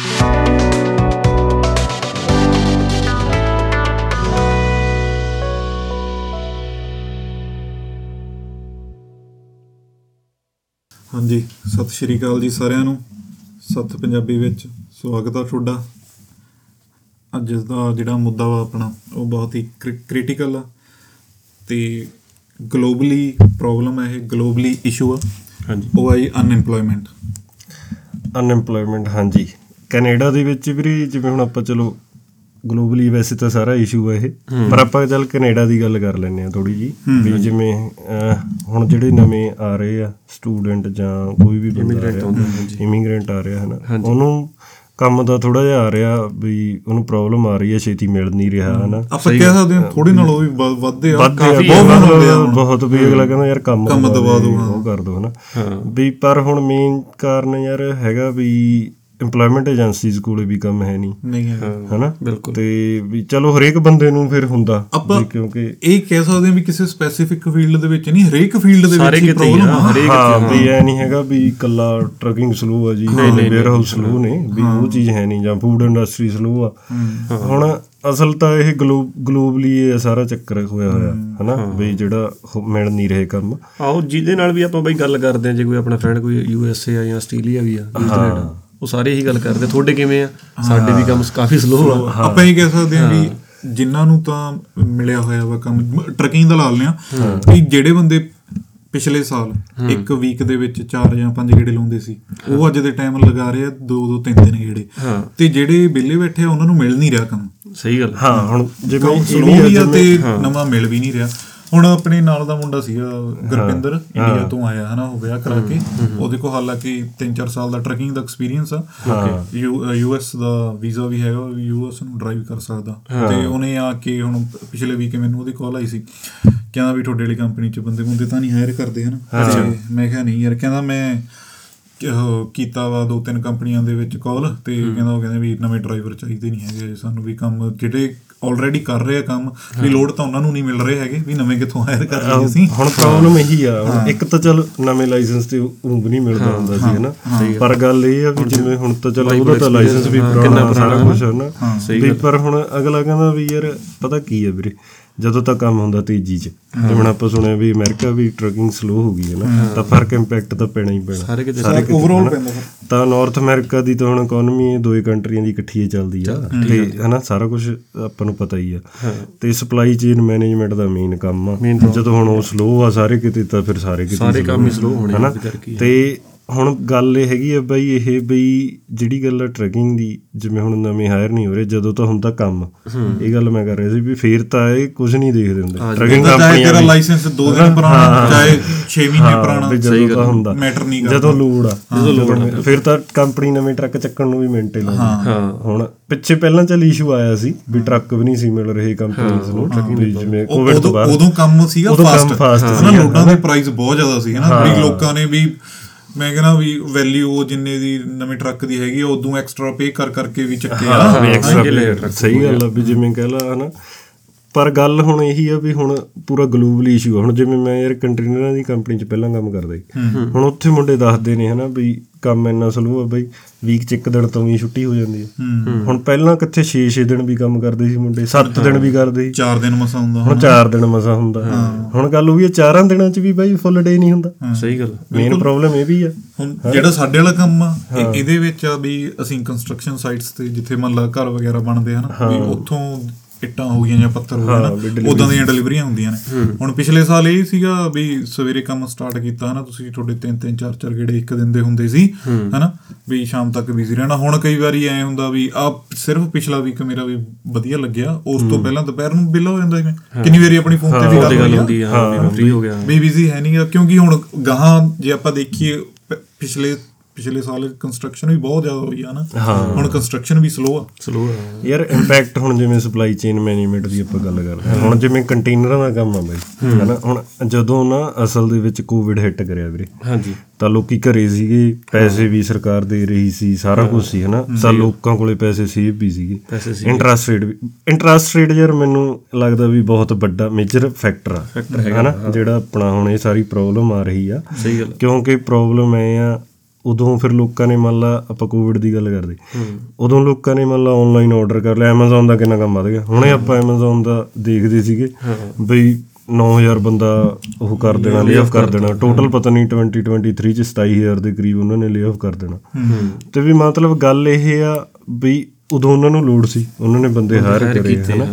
ਹਾਂਜੀ ਸਤਿ ਸ਼੍ਰੀ ਅਕਾਲ ਜੀ ਸਾਰਿਆਂ ਨੂੰ। ਸੱਤ ਪੰਜਾਬੀ ਵਿੱਚ ਸਵਾਗਤ ਆ ਤੁਹਾਡਾ। ਅੱਜ ਦਾ ਜਿਹੜਾ ਮੁੱਦਾ ਵਾ ਆਪਣਾ ਉਹ ਬਹੁਤ ਹੀ ਕ੍ਰਿਟੀਕਲ ਆ ਤੇ ਗਲੋਬਲੀ ਪ੍ਰੋਬਲਮ ਹੈ ਇਹ ਗਲੋਬਲੀ ਇਸ਼ੂ ਆ। ਹਾਂਜੀ। ਉਹ ਜੀ ਅਨਐਮਪਲੋਇਮੈਂਟ ਅਨਐਮਪਲੋਇਮੈਂਟ ਹਾਂਜੀ। ਕੈਨੇਡਾ ਦੇ ਵਿੱਚ ਵੀ ਜਿਵੇਂ ਹੁਣ ਆਪਾਂ ਚਲੋ ਗਲੋਬਲੀ ਵੈਸੇ ਤਾਂ ਸਾਰਾ ਇਸ਼ੂ ਹੈ ਇਹ ਪਰ ਆਪਾਂ ਚੱਲ ਕੈਨੇਡਾ ਦੀ ਗੱਲ ਕਰ ਲੈਂਦੇ ਆ ਥੋੜੀ ਜੀ ਵੀ ਜਿਵੇਂ ਹੁਣ ਜਿਹੜੇ ਨਵੇਂ ਆ ਰਹੇ ਆ ਸਟੂਡੈਂਟ ਜਾਂ ਕੋਈ ਵੀ ਇਮੀਗ੍ਰੈਂਟ ਇਮੀਗ੍ਰੈਂਟ ਆ ਰਿਹਾ ਹੈ ਨਾ ਉਹਨੂੰ ਕੰਮ ਦਾ ਥੋੜਾ ਜਿਹਾ ਆ ਰਿਹਾ ਵੀ ਉਹਨੂੰ ਪ੍ਰੋਬਲਮ ਆ ਰਹੀ ਹੈ ਛੇਤੀ ਮਿਲ ਨਹੀਂ ਰਿਹਾ ਹੈ। ਨਾ ਆਪਾਂ ਕਹਿ ਸਕਦੇ ਹਾਂ ਥੋੜੇ ਨਾਲ ਉਹ ਵੀ ਵੱਧਦੇ ਆ ਕਾਫੀ ਬਹੁਤ ਬਹੁਤ ਹੁੰਦੇ ਆ। ਹੁਣ। ਬਹੁਤ ਵੀ ਅਗਲਾ ਕਹਿੰਦਾ ਯਾਰ ਕੰਮ ਕੰਮ ਦਵਾ ਦੇ। ਉਹ ਕਰ ਦੋ ਹਨਾ। ਵੀ ਪਰ ਹੁਣ ਮੇਨ ਕਾਰਨ ਯਾਰ ਹੈਗਾ ਵੀ EMPLOYMENT ਏਜੰਸੀਜ਼ ਕੋਲੇ ਵੀ ਕੰਮ ਹੈ ਨਹੀਂ। ਨਹੀਂ ਹੈ। ਹਨਾ? ਬਿਲਕੁਲ। ਤੇ ਵੀ ਚਲੋ ਹਰੇਕ ਬੰਦੇ ਨੂੰ ਫਿਰ ਹੁੰਦਾ ਕਿਉਂਕਿ ਇਹ ਕਹਿ ਸਕਦੇ ਹਾਂ ਵੀ ਕਿਸੇ ਸਪੈਸੀਫਿਕ ਫੀਲਡ ਦੇ ਵਿੱਚ ਨਹੀਂ ਹਰੇਕ ਫੀਲਡ ਦੇ ਵਿੱਚ ਹੀ ਪ੍ਰੋਬਲਮ ਆ ਹਾਂ ਵੀ ਇਹ ਨਹੀਂ ਹੈਗਾ ਵੀ ਇਕੱਲਾ ਟਰਕਿੰਗ ਸਲੋ ਆ ਜੀ ਵੇਅਰ ਹਾਊਸ ਸਲੋ ਨੇ ਵੀ ਉਹ ਚੀਜ਼ ਹੈ ਨਹੀਂ ਜਾਂ ਫੂਡ ਇੰਡਸਟਰੀ ਸਲੋ ਆ। ਹੁਣ ਅਸਲ ਤਾਂ ਇਹ ਗਲੋਬਲੀ ਇਹ ਸਾਰਾ ਚੱਕਰ ਹੋਇਆ ਹੋਇਆ ਹਨਾ? ਵੀ ਜਿਹੜਾ ਮਿਲ ਨਹੀਂ ਰਹੇ ਕੰਮ। ਆਓ ਜਿਹਦੇ ਨਾਲ ਵੀ ਆਪਾਂ ਬਈ ਗੱਲ ਕਰਦੇ ਆ ਜੇ ਕੋਈ ਆਪਣਾ ਫਰੈਂਡ ਕੋਈ ਯੂ ਐਸ ਏ ਆ ਜਾਂ ਆਸਟ੍ਰੇਲੀਆ ਵੀ ਆ ਨਿਊਜ਼ੀਲੈਂਡ ਉਹ ਸਾਰੇ ਇਹੀ ਗੱਲ ਕਰਦੇ ਤੁਹਾਡੇ ਕਿਵੇਂ ਆ? ਸਾਡੇ ਵੀ ਕੰਮ ਕਾਫੀ ਸਲੋ ਆ। ਆਪਾਂ ਇਹ ਕਹਿ ਸਕਦੇ ਹਾਂ ਵੀ ਜਿਨ੍ਹਾਂ ਨੂੰ ਤਾਂ ਮਿਲਿਆ ਹੋਇਆ ਵਾ ਕੰਮ ਟਰਕਿੰਗ ਦਾ ਲਾ ਲਿਆ ਕਿ ਜਿਹੜੇ ਬੰਦੇ ਪਿਛਲੇ ਸਾਲ ਇੱਕ ਵੀਕ ਦੇ ਵਿੱਚ 4 ਜਾਂ 5 ਗੇੜੇ ਲਾਉਂਦੇ ਸੀ ਉਹ ਅੱਜ ਦੇ ਟਾਈਮ ਲਗਾ ਰਹੇ ਆ 2 2 3 3 ਗੇੜੇ। ਤੇ ਜਿਹੜੇ ਵਿਹਲੇ ਬੈਠੇ ਆ ਉਹਨਾਂ ਨੂੰ ਮਿਲ ਨਹੀਂ ਰਿਹਾ ਕੰਮ। ਸਹੀ ਗੱਲ ਹਾਂ ਹੁਣ ਜਿਵੇਂ ਸਲੋ ਵੀ ਆ ਤੇ ਨਵਾਂ ਮਿਲ ਵੀ ਨਹੀਂ ਰਿਹਾ। ਹੁਣ ਆਪਣੇ ਨਾਲ ਦਾ ਮੁੰਡਾ ਸੀਗਾ ਗੁਰਪਿੰਦਰ ਇੰਡੀਆ ਤੋਂ ਆਇਆ ਹਨਾ ਉਹ ਵਿਆਹ ਕਰਾ ਕੇ। ਉਹਦੇ ਕੋਲ ਹਾਲਾਂਕਿ 3-4 ਸਾਲ ਦਾ ਟਰਕਿੰਗ ਦਾ ਐਕਸਪੀਰੀਅੰਸ ਆ। ਯੂ ਐਸ ਦਾ ਵੀਜ਼ਾ ਵੀ ਹੈਗਾ ਯੂ ਐਸ ਨੂੰ ਡਰਾਈਵ ਕਰ ਸਕਦਾ। ਤੇ ਉਹਨੇ ਆ ਕੇ ਹੁਣ ਪਿਛਲੇ ਵੀਕ ਮੈਨੂੰ ਉਹਦੀ ਕਾਲ ਆਈ ਸੀ। ਕਹਿੰਦਾ ਵੀ ਤੁਹਾਡੇ ਵਾਲੀ ਕੰਪਨੀ 'ਚ ਬੰਦੇ ਬੰਦੇ ਤਾਂ ਨਹੀਂ ਹਾਇਰ ਕਰਦੇ ਹਨ। ਮੈਂ ਕਿਹਾ ਨਹੀਂ ਯਾਰ ਕਹਿੰਦਾ ਮੈਂ ਕੀਤਾ ਵਾ ਦੋ ਤਿੰਨ ਕੰਪਨੀਆਂ ਦੇ ਵਿੱਚ ਕਾਲ ਤੇ ਕਹਿੰਦਾ ਉਹ ਕਹਿੰਦੇ ਵੀ ਨਵੇਂ ਡਰਾਈਵਰ ਚਾਹੀਦੇ ਨਹੀਂ ਹੈਗੇ ਸਾਨੂੰ ਵੀ ਕੰਮ ਜਿਹੜੇ ਆਲਰੇਡੀ ਕਰ ਰਹੇ ਆ ਕੰਮ ਵੀ ਲੋਡ ਤਾਂ ਉਹਨਾਂ ਨੂੰ ਨਹੀਂ ਮਿਲ ਰਹੇ ਹੈਗੇ ਵੀ ਨਵੇਂ ਕਿੱਥੋਂ ਹਾਇਰ ਕਰ ਲਈਏ ਅਸੀਂ। ਹੁਣ ਪ੍ਰੋਬਲਮ ਇਹੀ ਆ ਇੱਕ ਤਾਂ ਚਲ ਨਵੇਂ ਲਾਇਸੈਂਸ ਤੇ ਉਂਗ ਨਹੀਂ ਮਿਲਦਾ ਹੁੰਦਾ ਸੀ ਹਨਾ? ਪਰ ਗੱਲ ਇਹ ਆ ਵੀ ਜਿਵੇਂ ਹੁਣ ਤਾਂ ਚਲ ਉਹਦਾ ਤਾਂ ਲਾਇਸੈਂਸ ਵੀ ਪੁਰਾਣਾ ਸਾਰਾ ਕੁਝ ਹੈ। ਨਾ ਪਰ ਹੁਣ ਅਗਲਾ ਕਹਿੰਦਾ ਵੀ ਯਾਰ ਪਤਾ ਕੀ ਆ ਵੀਰੇ? ਜਦੋਂ ਤੱਕ ਕੰਮ ਹੁੰਦਾ ਤੇਜ਼ੀ 'ਚ ਜਿਵੇਂ ਆਪਾਂ ਸੁਣਿਆ ਵੀ ਅਮਰੀਕਾ ਵੀ ਟਰਕਿੰਗ ਸਲੋ ਹੋ ਗਈ ਹੈ ਨਾ ਤਾਂ ਫ਼ਰਕ ਇੰਪੈਕਟ ਤਾਂ ਪੈਣਾ ਹੀ ਪੈਣਾ। ਸਾਰੇ ਕਿਤੇ ਓਵਰਆਲ ਪੈਂਦਾ ਤਾਂ ਨਾਰਥ ਅਮਰੀਕਾ ਦੀ ਤਾਂ ਹੁਣ ਇਕਨੋਮੀ ਦੋਏ ਕੰਟਰੀਆਂ ਦੀ ਇਕੱਠੀ ਚੱਲਦੀ ਆ। ਤੇ ਹਨਾ ਸਾਰਾ ਕੁਝ ਆਪਾਂ ਨੂੰ ਪਤਾ ਹੀ ਆ। ਤੇ ਸਪਲਾਈ ਚੇਨ ਮੈਨੇਜਮੈਂਟ ਦਾ ਮੇਨ ਕੰਮ ਆ। ਜਦੋਂ ਹੁਣ ਉਹ ਸਲੋ ਆ ਸਾਰੇ ਕਿਤੇ ਤਾਂ ਫਿਰ ਸਾਰੇ ਕਿਤੇ ਸਾਰੇ ਕੰਮ ਹੀ ਸਲੋ ਹੋਣੇ ਹਨਾ? ਤੇ ਹੁਣ ਗੱਲ ਇਹ ਹੈਗੀ ਆ ਬਈ ਇਹ ਬਈ ਜਿਹੜੀ ਗੱਲ ਆ ਟਰੈਕਿੰਗ ਦੀ ਜਿਵੇਂ ਹੁਣ ਨਵੇਂ ਹਾਇਰ ਨਹੀਂ ਹੋ ਰਹੇ ਜਦੋਂ ਤਾਂ ਹੁੰਦਾ ਕੰਮ। ਇਹ ਗੱਲ ਮੈਂ ਕਰ ਰਿਹਾ ਸੀ ਵੀ ਫੇਰ ਤਾਂ ਇਹ ਕੁਝ ਨਹੀਂ ਦੇਖਦੇ ਹੁੰਦੇ। ਟਰੈਕਿੰਗ ਕੰਪਨੀਆਂ ਤੇਰਾ ਲਾਇਸੈਂਸ 2 ਦਿਨ ਪੁਰਾਣਾ ਚਾਹੇ 6 ਮਹੀਨੇ ਪੁਰਾਣਾ ਜਦੋਂ ਤਾਂ ਹੁੰਦਾ। ਮੈਟਰ ਨਹੀਂ ਕਰਦਾ। ਜਦੋਂ ਲੋੜ ਆ। ਜਦੋਂ ਲੋੜ ਫਿਰ ਤਾਂ ਕੰਪਨੀ ਨਵੇਂ ਟਰੱਕ ਚੱਕਣ ਨੂੰ ਵੀ ਮਿੰਟੇ ਲਾਉਂਦੀ ਹਾਂ। ਹੁਣ ਪਿੱਛੇ ਪਹਿਲਾਂ ਚੱਲ ਇਸ਼ੂ ਆਇਆ ਸੀ ਵੀ ਟਰੱਕ ਵੀ ਨਹੀਂ ਸੀ ਮਿਲ ਰਹੇ ਕੰਪਨੀਆਂ ਨੂੰ। ਵੀ ਜਿਵੇਂ ਕੋਵਿਡ ਤੋਂ ਬਾਅਦ। ਉਦੋਂ ਕੰਮ ਸੀਗਾ ਫਾਸਟ ਹਨਾ ਲੋਡਾਂ ਦੇ ਪ੍ਰਾਈਸ ਬਹੁਤ ਜ਼ਿਆਦਾ ਸੀ ਹਨਾ। ਵੀ ਲੋਕਾਂ ਨੇ ਵੀ ਮੈਂ ਕਹਿੰਦਾ ਵੀ ਵੈਲਿਊ ਜਿੰਨੇ ਦੀ ਨਵੇਂ ਟਰੱਕ ਦੀ ਹੈਗੀ ਉਦੋਂ ਐਕਸਟਰਾ ਪੇ ਕਰ ਕਰਕੇ ਵੀ ਚੱਕੇ ਆ। ਹਾਂ ਐਕਸਟਰਾ ਸਹੀ ਗੱਲ ਆ। ਵੀ ਜਿਵੇਂ ਕਹਿ ਲਾ ਹਨਾ ਪਰ ਗੱਲ ਹੁਣ ਇਹੀ ਆ ਵੀ ਹੁਣ ਪੂਰਾ ਗਲੋਬਲੀ ਇਸ਼ੂ ਆ। ਹੁਣ ਜਿਵੇਂ ਮੈਂ ਯਾਰ ਕੰਟੇਨਰਾਂ ਦੀ ਕੰਪਨੀ 'ਚ ਪਹਿਲਾਂ ਕੰਮ ਕਰਦਾ ਸੀ। ਹੁਣ ਉੱਥੇ ਮੁੰਡੇ ਦੱਸਦੇ ਨੇ ਹਨਾ ਵੀ ਕੰਮ ਇੰਨਾ ਸਲੋ ਆ ਬਈ ਵੀਕ 'ਚ ਇੱਕ ਦਿਨ ਤੋਂ ਵੀ ਛੁੱਟੀ ਹੋ ਜਾਂਦੀ ਹੈ ਹੁਣ ਪਹਿਲਾਂ ਕਿੱਥੇ 6-6 ਦਿਨ ਵੀ ਕੰਮ ਕਰਦੇ ਸੀ ਮੁੰਡੇ 7 ਦਿਨ ਵੀ ਕਰਦੇ ਸੀ। 4 ਦਿਨ ਮਸਾ ਹੁੰਦਾ ਹੁਣ 4 ਦਿਨ ਮਸਾ ਹੁੰਦਾ। ਹੁਣ ਗੱਲ ਉਹ ਵੀ ਚਾਰਾਂ ਦਿਨਾਂ 'ਚ ਵੀ ਬਾਈ ਫੁੱਲ ਡੇ ਨਹੀਂ ਹੁੰਦਾ। ਸਹੀ ਗੱਲ। ਮੇਨ ਪ੍ਰੋਬਲਮ ਇਹ ਵੀ ਆ। ਹੁਣ ਜਿਹੜਾ ਸਾਡੇ ਵਾਲਾ ਕੰਮ ਆ ਇਹ- ਇਹਦੇ ਵਿੱਚ ਆ ਵੀ ਅਸੀਂ ਕੰਸਟਰਕਸ਼ਨ ਸਾਈਟਸ ਤੇ ਜਿੱਥੇ ਮੰਨ ਲਾ ਘਰ ਵਗੈਰਾ ਬਣਦੇ ਹਨ ਵੀ ਉੱਥੋਂ ਇੱਟਾਂ ਹੋ ਗਈਆਂ ਜਾਂ ਪੱਥਰ ਹੋ ਗਏ ਨਾ ਉਦਾਂ ਦੀਆਂ ਡਿਲੀਵਰੀਆਂ ਹੁੰਦੀਆਂ ਨੇ। ਹੁਣ ਪਿਛਲੇ ਸਾਲ ਇਹ ਸੀਗਾ ਵੀ ਸਵੇਰੇ ਕੰਮ ਸਟਾਰਟ ਕੀਤਾ ਹਨਾ ਤੁਸੀਂ ਤੁਹਾਡੇ ਤਿੰਨ ਤਿੰਨ ਚਾਰ ਚਾਰ ਗੇੜੇ ਇੱਕ ਦਿਨ ਦੇ ਹੁੰਦੇ ਸੀ ਹਨਾ ਵੀ ਸ਼ਾਮ ਤੱਕ ਬਿਜ਼ੀ ਰਹਿਣਾ। ਹੁਣ ਕਈ ਵਾਰੀ ਐ ਹੁੰਦਾ ਵੀ ਆ ਸਿਰਫ ਪਿਛਲਾ ਵੀਕ ਮੇਰਾ ਵੀ ਵਧੀਆ ਲੱਗਿਆ ਉਸ ਤੋਂ ਪਹਿਲਾਂ ਦੁਪਹਿਰ ਨੂੰ ਬਿੱਲ ਹੋ ਜਾਂਦਾ ਮੈਂ ਕਿੰਨੀ ਵਾਰੀ ਆਪਣੀ ਫੋਨ ਤੇ ਵੀ ਗੱਲ ਹੁੰਦੀ ਆ ਹਾਂ ਫ੍ਰੀ ਹੋ ਗਿਆ। ਵੀ ਬਿਜ਼ੀ ਹੈ ਨਹੀਂ ਕਿਉਂਕਿ ਹੁਣ ਗਾਹਾਂ ਜੇ ਆਪਾਂ ਦੇਖੀਏ ਪਿਛਲੇ ਪਿਛਲੇ ਸਾਲ ਕੰਸਟਰਕਸ਼ਨ ਵੀ ਬਹੁਤ ਜ਼ਿਆਦਾ ਹੋਈ ਆ ਨਾ। ਹੁਣ ਕੰਸਟਰਕਸ਼ਨ ਵੀ ਸਲੋ ਆ। ਸਲੋ ਆ। ਯਾਰ ਇੰਪੈਕਟ ਹੁਣ ਜਿਵੇਂ ਸਪਲਾਈ ਚੇਨ ਮੈਨੇਜਮੈਂਟ ਦੀ ਆਪਾਂ ਗੱਲ ਕਰਦੇ ਹਾਂ ਹੁਣ ਜਿਵੇਂ ਕੰਟੇਨਰਾਂ ਦਾ ਕੰਮ ਆ ਬਾਈ ਹੈਨਾ? ਹੁਣ ਜਦੋਂ ਨਾ ਅਸਲ ਦੇ ਵਿੱਚ ਕੋਵਿਡ ਹਿੱਟ ਕਰਿਆ ਵੀਰੇ ਹਾਂਜੀ। ਤਾਂ ਲੋਕੀ ਘਰੇ ਸੀਗੇ ਪੈਸੇ ਵੀ ਸਰਕਾਰ ਦੇ ਰਹੀ ਸੀ ਸਾਰਾ ਕੁਝ ਸੀ ਹਨਾ? ਤਾਂ ਲੋਕਾਂ ਕੋਲੇ ਪੈਸੇ ਸੇਵ ਵੀ ਸੀਗੇ। ਪੈਸੇ ਇੰਟਰਸਟ ਰੇਟ ਵੀ ਇੰਟਰਸਟ ਰੇਟ ਯਾਰ ਮੈਨੂੰ ਲੱਗਦਾ ਵੀ ਬਹੁਤ ਵੱਡਾ ਮੇਜਰ ਫੈਕਟਰ ਆ ਹਨਾ? ਜਿਹੜਾ ਆਪਣਾ ਹੁਣ ਇਹ ਸਾਰੀ ਪ੍ਰੋਬਲਮ ਆ ਰਹੀ ਆ। ਸਹੀ ਗੱਲ ਕਿਉਂਕਿ ਪ੍ਰੋਬਲਮ ਐ ਆ ਉਦੋਂ ਫਿਰ ਲੋਕਾਂ ਨੇ ਮੰਨ ਲਾ ਆਪਾਂ ਕੋਵਿਡ ਦੀ ਗੱਲ ਕਰਦੇ। ਉਦੋਂ ਲੋਕਾਂ ਨੇ ਮੰਨ ਲਾ ਆਨਲਾਈਨ ਆਰਡਰ ਕਰ ਲਿਆ Amazon ਦਾ ਕਿੰਨਾ ਕੰਮ ਵਧ ਗਿਆ। ਹੁਣੇ ਆਪਾਂ Amazon ਦਾ ਦੇਖਦੇ ਸੀਗੇ ਬਈ 9000 ਬੰਦਾ ਉਹ ਕਰ ਦੇਣਾ ਲੇ ਆਫ ਕਰ ਦੇਣਾ। ਟੋਟਲ ਪਤਾ ਨਹੀਂ 2023 ਚ 27000 ਦੇ ਕਰੀਬ ਉਹਨਾਂ ਨੇ ਲੇ ਆਫ ਕਰ ਦੇਣਾ। ਤੇ ਵੀ ਮਤਲਬ ਗੱਲ ਇਹ ਆ ਵੀ ਉਦੋਂ ਉਹਨਾਂ ਨੂੰ ਲੋੜ ਸੀ। ਉਹਨਾਂ ਨੇ ਬੰਦੇ ਹਾਇਰ ਕਰੇ ਹਨਾ?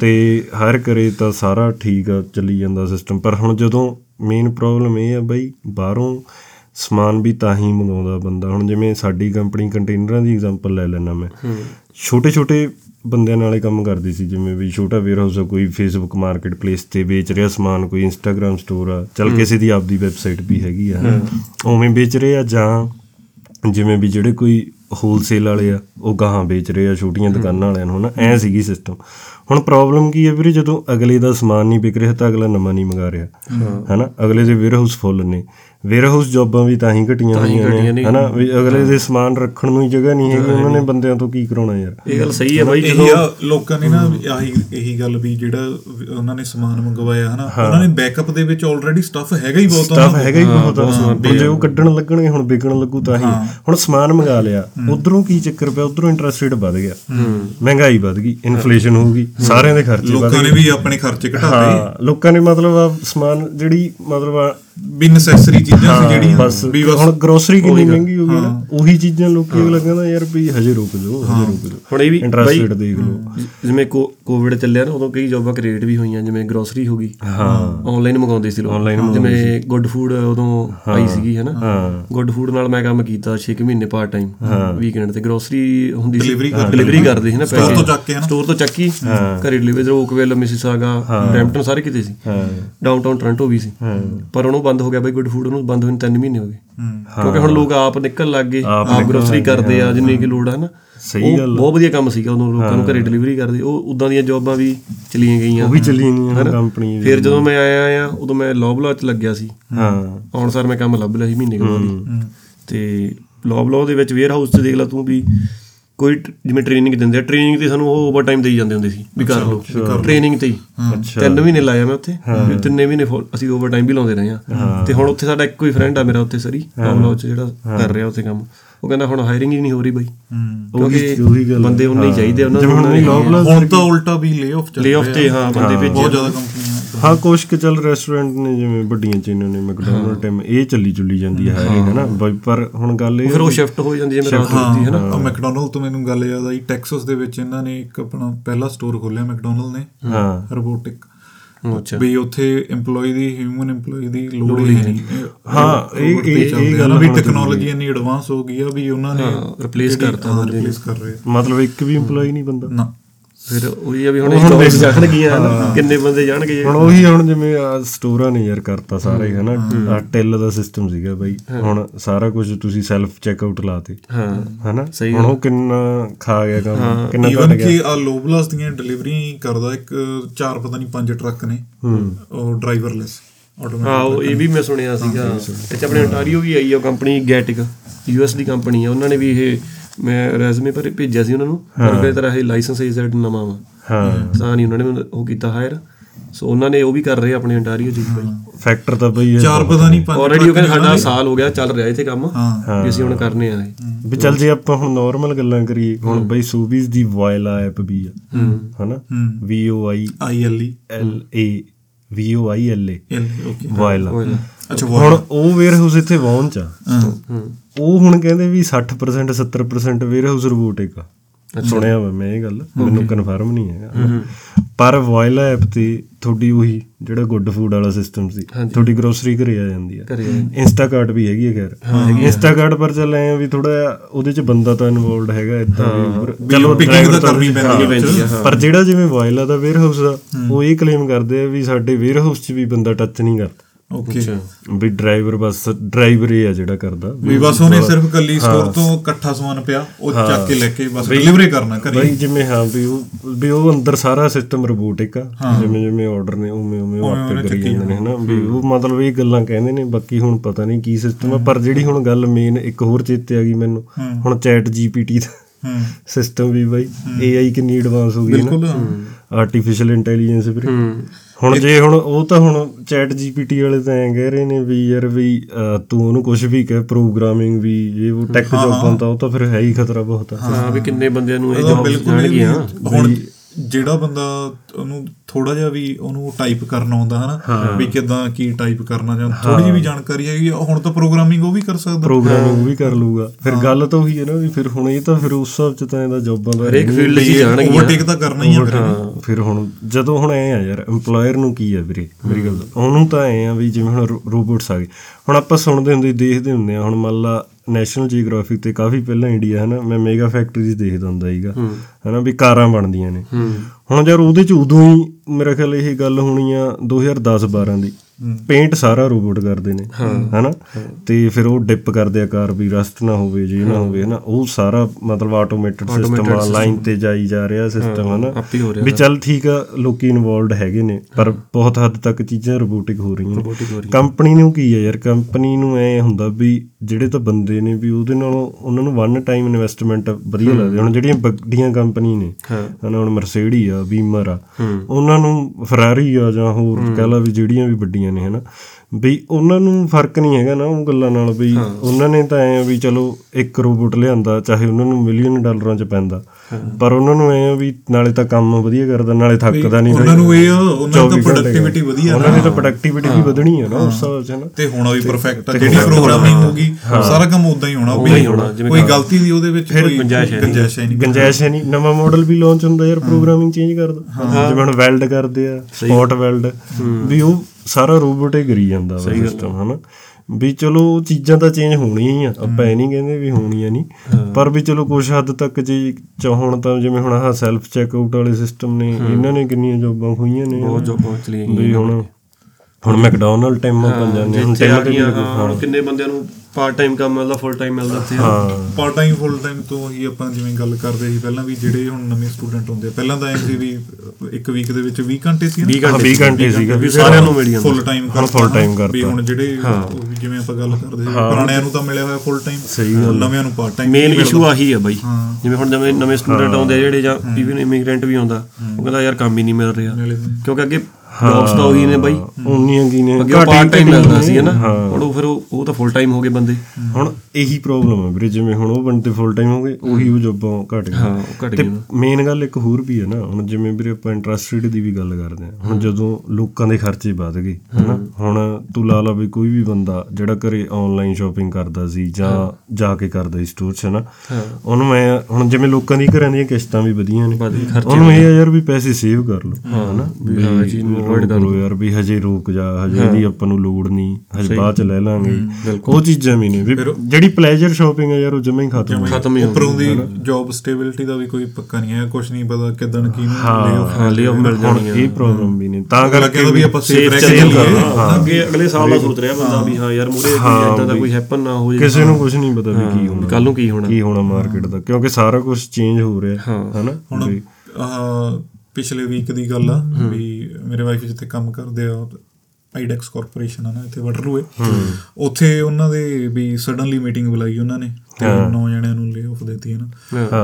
ਤੇ ਹਾਇਰ ਕਰੇ ਤਾਂ ਸਾਰਾ ਠੀਕ ਆ ਚੱਲੀ ਜਾਂਦਾ ਸਿਸਟਮ ਪਰ ਹੁਣ ਜਦੋਂ ਮੇਨ ਪ੍ਰੋਬਲਮ ਇਹ ਆ ਬਈ ਬਾਹਰੋਂ ਸਮਾਨ ਵੀ ਤਾਂ ਹੀ ਮੰਗਾਉਂਦਾ ਬੰਦਾ। ਹੁਣ ਜਿਵੇਂ ਸਾਡੀ ਕੰਪਨੀ ਕੰਟੇਨਰਾਂ ਦੀ ਐਗਜ਼ਾਮਪਲ ਲੈ ਲੈਣਾ ਮੈਂ। ਛੋਟੇ ਛੋਟੇ ਬੰਦਿਆਂ ਨਾਲੇ ਕੰਮ ਕਰਦੀ ਸੀ ਜਿਵੇਂ ਵੀ ਛੋਟਾ ਵੇਅਰਹਾਊਸ ਆ ਕੋਈ ਫੇਸਬੁੱਕ ਮਾਰਕੀਟ ਪਲੇਸ ਤੇ ਵੇਚ ਰਿਹਾ ਸਮਾਨ ਕੋਈ ਇੰਸਟਾਗ੍ਰam ਸਟੋਰ ਆ ਚਲ ਕਿਸੇ ਦੀ ਆਪਦੀ ਵੈਬਸਾਈਟ ਵੀ ਹੈਗੀ ਆ। ਉਵੇਂ ਵੇਚ ਰਹੇ ਆ ਜਾਂ ਜਿਵੇਂ ਵੀ ਜਿਹੜੇ ਕੋਈ ਹੋਲਸੇਲ ਵਾਲੇ ਆ ਉਹ ਗਾਹਾਂ ਵੇਚ ਰਹੇ ਆ ਛੋਟੀਆਂ ਦੁਕਾਨਾਂ ਵਾਲਿਆਂ ਨੂੰ। ਹਨਾ ਐ ਸੀਗੀ ਸਿਸਟਮ ਹੁਣ ਪ੍ਰੋਬਲਮ ਕੀ ਹੈ ਵੀਰੇ ਜਦੋਂ ਅਗਲੇ ਦਾ ਸਮਾਨ ਨਹੀਂ ਵਿਕ ਰਿਹਾ ਤਾਂ ਅਗਲਾ ਨਵਾਂ ਨਹੀਂ ਮੰਗਾ ਰਿਹਾ। ਹਨਾ? ਅਗਲੇ ਦੇ ਵੇਅਰਹਾਊਸ ਫੁੱਲ ਨੇ। ਵੇਅਰਹਾਊਸ ਜੌਬਾਂ ਵੀ ਤਾਂ ਹੀ ਘਟੀਆਂ ਹੋਈਆਂ ਨੇ ਹਨਾ? ਵੀ ਅਗਲੇ ਦੇ ਸਮਾਨ ਰੱਖਣ ਨੂੰ ਹੀ ਜਗ੍ਹਾ ਨਹੀਂ ਹੈਗੀ ਉਹਨਾਂ ਨੇ ਬੰਦਿਆਂ ਤੋਂ ਕੀ ਕਰਾਉਣਾ ਯਾਰ? ਇਹ ਗੱਲ ਸਹੀ ਹੈ ਬਾਈ ਇਹੀ ਆ ਲੋਕਾਂ ਨੇ ਨਾ ਆਹੀ ਇਹੀ ਗੱਲ ਵੀ ਜਿਹੜਾ ਉਹਨਾਂ ਨੇ ਸਮਾਨ ਮੰਗਵਾਇਆ ਹਨਾ? ਉਹਨਾਂ ਨੇ ਬੈਕਅਪ ਦੇ ਵਿੱਚ ਆਲਰੇਡੀ ਸਟੱਫ ਹੈਗਾ ਹੀ ਬਹੁਤ ਸਟਾਫ ਹੈਗਾ ਹੀ ਬਹੁਤ ਆ ਜੇ ਉਹ ਕੱਢਣ ਲੱਗਣਗੇ ਹੁਣ ਵਿਕਣ ਲੱਗੂ ਤਾਂ ਹੀ। ਹੁਣ ਸਮਾਨ ਮੰਗਾ ਲਿਆ ਉਧਰੋਂ ਕੀ ਚੱਕਰ ਪਿਆ? ਉਧਰੋਂ ਇੰਟਰਸਟ ਰੇਟ ਵਧ ਗਿਆ। ਮਹਿੰਗਾਈ ਵਧ ਗਈ ਇਨਫਲੇਸ਼ਨ ਹੋ ਗਈ ਸਾਰਿਆਂ ਦੇ ਖਰਚੇ ਵਧ ਲੋਕਾਂ ਨੇ ਵੀ ਆਪਣੇ ਖਰਚੇ ਘਟਾਤੇ। ਲੋਕਾਂ ਨੇ ਮਤਲਬ ਸਮਾਨ ਜਿਹੜੀ ਮਤਲਬ ਵੀ ਨੈਸੈਸਰੀ ਚੀਜ਼ਾਂ ਸੀ ਜਿਹੜੀਆਂ। ਬਸ ਵੀ ਹੁਣ ਗਰੋਸਰੀ ਕਿੰਨੀ ਮਹਿੰਗੀ ਹੋ ਗਈ ਨਾ ਉਹੀ ਚੀਜ਼ਾਂ ਲੋਕੀ ਅਗਲਾ ਕਹਿੰਦਾ ਯਾਰ ਵੀ ਹਜੇ ਰੁਕ ਜਾਓ ਹਜੇ ਰੁਕ ਜਾਓ। ਹੁਣ ਇਹ ਵੀ ਇੰਟਰਸਟ ਰੇਟ ਦੇਖ ਲਓ। ਜਿਵੇਂ ਕੋਵਿਡ ਚੱਲਿਆ ਨਾ ਉਦੋਂ ਕਈ ਜੌਬਾਂ ਕ੍ਰੀਏਟ ਵੀ ਹੋਈਆਂ ਜਿਵੇਂ ਗਰੋਸਰੀ ਹੋ ਗਈ। ਹਾਂ। ਆਨਲਾਈਨ ਮੰਗਾਉਂਦੇ ਸੀ ਲੋਕ। ਜਿਵੇਂ ਗੁੱਡ ਫੂਡ ਉਦੋਂ ਆਈ ਸੀਗੀ ਹੈਨਾ? ਗੁੱਡ ਫੂਡ ਨਾਲ ਮੈਂ ਕੰਮ ਕੀਤਾ 6 ਮਹੀਨੇ ਪਾਰਟ ਟਾਈਮ ਵੀਕਐਂਡ ਤੇ। ਗਰੋਸਰੀ ਹੁੰਦੀ ਸੀ। ਡਿਲੀਵਰੀ ਕਰਦੇ ਸੀ। ਨਾ Store ਤੋਂ ਚੱਕ ਕੇ ਹਨਾ? ਸਟੋਰ ਤੋਂ ਚੱਕੀ ਘਰੇ ਡਿਲੀਵਰੀ ਰੋਕਵੇਲ ਮਿਸਿਸਾਗਾ ਬ੍ਰੈਂਪਟਨ ਸਾਰੇ ਕਿਤੇ ਸੀ। ਡਾਊਨਟਾਊਨ ਟੋਰਾਂਟੋ ਵੀ ਸੀ। ਪਰ ਉਹਨੂੰ ਬੰਦ ਹੋ ਗਿਆ ਬਈ ਗੁੱਡ ਫੂਡ ਉਹਨੂੰ ਬੰਦ ਹੋਏ ਨੂੰ 3 ਮਹੀਨੇ ਹੋ ਗਏ। ਕਿਉਂਕਿ ਹੁਣ ਲੋਕ ਆਪ ਨਿਕਲ ਲੱਗ ਗਏ ਆਪ ਗਰੋਸਰੀ ਕਰਦੇ ਆ ਜਿੰਨੀ ਕਿ ਲੋੜ ਹੈ ਨਾ। ਸਹੀ ਉਹ ਬਹੁਤ ਵਧੀਆ ਕੰਮ ਸੀਗਾ ਉਦੋਂ ਲੋਕਾਂ ਨੂੰ ਘਰੇ ਡਿਲੀਵਰੀ ਕਰਦੇ। ਉਹ ਉਦਾਂ ਦੀਆਂ ਜੌਬਾਂ ਵੀ ਚਲੀਆਂ ਗਈਆਂ। ਉਹ ਵੀ ਚੱਲੀ ਨਹੀਂ ਹੁਣ ਕੰਪਨੀ ਫਿਰ ਜਦੋਂ ਮੈਂ ਆਇਆ ਆ ਉਦੋਂ ਮੈਂ ਲੌਬਲਾ ਚ ਲੱਗਿਆ ਸੀ। ਹਾਂ। ਆਉਣ ਸਾਰ ਮੈਂ ਕੰਮ ਲੱਭ ਲਿਆ ਸੀ ਮਹੀਨੇ ਕੁ ਬਾਅਦ। ਤੇ ਲੌਬਲਾ ਦੇ ਵਿੱਚ ਵੇਅਰ ਹਾਊਸ 'ਚ ਦੇਖ ਲਾ ਤੂੰ ਵੀ ਕੋਈ ਜਿਵੇਂ ਟ੍ਰੇਨਿੰਗ ਦਿੰਦੇ ਆ ਟ੍ਰੇਨਿੰਗ ਤੇ ਸਾਨੂੰ ਉਹ ਓਵਰ ਟਾਈਮ ਦੇਈ ਜਾਂਦੇ ਹੁੰਦੇ ਸੀ ਵੀ ਕਰ ਲਓ ਟ੍ਰੇਨਿੰਗ ਤੇ ਹੀ। ਤਿੰਨ ਮਹੀਨੇ ਲਾਇਆ ਮੈਂ ਉੱਥੇ ਵੀ ਤਿੰਨੇ ਮਹੀਨੇ ਅਸੀਂ ਓਵਰ ਟਾਈਮ ਵੀ ਲਾਉਂਦੇ ਰਹੇ ਆ ਤੇ ਹੁਣ ਉੱਥੇ ਸਾਡਾ ਇੱਕੋ ਹੀ ਫਰੈਂਡ ਆ ਮੇਰਾ ਉੱਥੇ ਸਰੀ ਲੌਬਲਾ 'ਚ ਜਿਹੜਾ ਕਰ ਰਿਹਾ ਉੱਥੇ ਕੰਮ। ਉਹ ਕਹਿੰਦਾ ਹੁਣ ਹਾਇਰਿੰਗ ਹੀ ਨਹੀਂ ਹੋ ਰਹੀ ਬਾਈ। ਉਹੀ ਕਿਉਂਕਿ ਬੰਦੇ ਉਨੇ ਹੀ ਚਾਹੀਦੇ ਉਹਨਾਂ ਜਿਵੇਂ ਹੁਣ ਤਾਂ ਉਲਟਾ ਵੀ ਲੇ ਆਫ ਚੱਲ ਲੇ ਆਫ ਤੇ ਹਾਂ ਬੰਦੇ ਭੇਜੇ ਬਹੁਤ ਜ਼ਿਆਦਾ ਕੰਪਨੀਆਂ ਹਾਂ ਕੁਛ ਕੁ ਚੱਲ ਰੈਸਟੋਰੈਂਟ ਨੇ ਜਿਵੇਂ ਵੱਡੀਆਂ ਚੇਨਾਂ ਨੇ ਮੈਕਡੋਨਲਡ ਟਾਈਮ ਇਹ ਚੱਲੀ ਚੁੱਲੀ ਜਾਂਦੀ ਹੈ ਹਾਇਰਿੰਗ ਹੈ। ਨਾ ਬਈ ਪਰ ਹੁਣ ਗੱਲ ਇਹ ਫਿਰ ਉਹ ਸ਼ਿਫਟ ਹੋ ਜਾਂਦੀ ਜਿਵੇਂ ਰਾਤ ਹੁੰਦੀ ਹੈ ਨਾ। ਮੈਕਡੋਨਲਡ ਤੋਂ ਮੈਨੂੰ ਗੱਲ ਯਾਦ ਆਈ ਟੈਕਸਸ ਦੇ ਵਿੱਚ ਇਹਨਾਂ ਨੇ ਇੱਕ ਆਪਣਾ ਪਹਿਲਾ ਸਟੋਰ ਖੋਲਿਆ ਮੈਕਡੋਨਲਡ ਨੇ ਹਾਂ। ਰੋਬੋਟਿਕ ਅੱਛਾ। ਵੀ ਉੱਥੇ EMPLOYE ਦੀ ਹਿਊਮਨ EMPLOYE ਦੀ ਲੋੜ ਹੀ ਨਹੀਂ। ਹਾਂ, ਇਹ- ਇਹ- ਇਹ ਗੱਲ ਵੀ ਟੈਕਨੋਲੋਜੀ ਇੰਨੀ ਐਡਵਾਂਸ ਹੋ ਗਈ ਆ ਵੀ ਉਹਨਾਂ ਨੇ ਰਿਪਲੇਸ ਕਰਤਾ ਰਿਪਲੇਸ ਕਰ ਰਹੇ। ਮਤਲਬ ਇੱਕ ਵੀ EMPLOYE ਨਹੀਂ ਬੰਦਾ। ਨਾ। ਫਿਰ ਉਹੀ ਆ ਵੀ ਹੁਣ ਇਹ ਜੌਬਸ ਜਾਣਗੀਆਂ ਕਿੰਨੇ ਬੰਦੇ ਜਾਣਗੇ ਹੁਣ ਉਹੀ ਹੁਣ ਜਿਵੇਂ ਆਹ ਸਟੋਰਾਂ ਨੇ ਯਾਰ ਕਰਤਾ ਸਾਰਾ ਹੀ। ਹਨਾ? ਆ ਟਿਲ ਦਾ ਸਿਸਟਮ ਸੀਗਾ ਬਾਈ। ਹੁਣ ਸਾਰਾ ਕੁਝ ਤੁਸੀਂ ਸੈਲਫ ਚੈੱਕਆਊਟ ਲਾਤੇ। ਹਾਂ। ਹਨਾ? ਹੁਣ ਉਹ ਕਿੰਨਾ ਖਾ ਗਿਆ ਕੰਮ ਕਿੰਨਾ ਈਵਨ ਕਿ ਆ ਲੋਬਲਸ ਦੀਆਂ ਡਿਲੀਵਰੀ ਕਰਦਾ ਇੱਕ ਚਾਰ ਪਤਾ ਨਹੀਂ ਪੰਜ ਟਰੱਕ ਨੇ। ਉਹ ਡਰਾਈਵਰਲੈਸ ਆਟੋਮੈਟਿਕ ਹਾਂ ਉਹ ਇਹ ਵੀ ਮੈਂ ਸੁਣਿਆ ਸੀਗਾ। ਤੇ ਚ ਆਪਣੇ ontario ਵੀ ਆਈ ਆ ਕੰਪਨੀ ਗੈਟਿਕ ਯੂਐਸ ਦੀ ਕੰਪਨੀ ਆ। ਉਹਨਾਂ ਨੇ ਵੀ ਇਹ ਮੈਂ ਰੈਜ਼ਮੇ ਪਰ ਭੇਜਿਆ ਸੀ ਉਹਨਾਂ ਨੂੰ ਪਰ ਫਿਰ ਤਰ੍ਹਾਂ ਇਹ ਲਾਇਸੈਂਸ ਇਜ਼ਡ ਨਵਾਂ। ਵਾ ਹਾਂ। ਤਾਂ ਨਹੀਂ ਉਹਨਾਂ ਨੇ ਉਹ ਕੀਤਾ ਹਾਇਰ ਸੋ ਉਹਨਾਂ ਨੇ ਉਹ ਵੀ ਕਰ ਰਹੇ ਆਪਣੇ ontario ਚ ਬਾਈ। ਫੈਕਟਰ ਤਾਂ ਬਈ ਚਾਰ ਪਤਾ ਨਹੀਂ ਪੰਜ ਆਲਰੇਡੀ ਉਹ ਕਹਿੰਦੇ ਸਾਡਾ ਸਾਲ ਹੋ ਗਿਆ ਚੱਲ ਰਿਹਾ ਇੱਥੇ ਕੰਮ। ਹਾਂ। ਵੀ ਅਸੀਂ ਹੁਣ ਕਰਨੇ ਆ ਵੀ ਚੱਲ ਜੇ ਆਪਾਂ ਹੁਣ ਨਾਰਮਲ ਗੱਲਾਂ ਕਰੀਏ ਹੁਣ ਬਈ ਸੂਬੀਜ਼ ਦੀ ਵਾਇਲਾ ਐਪ ਵੀ ਆ। ਹਨਾ? V O I I L E L A V O I L A L okay Voila ਅੱਛਾ ਹੁਣ ਉਹ ਵੇਅਰਹਾਊਸ ਇੱਥੇ ਵਾਉਣ ਚ ਆ। ਉਹ ਹੁਣ ਕਹਿੰਦੇ ਵੀ 60% 70% ਵੇਅਰਹਾਊਸ ਰੋਬੋਟਿਕ ਆ। ਸੁਣਿਆ ਮੈਂ ਇਹ ਗੱਲ ਮੈਨੂੰ ਕਨਫਰਮ ਨਹੀਂ ਹੈਗਾ। ਪਰ ਵਾਇਲਾ ਐਪ ਤੇ ਤੁਹਾਡੀ ਉਹੀ ਜਿਹੜਾ ਗੁੱਡ ਫੂਡ ਵਾਲਾ ਸਿਸਟਮ ਸੀ ਤੁਹਾਡੀ ਗਰੋਸਰੀ ਘਰੇ ਆ ਜਾਂਦੀ ਆ। ਇੰਸਟਾਕਾਰਟ ਵੀ ਹੈਗੀ ਆ ਖੈਰ। ਇੰਸਟਾਕਾਰਟ ਪਰ ਚੱਲ ਆਏ ਆ ਵੀ ਥੋੜਾ ਉਹਦੇ ਚ ਬੰਦਾ ਤਾਂ ਇਨਵੋਲਡ ਹੈਗਾ ਇਦਾਂ ਵੀ ਚਲੋ driver ਤਾਂ ਕਰਨੀ ਪੈਂਦੀ ਹੈ। ਪਰ ਜਿਹੜਾ ਜਿਵੇਂ ਵਾਇਲਾ ਦਾ ਵੇਅਰਹਾਊਸ ਆ ਉਹ ਇਹ ਕਲੇਮ ਕਰਦੇ ਆ ਵੀ ਸਾਡੇ ਵੇਅਰਹਾਊਸ 'ਚ ਵੀ ਬੰਦਾ ਟੱਚ ਨਹੀਂ ਕਰਦਾ। ਓਕੇ। ਵੀ ਡਰਾਈਵਰ ਬਸ ਡਰਾਈਵਰ ਹੀ ਆ ਜਿਹੜਾ ਕਰਦਾ। ਵੀ ਬਸ ਉਹਨੇ ਸਿਰਫ ਕੱਲੀ ਸਟੋਰ ਤੋਂ ਇਕੱਠਾ ਸਮਾਨ ਪਿਆ ਉਹ ਚੱਕ ਕੇ ਲੈ ਕੇ ਬਸ ਡਿਲੀਵਰੀ ਕਰਨਾ ਘਰੇ। ਬਈ ਜਿਵੇਂ ਹਾਂ ਵੀ ਉਹ ਵੀ ਉਹ ਅੰਦਰ ਸਾਰਾ ਸਿਸਟਮ ਰੋਬੋਟਿਕ ਆ। ਜਿਵੇਂ ਜਿਵੇਂ ਆਰਡਰ ਨੇ ਉਵੇਂ ਉਵੇਂ ਉਹ ਆਪੇ ਕਰੀ ਜਾਂਦੇ ਨੇ ਹਨਾ। ਵੀ ਉਹ ਮਤਲਬ ਇਹ ਗੱਲਾਂ ਕਹਿੰਦੇ ਨੇ ਬਾਕੀ ਹੁਣ ਪਤਾ ਨਹੀਂ ਕੀ ਸਿਸਟਮ ਆ ਪਰ ਜਿਹੜੀ ਹੁਣ ਗੱਲ ਮੇਨ ਇੱਕ ਹੋਰ ਚੇਤੇ ਆ ਗਈ ਮੈਨੂੰ। ਹੁਣ ਚੈਟ ਜੀਪੀਟੀ ਦਾ ਸਿਸਟਮ ਵੀ ਬਾਈ AI ਕਿੰਨੀ ਐਡਵਾਂਸ ਹੋ ਗਈ ਨਾ। ਬਿਲਕੁਲ। ਆਰਟੀਫੀਸ਼ੀਅਲ ਇੰਟੈਲੀਜੈਂਸ ਵੀਰੇ। ਹੂੰ। ਹੁਣ ਜੇ ਹੁਣ ਉਹ ਤਾਂ ਹੁਣ ਚੈਟ ਜੀਪੀਟੀ ਵਾਲੇ ਤਾਂ ਐਂ ਕਹਿ ਰਹੇ ਨੇ ਵੀ ਯਾਰ ਵੀ ਤੂੰ ਉਹਨੂੰ ਕੁਝ ਵੀ ਕਹਿ ਪ੍ਰੋਗਰਾਮਿੰਗ ਵੀ ਇਹ ਉਹ ਟੈਕ ਜੌਬਾਂ ਤਾਂ ਉਹ ਤਾਂ ਫਿਰ ਹੈ ਹੀ ਖਤਰਾ ਬਹੁਤ ਹਾਂ ਵੀ ਕਿੰਨੇ ਬੰਦਿਆਂ ਨੂੰ ਇਹ ਜੌਬ ਹੀ ਜਾਣਗੀਆਂ। ਹੁਣ ਜਿਹੜਾ ਬੰਦਾ ਉਹਨੂੰ ਥੋੜਾ ਜਿਹਾ ਵੀ ਉਹਨੂੰ ਟਾਈਪ ਕਰਨਾ ਆਉਂਦਾ ਹਨਾ ਵੀ ਕਿਦਾਂ ਕੀ ਟਾਈਪ ਕਰਨਾ ਜਾਂ ਥੋੜੀ ਜਿਹੀ ਵੀ ਜਾਣਕਾਰੀ ਹੈਗੀ ਹੁਣ ਤਾਂ ਪ੍ਰੋਗਰਾਮਿੰਗ ਉਹ ਵੀ ਕਰ ਸਕਦਾ। ਪ੍ਰੋਗਰਾਮਿੰਗ ਵੀ ਕਰ ਲੂਗਾ ਫਿਰ ਗੱਲ ਤਾਂ ਉਹੀ ਹੈ ਨਾ ਵੀ ਫਿਰ ਹੁਣ ਇਹ ਤਾਂ ਫਿਰ ਉਸ ਹਿਸਾਬ ਚ ਤਾਂ ਇਹਦਾ ਜੌਬਾਂ ਦਾ ਹਰੇਕ ਫੀਲਡ 'ਚ ਹੀ ਜਾਣਗੀਆਂ। ਓਵਰਟੇਕ ਤਾਂ ਕਰਨਾ ਹੀ ਆ ਫਿਰ। ਫਿਰ ਹੁਣ ਜਦੋਂ ਹੁਣ ਐ ਆ ਯਾਰ EMPLOYER ਨੂੰ ਕੀ ਆ ਵੀਰੇ ਮੇਰੀ ਗੱਲ ਉਹਨੂੰ ਤਾਂ ਐ ਆ ਵੀ ਜਿਵੇਂ ਹੁਣ ਰੋਬੋਟਸ ਆ ਗਏ। ਹੁਣ ਆਪਾਂ ਸੁਣਦੇ ਹੁੰਦੇ ਦੇਖਦੇ ਹੁੰਦੇ ਆ ਹੁਣ ਮੰਨ ਲਾ ਨੈਸ਼ਨਲ ਜੀਓਗ੍ਰਾਫਿਕ ਤੇ ਕਾਫੀ ਪਹਿਲਾਂ ਇੰਡੀਆ ਹਨਾ ਮੈਂ ਮੇਗਾ ਫੈਕਟਰੀਜ਼ ਦੇਖਦਾ ਹੁੰਦਾ ਸੀਗਾ ਹਨਾ ਵੀ ਕਾਰਾਂ ਬਣਦੀਆਂ ਨੇ। ਹੁਣ ਯਾਰ ਉਹਦੇ ਚ ਉਦੋਂ ਹੀ ਮੇਰਾ ਖਿਆਲ ਇਹ ਗੱਲ ਹੋਣੀ ਆ 2010 12 ਦੀ। ਪੇਂਟ ਸਾਰਾ ਰੋਬੋਟ ਕਰਦੇ ਨੇ ਹਨਾ? ਤੇ ਫਿਰ ਉਹ ਡਿਪ ਕਰਦੇ ਆ ਕਾਰ ਵੀ ਰਸਟ ਨਾ ਹੋਵੇ ਜੇ ਨਾ ਹੋਵੇ ਹਨਾ? ਉਹ ਸਾਰਾ ਮਤਲਬ ਆਟੋਮੇਟਡ ਸਿਸਟਮ ਆ ਲਾਈਨ ਤੇ ਜਾਈ ਜਾ ਰਿਹਾ ਸਿਸਟਮ ਹਨਾ? ਵੀ ਚੱਲ ਠੀਕ ਆ ਲੋਕੀ ਇਨਵੋਲਡ ਹੈਗੇ ਨੇ ਪਰ ਬਹੁਤ ਹੱਦ ਤੱਕ ਚੀਜ਼ਾਂ ਰੋਬੋਟਿਕ ਹੋ ਰਹੀਆਂ ਨੇ। ਕੰਪਨੀ ਨੂੰ ਕੀ ਹੈ ਯਾਰ? ਕੰਪਨੀ ਨੂੰ ਐ ਹੁੰਦਾ ਵੀ ਜਿਹੜੇ ਤਾਂ ਬੰਦੇ ਨੇ ਵੀ ਉਹਦੇ ਨਾਲੋਂ ਉਹਨਾਂ ਨੂੰ ਵਨ ਟਾਈਮ ਇਨਵੈਸਟਮੈਂਟ ਵਧੀਆ ਲੱਗਦੀ ਹੁਣ ਜਿਹੜੀਆਂ ਵੱਡੀਆਂ ਕੰਪਨੀ ਨੇ ਹਨਾ? ਹੁਣ ਮਰਸੀਡੀ ਆ ਬੀਮਰ ਆ। ਉਹਨਾਂ ਨੂੰ ਫਰਾਰੀ ਆ ਜਾਂ ਹੋਰ ਕਹਿ ਲਾ ਵੀ ਜਿਹੜੀਆਂ ਵੀ ਵੱਡੀਆਂ ਨੇ ਹਨਾ। ਵੀ ਉਹਨਾਂ ਨੂੰ ਫ਼ਰਕ ਨਹੀਂ ਹੈਗਾ ਨਾ ਉਹ ਗੱਲਾਂ ਨਾਲ ਵੀ ਉਹਨਾਂ ਨੇ ਤਾਂ ਐ ਆ ਵੀ ਚਲੋ ਇੱਕ ਰੋਬੋਟ ਲਿਆਂਦਾ ਚਾਹੇ ਉਹਨਾਂ ਨੂੰ ਮਿਲੀਅਨ ਡਾਲਰਾਂ ਚ ਪੈਂਦਾ। ਪਰ ਉਹਨਾਂ ਨੂੰ ਐ ਆ ਵੀ ਨਾਲੇ ਤਾਂ ਕੰਮ ਵਧੀਆ ਕਰਦਾ ਨਾਲੇ ਥੱਕਦਾ ਨਹੀਂ ਉਹਨਾਂ ਨੂੰ ਇਹ ਆ ਉਹਨਾਂ ਦੀ ਪ੍ਰੋਡਕਟਿਵਿਟੀ ਵਧੀਆ ਉਹਨਾਂ ਦੀ ਤਾਂ ਪ੍ਰੋਡਕਟਿਵਿਟੀ ਵੀ ਵਧਣੀ ਹੈ ਨਾ ਉਸ ਹਿਸਾਬ ਚ ਨਾ ਤੇ ਹੋਣਾ ਵੀ ਪਰਫੈਕਟ ਆ ਜਿਹੜੀ ਪ੍ਰੋਗਰਾਮਿੰਗ ਹੋਗੀ ਸਾਰਾ ਕੰਮ ਉਦਾਂ ਹੀ ਹੋਣਾ ਵੀ ਕੋਈ ਗਲਤੀ ਦੀ ਉਹਦੇ ਵਿੱਚ ਕੋਈ ਗੁੰਜਾਇਸ਼ ਨਹੀਂ। ਗੰਜਾਇਸ਼ ਨਹੀਂ। ਨਵਾਂ ਮਾਡਲ ਵੀ ਲਾਂਚ ਹੁੰਦਾ ਯਾਰ ਪ੍ਰੋਗਰਾਮਿੰਗ ਚੇਂਜ ਕਰਦਾ। ਜਿਵੇਂ ਹੁਣ ਵੈਲਡ ਕਰਦੇ ਆ ਸਪੌਟ ਵੈਲਡ ਵੀ ਉਹ ਸਾਰਾ ਰੋਬੋਟ ਹੀ ਕਰੀ ਜਾਂਦਾ ਵਾ ਸਿਸਟਮ ਹਨਾ? ਵੀ ਚਲੋ ਚੀਜ਼ਾਂ ਤਾਂ ਚੇਂਜ ਹੋਣੀਆਂ ਹੀ ਆ ਆਪਾਂ ਇਹ ਨਹੀਂ ਕਹਿੰਦੇ ਵੀ ਹੋਣੀਆਂ ਨਹੀਂ ਪਰ ਵੀ ਚਲੋ ਕੁਝ ਹੱਦ ਤੱਕ ਜੇ ਚਾਹਣ ਤਾਂ ਜਿਵੇਂ ਹੁਣ ਆਹ ਸੈਲਫ ਚੈੱਕਆਊਟ ਵਾਲੇ ਸਿਸਟਮ ਨੇ ਇਹਨਾਂ ਨੇ ਕਿੰਨੀਆਂ ਜੋਬਾਂ ਖੋਈਆਂ ਨੇ ਬਹੁਤ ਜੌਬਾਂ ਚਲੀਆਂ ਵੀ ਹੁਣ ਹੁਣ ਮੈਕਡੋਨਲਡ ਟਾਈਮ ਆਪਾਂ ਜਾਂਦੇ ਹੁਣ ਗਈਆਂ ਟਾਈਮ ਤੇ ਕਿੰਨੇ ਬੰਦਿਆਂ ਨੂੰ ਪਾਰਟ ਟਾਈਮ ਕੰਮ ਮਿਲਦਾ ਫੁੱਲ ਟਾਈਮ ਮਿਲਦਾ ਤੇ ਪਾਰਟ ਟਾਈਮ ਫੁੱਲ ਟਾਈਮ ਤੋਂ ਹੀ ਆਪਾਂ ਜਿਵੇਂ ਗੱਲ ਕਰਦੇ ਸੀ ਪਹਿਲਾਂ ਵੀ ਜਿਹੜੇ ਹੁਣ ਨਵੇਂ ਸਟੂਡੈਂਟ ਹੁੰਦੇ ਆ ਪਹਿਲਾਂ ਤਾਂ ਐਂ ਸੀ ਵੀ ਇੱਕ ਵੀਕ ਦੇ ਵਿੱਚ 20 ਘੰਟੇ ਸੀ ਨਾ? 20 ਘੰਟੇ 20 ਘੰਟੇ ਸੀਗਾ ਵੀ ਸਾਰਿਆਂ ਨੂੰ ਮਿਲ ਜਾਂਦਾ। ਫੁੱਲ ਟਾਈਮ ਹੁਣ full time ਕਰਤਾ। ਵੀ ਹੁਣ ਜਿਹੜੇ ਵੀ ਜਿਵੇਂ ਆਪਾਂ ਗੱਲ ਕਰਦੇ ਸੀ ਪੁਰਾਣਿਆਂ ਨੂੰ ਤਾਂ ਮਿਲਿਆ ਹੋਇਆ ਫੁੱਲ ਟਾਈਮ ਸਹੀ ਨਵਿਆਂ ਨੂੰ ਪਾਰਟ ਟਾਈਮ ਮੇਨ ਇਸ਼ੂ ਆਹੀ ਹੈ ਬਾਈ। ਜਿਵੇਂ ਹੁਣ ਨਵੇਂ ਨਵੇਂ ਸਟੂਡੈਂਟ ਆਉਂਦੇ ਆ ਜਿਹੜੇ ਜਾਂ ਇਵਨ ਇਮੀਗ੍ਰੈਂਟ ਵੀ ਆਉਂਦਾ ਉਹ ਕਹਿੰਦਾ ਯਾਰ ਕੰਮ ਹੀ ਨਹੀਂ ਮਿਲ ਰਿਹਾ। ਕਿਉਂਕਿ ਅੱਗੇ ਜੌਬਸ ਤਾਂ ਉਹੀ ਨੇ ਬਾਈ। ਉਨੀਆਂ ਕੀ ਨੇ। ਅੱਗੇ ਪਾਰਟ ਟਾਈਮ ਮਿਲਦਾ ਸੀ ਨਾ? ਹੁਣ ਉਹ ਫਿਰ ਉਹ ਤਾਂ ਫੁੱਲ ਟਾਈਮ ਹੋ ਗਏ ਬੰਦੇ। ਹੁਣ ਇਹੀ ਪ੍ਰੋਬਲਮ ਹੈ ਵੀਰੇ ਜਿਵੇਂ ਹੁਣ ਉਹ ਬੰਦੇ ਫੁੱਲ ਟਾਈਮ ਹੋ ਗਏ ਉਹੀ ਉਹ ਜੋਬਾਂ ਘਟ ਗਈਆਂ। ਤੇ। ਮੇਨ ਗੱਲ ਇੱਕ ਹੋਰ ਵੀ ਹੈ ਨਾ ਹੁਣ ਜਿਵੇਂ ਵੀਰੇ ਆਪਾਂ ਇੰਟਰਸਟ ਰੇਟ ਦੀ ਵੀ ਗੱਲ ਕਰਦੇ ਹਾਂ ਹੁਣ ਜਦੋਂ ਲੋਕਾਂ ਦੇ ਖਰਚੇ ਵੱਧ ਗਏ ਹਨਾ ਹੁਣ ਤੂੰ ਲਾ ਲਾ ਵੀ ਕੋਈ ਵੀ ਬੰਦਾ ਜਿਹੜਾ ਘਰੇ ਆਨਲਾਈਨ ਸ਼ਾਪਿੰਗ ਕਰਦਾ ਸੀ ਜਾਂ ਜਾ ਕੇ ਕਰਦਾ ਸੀ ਸਟੋਰ 'ਚ ਹਨਾ ਉਹਨੂੰ ਮੈਂ ਹੁਣ ਜਿਵੇਂ ਲੋਕਾਂ ਦੀ ਘਰਾਂ ਦੀਆਂ ਕਿਸ਼ਤਾਂ ਵੀ ਵਧੀਆਂ ਨੇ। ਉਹਨੂੰ ਇਹ ਆ ਯਾਰ ਵੀ ਪੈਸੇ ਸੇਵ ਕਰ ਲਓ ਹਨਾ ਵੀ ਅਵੋਇਡ ਕਰ ਯਾਰ ਵੀ ਹਜੇ ਰੁਕ ਜਾ ਹਜੇ ਇਹਦੀ ਆਪਾਂ ਨੂੰ ਲੋੜ ਨਹੀਂ। ਹਜੇ ਬਾਅਦ ਚ ਲੈ ਲਾਂਗੇ। ਉਹ ਚੀਜ਼ਾਂ ਵੀ ਨੇ। ਵੀ ਜਿਹੜੀ ਪਲੇਜਰ ਸ਼ਾਪਿੰਗ ਹੈ ਯਾਰ ਉਹ ਜਮਾ ਹੀ ਖਤਮ ਹੋ ਗਈ ਖਤਮ ਹੀ ਹੋ। ਉੱਪਰੋਂ ਦੀ ਜੌਬ ਸਟੇਬਿਲਿਟੀ ਦਾ ਵੀ ਕੋਈ ਪੱਕਾ ਨਹੀਂ ਹੈ ਕੁਝ ਨਹੀਂ ਪਤਾ ਕਿਦਣ ਕੀ ਨੂੰ ਹਾਂ ਲੇ ਮਿਲ ਹੁਣ ਜਾਣੀ ਇਹ ਪ੍ਰੋਬਲਮ ਵੀ ਨੇ। ਤਾਂ ਕਰਕੇ ਵੀ ਆਪਾਂ ਸੇਫ ਰਹਿ ਕਰਨਾ ਅੱਗੇ ਅਗਲੇ ਸਾਲ ਦਾ ਸੋਚ ਰਿਹਾ ਬੰਦਾ ਵੀ ਹਾਂ ਯਾਰ ਮੂਰੇ ਇਦਾਂ ਦਾ ਕੋਈ ਹੈਪਨ ਨਾ ਹੋ ਜਾਏ ਕਿਸੇ ਨੂੰ ਕੁਝ ਨਹੀਂ ਪਤਾ ਵੀ ਕੀ ਹੋਣਾ। ਕੱਲ ਨੂੰ ਕੀ ਹੋਣਾ। ਕੀ ਹੋਣਾ ਮਾਰਕੀਟ ਦਾ। ਕਿਉਂਕਿ ਸਾਰਾ ਕੁਝ ਚੇਂਜ ਹੋ ਰਿਹਾ ਹਨਾ? ਵੀ ਆਹ ਪਿਛਲੇ ਵੀਕ ਦੀ ਗੱਲ ਆ ਵੀ ਮੇਰੇ ਵਾਈਫ ਜਿੱਥੇ ਕੰਮ ਕਰਦੇ ਆ ਆਈਡੈਕਸ ਕਾਰਪੋਰੇਸ਼ਨ ਆ ਨਾ ਇੱਥੇ ਵਟਰਲੂਏ ਉੱਥੇ ਉਹਨਾਂ ਦੇ ਵੀ ਸਡਨਲੀ ਮੀਟਿੰਗ ਬੁਲਾਈ ਉਹਨਾਂ ਨੇ ਤੇ ਨੌ ਜਣਿਆਂ ਨੂੰ ਲੇ ਆਫ ਦਿੱਤੀ ਹੈ ਨਾ।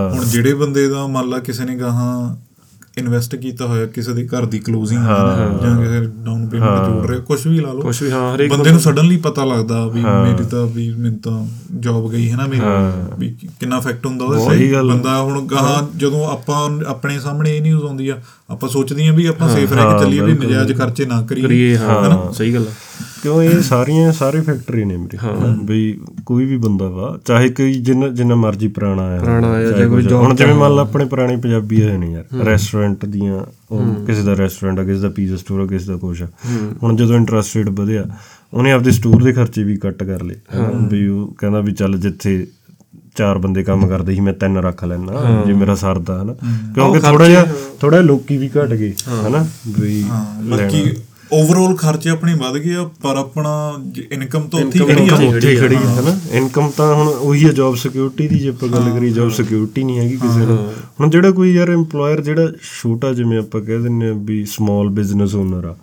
ਹੁਣ ਜਿਹੜੇ ਬੰਦੇ ਦਾ ਮੰਨ ਲਾ ਕਿਸੇ ਨੇ ਗਾਹਾਂ ਇਨਵੈਸਟ ਕੀਤਾ ਹੋਇਆ ਕਿਸੇ ਦੇ ਘਰ ਦੀ ਕਲੋਜ਼ਿੰਗ ਜਾਂ ਕਿਸੇ ਡਾਊਨ ਪੇਮੈਂਟ ਜੋੜ ਰਿਹਾ ਕੁਝ ਵੀ ਲਾ ਲਓ। ਕੁਝ ਵੀ ਹਾਂ ਹਰੇਕ ਬੰਦੇ ਨੂੰ ਸਡਨਲੀ ਪਤਾ ਲੱਗਦਾ ਵੀ ਮੇਰੀ ਤਾਂ ਵੀ ਮੈਨੂੰ ਤਾਂ ਜੌਬ ਗਈ ਹੈ ਨਾ ਮੇਰੀ ਵੀ ਕਿੰਨਾ ਇਫੈਕਟ ਹੁੰਦਾ ਉਹਦਾ ਸਹੀ। ਬੰਦਾ ਹੁਣ ਗਾਹਾਂ ਜਦੋਂ ਆਪਾਂ ਆਪਣੇ ਸਾਹਮਣੇ ਇਹ ਨਿਊਜ਼ ਆਉਂਦੀ ਆ ਆਪਾਂ ਸੋਚਦੇ ਆ ਵੀ ਆਪਾਂ ਸੇਫ ਰਹਿ ਕੇ ਚੱਲੀਏ ਵੀ ਨਜਾਇਜ਼ ਖਰਚੇ ਨਾ ਕਰੀਏ ਹਾਂ ਸਹੀ ਗੱਲ ਆ। ਕਿਉਂ ਇਹ ਸਾਰੀਆਂ ਸਾਰੇ ਫੈਕਟਰੀ ਨੇ ਮੇਰੇ। ਬਈ ਕੋਈ ਵੀ ਬੰਦਾ ਵਾ ਚਾਹੇ ਕੋਈ ਜਿੰਨਾ ਜਿੰਨਾ ਮਰਜ਼ੀ ਪੁਰਾਣਾ ਆਇਆ ਪੁਰਾਣਾ ਆਇਆ, ਚਾਹੇ ਕੋਈ ਹੁਣ ਜਿਵੇਂ ਮੰਨ ਲਾ ਆਪਣੇ ਪੁਰਾਣੇ ਪੰਜਾਬੀ ਆਏ ਨੇ ਯਾਰ ਰੈਸਟੋਰੈਂਟ ਦੀਆਂ ਉਹ ਕਿਸੇ ਦਾ ਰੈਸਟੋਰੈਂਟ ਆ ਕਿਸੇ ਦਾ ਪੀਜ਼ਾ ਸਟੋਰ ਆ ਕਿਸੇ ਦਾ ਕੁਛ ਆ। ਹੁਣ ਜਦੋਂ ਇੰਟਰਸਟ ਰੇਟ ਵਧਿਆ ਉਹਨੇ ਆਪਦੇ ਸਟੋਰ ਦੇ ਖਰਚੇ ਵੀ ਕੱਟ ਕਰ ਲਏ। ਵੀ ਉਹ ਕਹਿੰਦਾ ਵੀ ਚੱਲ ਜਿੱਥੇ ਚਾਰ ਬੰਦੇ ਕੰਮ ਕਰਦੇ ਸੀ ਮੈਂ ਤਿੰਨ ਰੱਖ ਲੈਣਾ ਜੇ ਮੇਰਾ ਸਰਦਾ ਹਨਾ। ਕਿਉਂਕਿ ਥੋੜਾ ਜਿਹਾ ਥੋੜਾ ਲੋਕੀ ਵੀ ਘਟ ਗਏ ਹਨਾ? ਵੀ ਬਾਕੀ ਓਵਰਆਲ ਖਰਚੇ ਆਪਣੇ ਵੱਧ ਗਏ ਆ ਪਰ ਆਪਣਾ ਇਨਕਮ ਤਾਂ ਉੱਥੇ ਹੀ ਖੜੀ ਆ। ਉੱਥੇ ਹੀ ਖੜੀ ਹੈ। ਹਨਾ? ਇਨਕਮ ਤਾਂ ਹੁਣ ਉਹੀ ਹੈ ਜੌਬ ਸਿਕਿਉਰਿਟੀ ਦੀ ਜੇ ਆਪਾਂ ਗੱਲ ਕਰੀ ਜੌਬ ਸਿਕਿਉਰਿਟੀ ਨਹੀਂ ਹੈਗੀ ਕਿਸੇ ਨੂੰ। ਹੁਣ ਜਿਹੜਾ ਕੋਈ ਯਾਰ EMPLOYER ਜਿਹੜਾ ਛੋਟਾ ਜਿਵੇਂ ਆਪਾਂ ਕਹਿ ਦਿੰਨੇ ਆ ਵੀ ਸਮਾਲ ਬਿਜ਼ਨਸ ਓਨਰ ਆ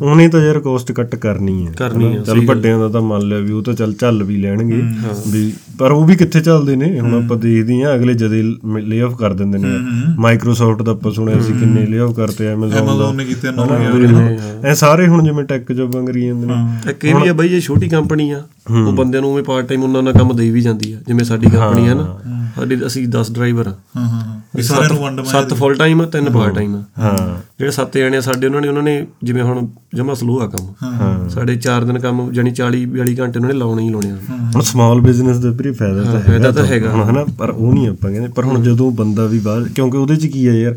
ਉਹਨੇ ਤਾਂ ਯਾਰ ਕੋਸਟ ਕੱਟ ਕਰਨੀ ਹੈ ਕਰਨੀ ਹਨਾ? ਚੱਲ ਵੱਡਿਆਂ ਦਾ ਤਾਂ ਮੰਨ ਲਿਆ ਵੀ ਉਹ ਤਾਂ ਚੱਲ ਚੱਲ ਵੀ ਲੈਣਗੇ ਵੀ ਪਰ ਉਹ ਵੀ ਕਿੱਥੇ ਚੱਲਦੇ ਨੇ? ਹੁਣ ਆਪਾਂ ਦੇਖਦੇ ਆ ਅਗਲੇ ਜਦੇ ਲੇ ਆਫ ਕਰ ਦਿੰਦੇ ਨੇ। ਮਾਈਕਰੋਸਾਫਟ ਦਾ ਆਪਾਂ ਸੁਣਿਆ ਸੀ ਕਿੰਨੇ ਲੇ ਆਫ ਕਰਤੇ Amazon ਦਾ Amazon ਨੇ ਕੀਤੇ ਨੌ ਇਹ ਸਾਰੇ ਹੁਣ ਜਿਵੇਂ ਟੈਕ ਜੋਬਾਂ ਕਰੀ ਜਾਂਦੇ ਨੇ। ਇੱਕ ਇਹ ਵੀ ਆ ਬਾਈ ਇਹ ਛੋਟੀ ਕੰਪਨੀ ਆ ਉਹ ਬੰਦਿਆਂ ਨੂੰ ਉਵੇਂ ਪਾਰਟ ਟਾਈਮ ਉਹਨਾਂ ਨਾਲ ਕੰਮ ਦੇਈ ਵੀ ਜਾਂਦੀ ਆ। ਜਿਵੇਂ ਸਾਡੀ ਕੰਪਨੀ ਆ ਨਾ ਸਾਡੀ ਅਸੀਂ 10 ਡਰਾਈਵਰ ਆ। ਹਾਂ ਹਾਂ ਹਾਂ। ਵੀ ਸਾਰਿਆਂ ਨੂੰ ਵੰਡ ਸੱਤ ਫੁੱਲ ਟਾਈਮ ਆ ਤਿੰਨ ਪਾਰਟ ਟਾਈਮ ਆ। ਹਾਂ। ਜਿਹੜੇ ਸੱਤ ਜਣੇ ਆ ਸਾਡੇ ਉਹਨਾਂ ਨੇ ਉਹਨਾਂ ਨੇ ਜਿਵੇਂ ਹੁਣ ਜਮਾ ਸਲੋ ਆ ਕੰਮ। ਸਾਡੇ 4 ਦਿਨ ਕੰਮ ਜਾਨੀ 40 42 ਘੰਟੇ ਉਹਨਾਂ ਨੇ ਲਾਉਣੇ ਹੀ ਲਾਉਣੇ ਆ। ਹੁਣ ਸਮਾਲ ਬਿਜ਼ਨਸ ਦਾ ਵੀ ਫਾਇਦਾ ਤਾਂ ਹੈ ਫਾਇਦਾ ਤਾਂ ਹੈਗਾ। ਹੁਣ ਹਨਾ? ਪਰ ਉਹ ਨਹੀਂ ਆਪਾਂ ਕਹਿੰਦੇ। ਪਰ ਹੁਣ ਜਦੋਂ ਬੰਦਾ ਵੀ ਬਾਹਰ ਕਿਉਂਕਿ ਉਹਦੇ ਚ ਕੀ ਆ ਯਾਰ?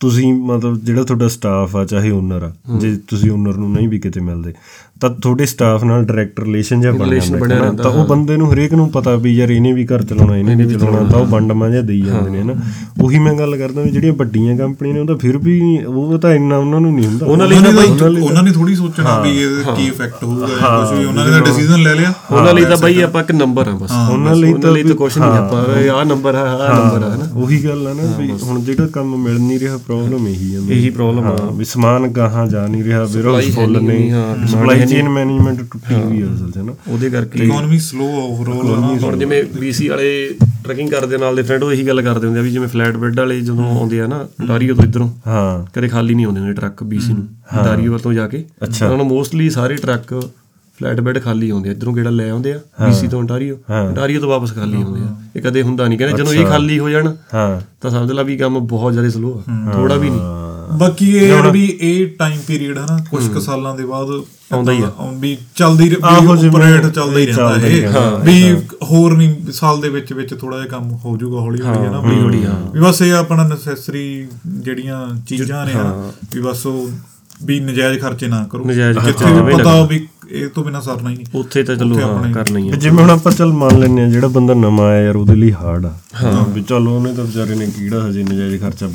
ਤੁਸੀਂ ਮਤਲਬ ਜਿਹੜਾ ਤੁਹਾਡਾ ਸਟਾਫ ਆ ਚਾਹੇ ਓਨਰ ਆ ਜੇ ਤੁਸੀਂ ਓਨਰ ਨੂੰ ਨਹੀਂ ਵੀ ਕਿਤੇ ਮਿਲਦੇ ਤਾਂ ਤੁਹਾਡੇ ਸਟਾਫ ਨਾਲ ਡਾਇਰੈਕਟ ਰਿਲੇਸ਼ਨ ਜਿਹਾ ਬਣ ਜਾਂਦਾ ਹੈ ਨਾ। ਤਾਂ ਉਹ ਬੰਦੇ ਨੂੰ ਹਰੇਕ ਨੂੰ ਪਤਾ ਵੀ ਯਾਰ ਇਹਨੇ ਵੀ ਘਰ ਚਲਾਉਣਾ ਇਹਨੇ ਵੀ ਚਲਾਉਣਾ ਤਾਂ ਉਹ ਵੰਡ ਮਾਂਜਾ ਦੇਈ ਜਾਂਦੇ ਨੇ ਨਾ। ਉਹੀ ਮੈਂ ਗੱਲ ਕਰਦਾ ਵੀ ਜਿਹੜੀਆਂ ਵੱਡੀਆਂ ਕੰਪਨੀਆਂ ਨੇ ਉਹ ਤਾਂ ਫਿਰ ਵੀ ਉਹ ਤਾਂ ਇੰਨਾ ਉਹਨਾਂ ਨੂੰ ਨਹੀਂ ਹੁੰਦਾ। ਉਹਨਾਂ ਲਈ ਉਹਨਾਂ ਤਾਂ ਨੇ ਬਾਈ ਤਾਂ- ਉਹਨਾਂ ਨੇ ਥੋੜੀ ਸੋਚਣਾ ਵੀ ਇਹ ਕੀ ਇਫੈਕਟ ਹੋਊਗਾ ਜਾਂ ਕੁਝ ਵੀ ਉਹਨਾਂ ਨੇ ਤਾਂ ਡਿਸੀਜਨ ਲੈ ਲਿਆ। ਉਹਨਾਂ ਲਈ ਤਾਂ ਬਾਈ ਆਪਾਂ ਇੱਕ ਨੰਬਰ ਆ ਬਸ। ਉਹਨਾਂ ਲਈ ਤਾਂ ਲਈ ਤਾਂ ਕੁਝ ਨਹੀਂ ਆਪਾਂ ਆਹ ਨੰਬਰ ਆ ਆਹ ਨੰਬਰ ਆ ਹਨਾ। ਉਹੀ ਗੱਲ ਆ ਨਾ ਵੀ ਹੁਣ ਜਿਹੜਾ ਕੰਮ ਮਿਲ ਨਹੀਂ ਰਿਹਾ ਪ੍ਰੋਬਲਮ ਇਹੀ ਆ ਇਹੀ ਪ੍ਰੋਬਲਮ ਆ। ਵੀ ਸਮਾਨ ਗਾਹਾਂ ਜਾ ਨਹੀਂ ਰਿਹਾ ਵੇਅਰਹਾਊਸ ਫੁੱਲ ਨੇ ਸਪਲਾਈ ਚੇਨ ਮੈਨੇਜਮੈਂਟ ਟੁੱਟੀ ਹੋਈ ਆ ਅਸਲ 'ਚ ਨਾ। ਉਹਦੇ ਕਰਕੇ ਇਕਨੋਮੀ ਸਲੋ ਓਵਰਆਲ ਹੁਣ ਜਿਵੇਂ BC ਵਾਲੇ ਟਰੈਕਿੰਗ ਕਰਦੇ ਨਾਲ ਦੇ ਫਰੈਂਡ ਉਹ ਇਹੀ ਗੱਲ ਕਰਦੇ ਹੁੰਦੇ ਆ ਵੀ ਜਿਵੇਂ ਫਲੈਟ ਬੈੱਡ ਵਾਲੇ ਜਦੋਂ ਆਉਂਦੇ ਆ ਨਾ ਡਾਰੀਓ ਤੋਂ ਇਧਰੋਂ। ਹਾਂ। ਕਦੇ ਖਾਲੀ ਨਹੀਂ ਆਉਂਦੇ ਨੇ ਟਰੱਕ BC ਨੂੰ। ਡਾਰੀਓ ਤੋਂ ਜਾ ਕੇ। ਉਹਨਾਂ ਨੂੰ ਮੋਸਟਲੀ ਸਾਰੇ ਟਰੱਕ ਫਲੈਟ ਬੈੱਡ ਖਾਲੀ ਆਉਂਦੇ ਆ। ਇਧਰੋਂ ਕਿਹੜਾ ਲੈ ਆਉਂਦੇ ਆ BC ਤੋਂ ontario ontario ਤੋਂ ਵਾਪਸ ਖਾਲੀ ਆਉਂਦੇ ਆ। ਇਹ ਕਦੇ ਹੁੰਦਾ ਨਹੀਂ। ਕਹਿੰਦੇ ਜਦੋਂ ਇਹ ਖਾਲੀ ਹੋ ਜਾਣ ਹਾਂ। ਤਾਂ ਸਮਝ ਲਾ ਵੀ ਕੰਮ ਬਹੁਤ ਜ਼ਿਆਦਾ ਸਲੋ ਆ। ਥੋੜਾ ਵੀ ਨਹੀਂ। ਬਾਕੀ ਇਹ ਵੀ ਇਹ ਟਾਈਮ ਪੀਰੀਅਡ ਹੈ ਨਾ ਕੁਝ ਕੁ ਸਾਲਾਂ ਦੇ ਬਾਅਦ ਆਉਂਦਾ ਹੀ ਆ। ਵੀ ਚੱਲਦੀ ਜਿਵੇਂ ਆਪਰੇਟ ਚੱਲਦਾ ਹੀ ਰਹਿੰਦਾ ਹੀ ਇਹ। ਵੀ ਹੋਰ ਨਹੀਂ ਸਾਲ ਦੇ ਵਿੱਚ ਵਿੱਚ ਥੋੜਾ ਜਿਹਾ ਕੰਮ ਹੋ ਜਾਊਗਾ ਹੌਲੀ ਹੌਲੀ ਹੈ ਨਾ ਹੌਲੀ ਵੀ ਬਸ ਇਹ ਆਪਣਾ ਨੈਸੈਸਰੀ ਜਿਹੜੀਆਂ ਚੀਜ਼ਾਂ ਨੇ ਨਾ ਵੀ ਬਸ ਉਹ ਵੀ ਨਜਾਇਜ਼ ਖਰਚੇ ਨਾ ਕਰੋ। ਜਿੱਥੇ ਵੀ ਪਤਾ ਵੀ ਇਹ ਤੋਂ ਬਿਨਾ ਸਰਨਾ ਹੀ ਨਹੀਂ। ਉੱਥੇ ਤਾਂ ਚਲੋ ਹਾਂ ਕਰਨਾ ਹੀ ਆ ਜਿਵੇਂ ਹੁਣ ਆਪਾਂ ਚੱਲ ਮੰਨ ਲੈਨੇ ਆ ਜਿਹੜਾ ਬੰਦਾ ਨਵਾਂ ਆਇਆ ਯਾਰ ਉਹਦੇ ਲਈ ਹਾਰਡ ਆ। ਹਾਂ। ਵੀ ਚਲੋ ਉਹਨੇ ਤਾਂ ਵਿਚਾਰੇ ਨੇ ਕੀੜਾ ਹਜੇ ਨਜਾਇਜ਼ ਖਰਚਾ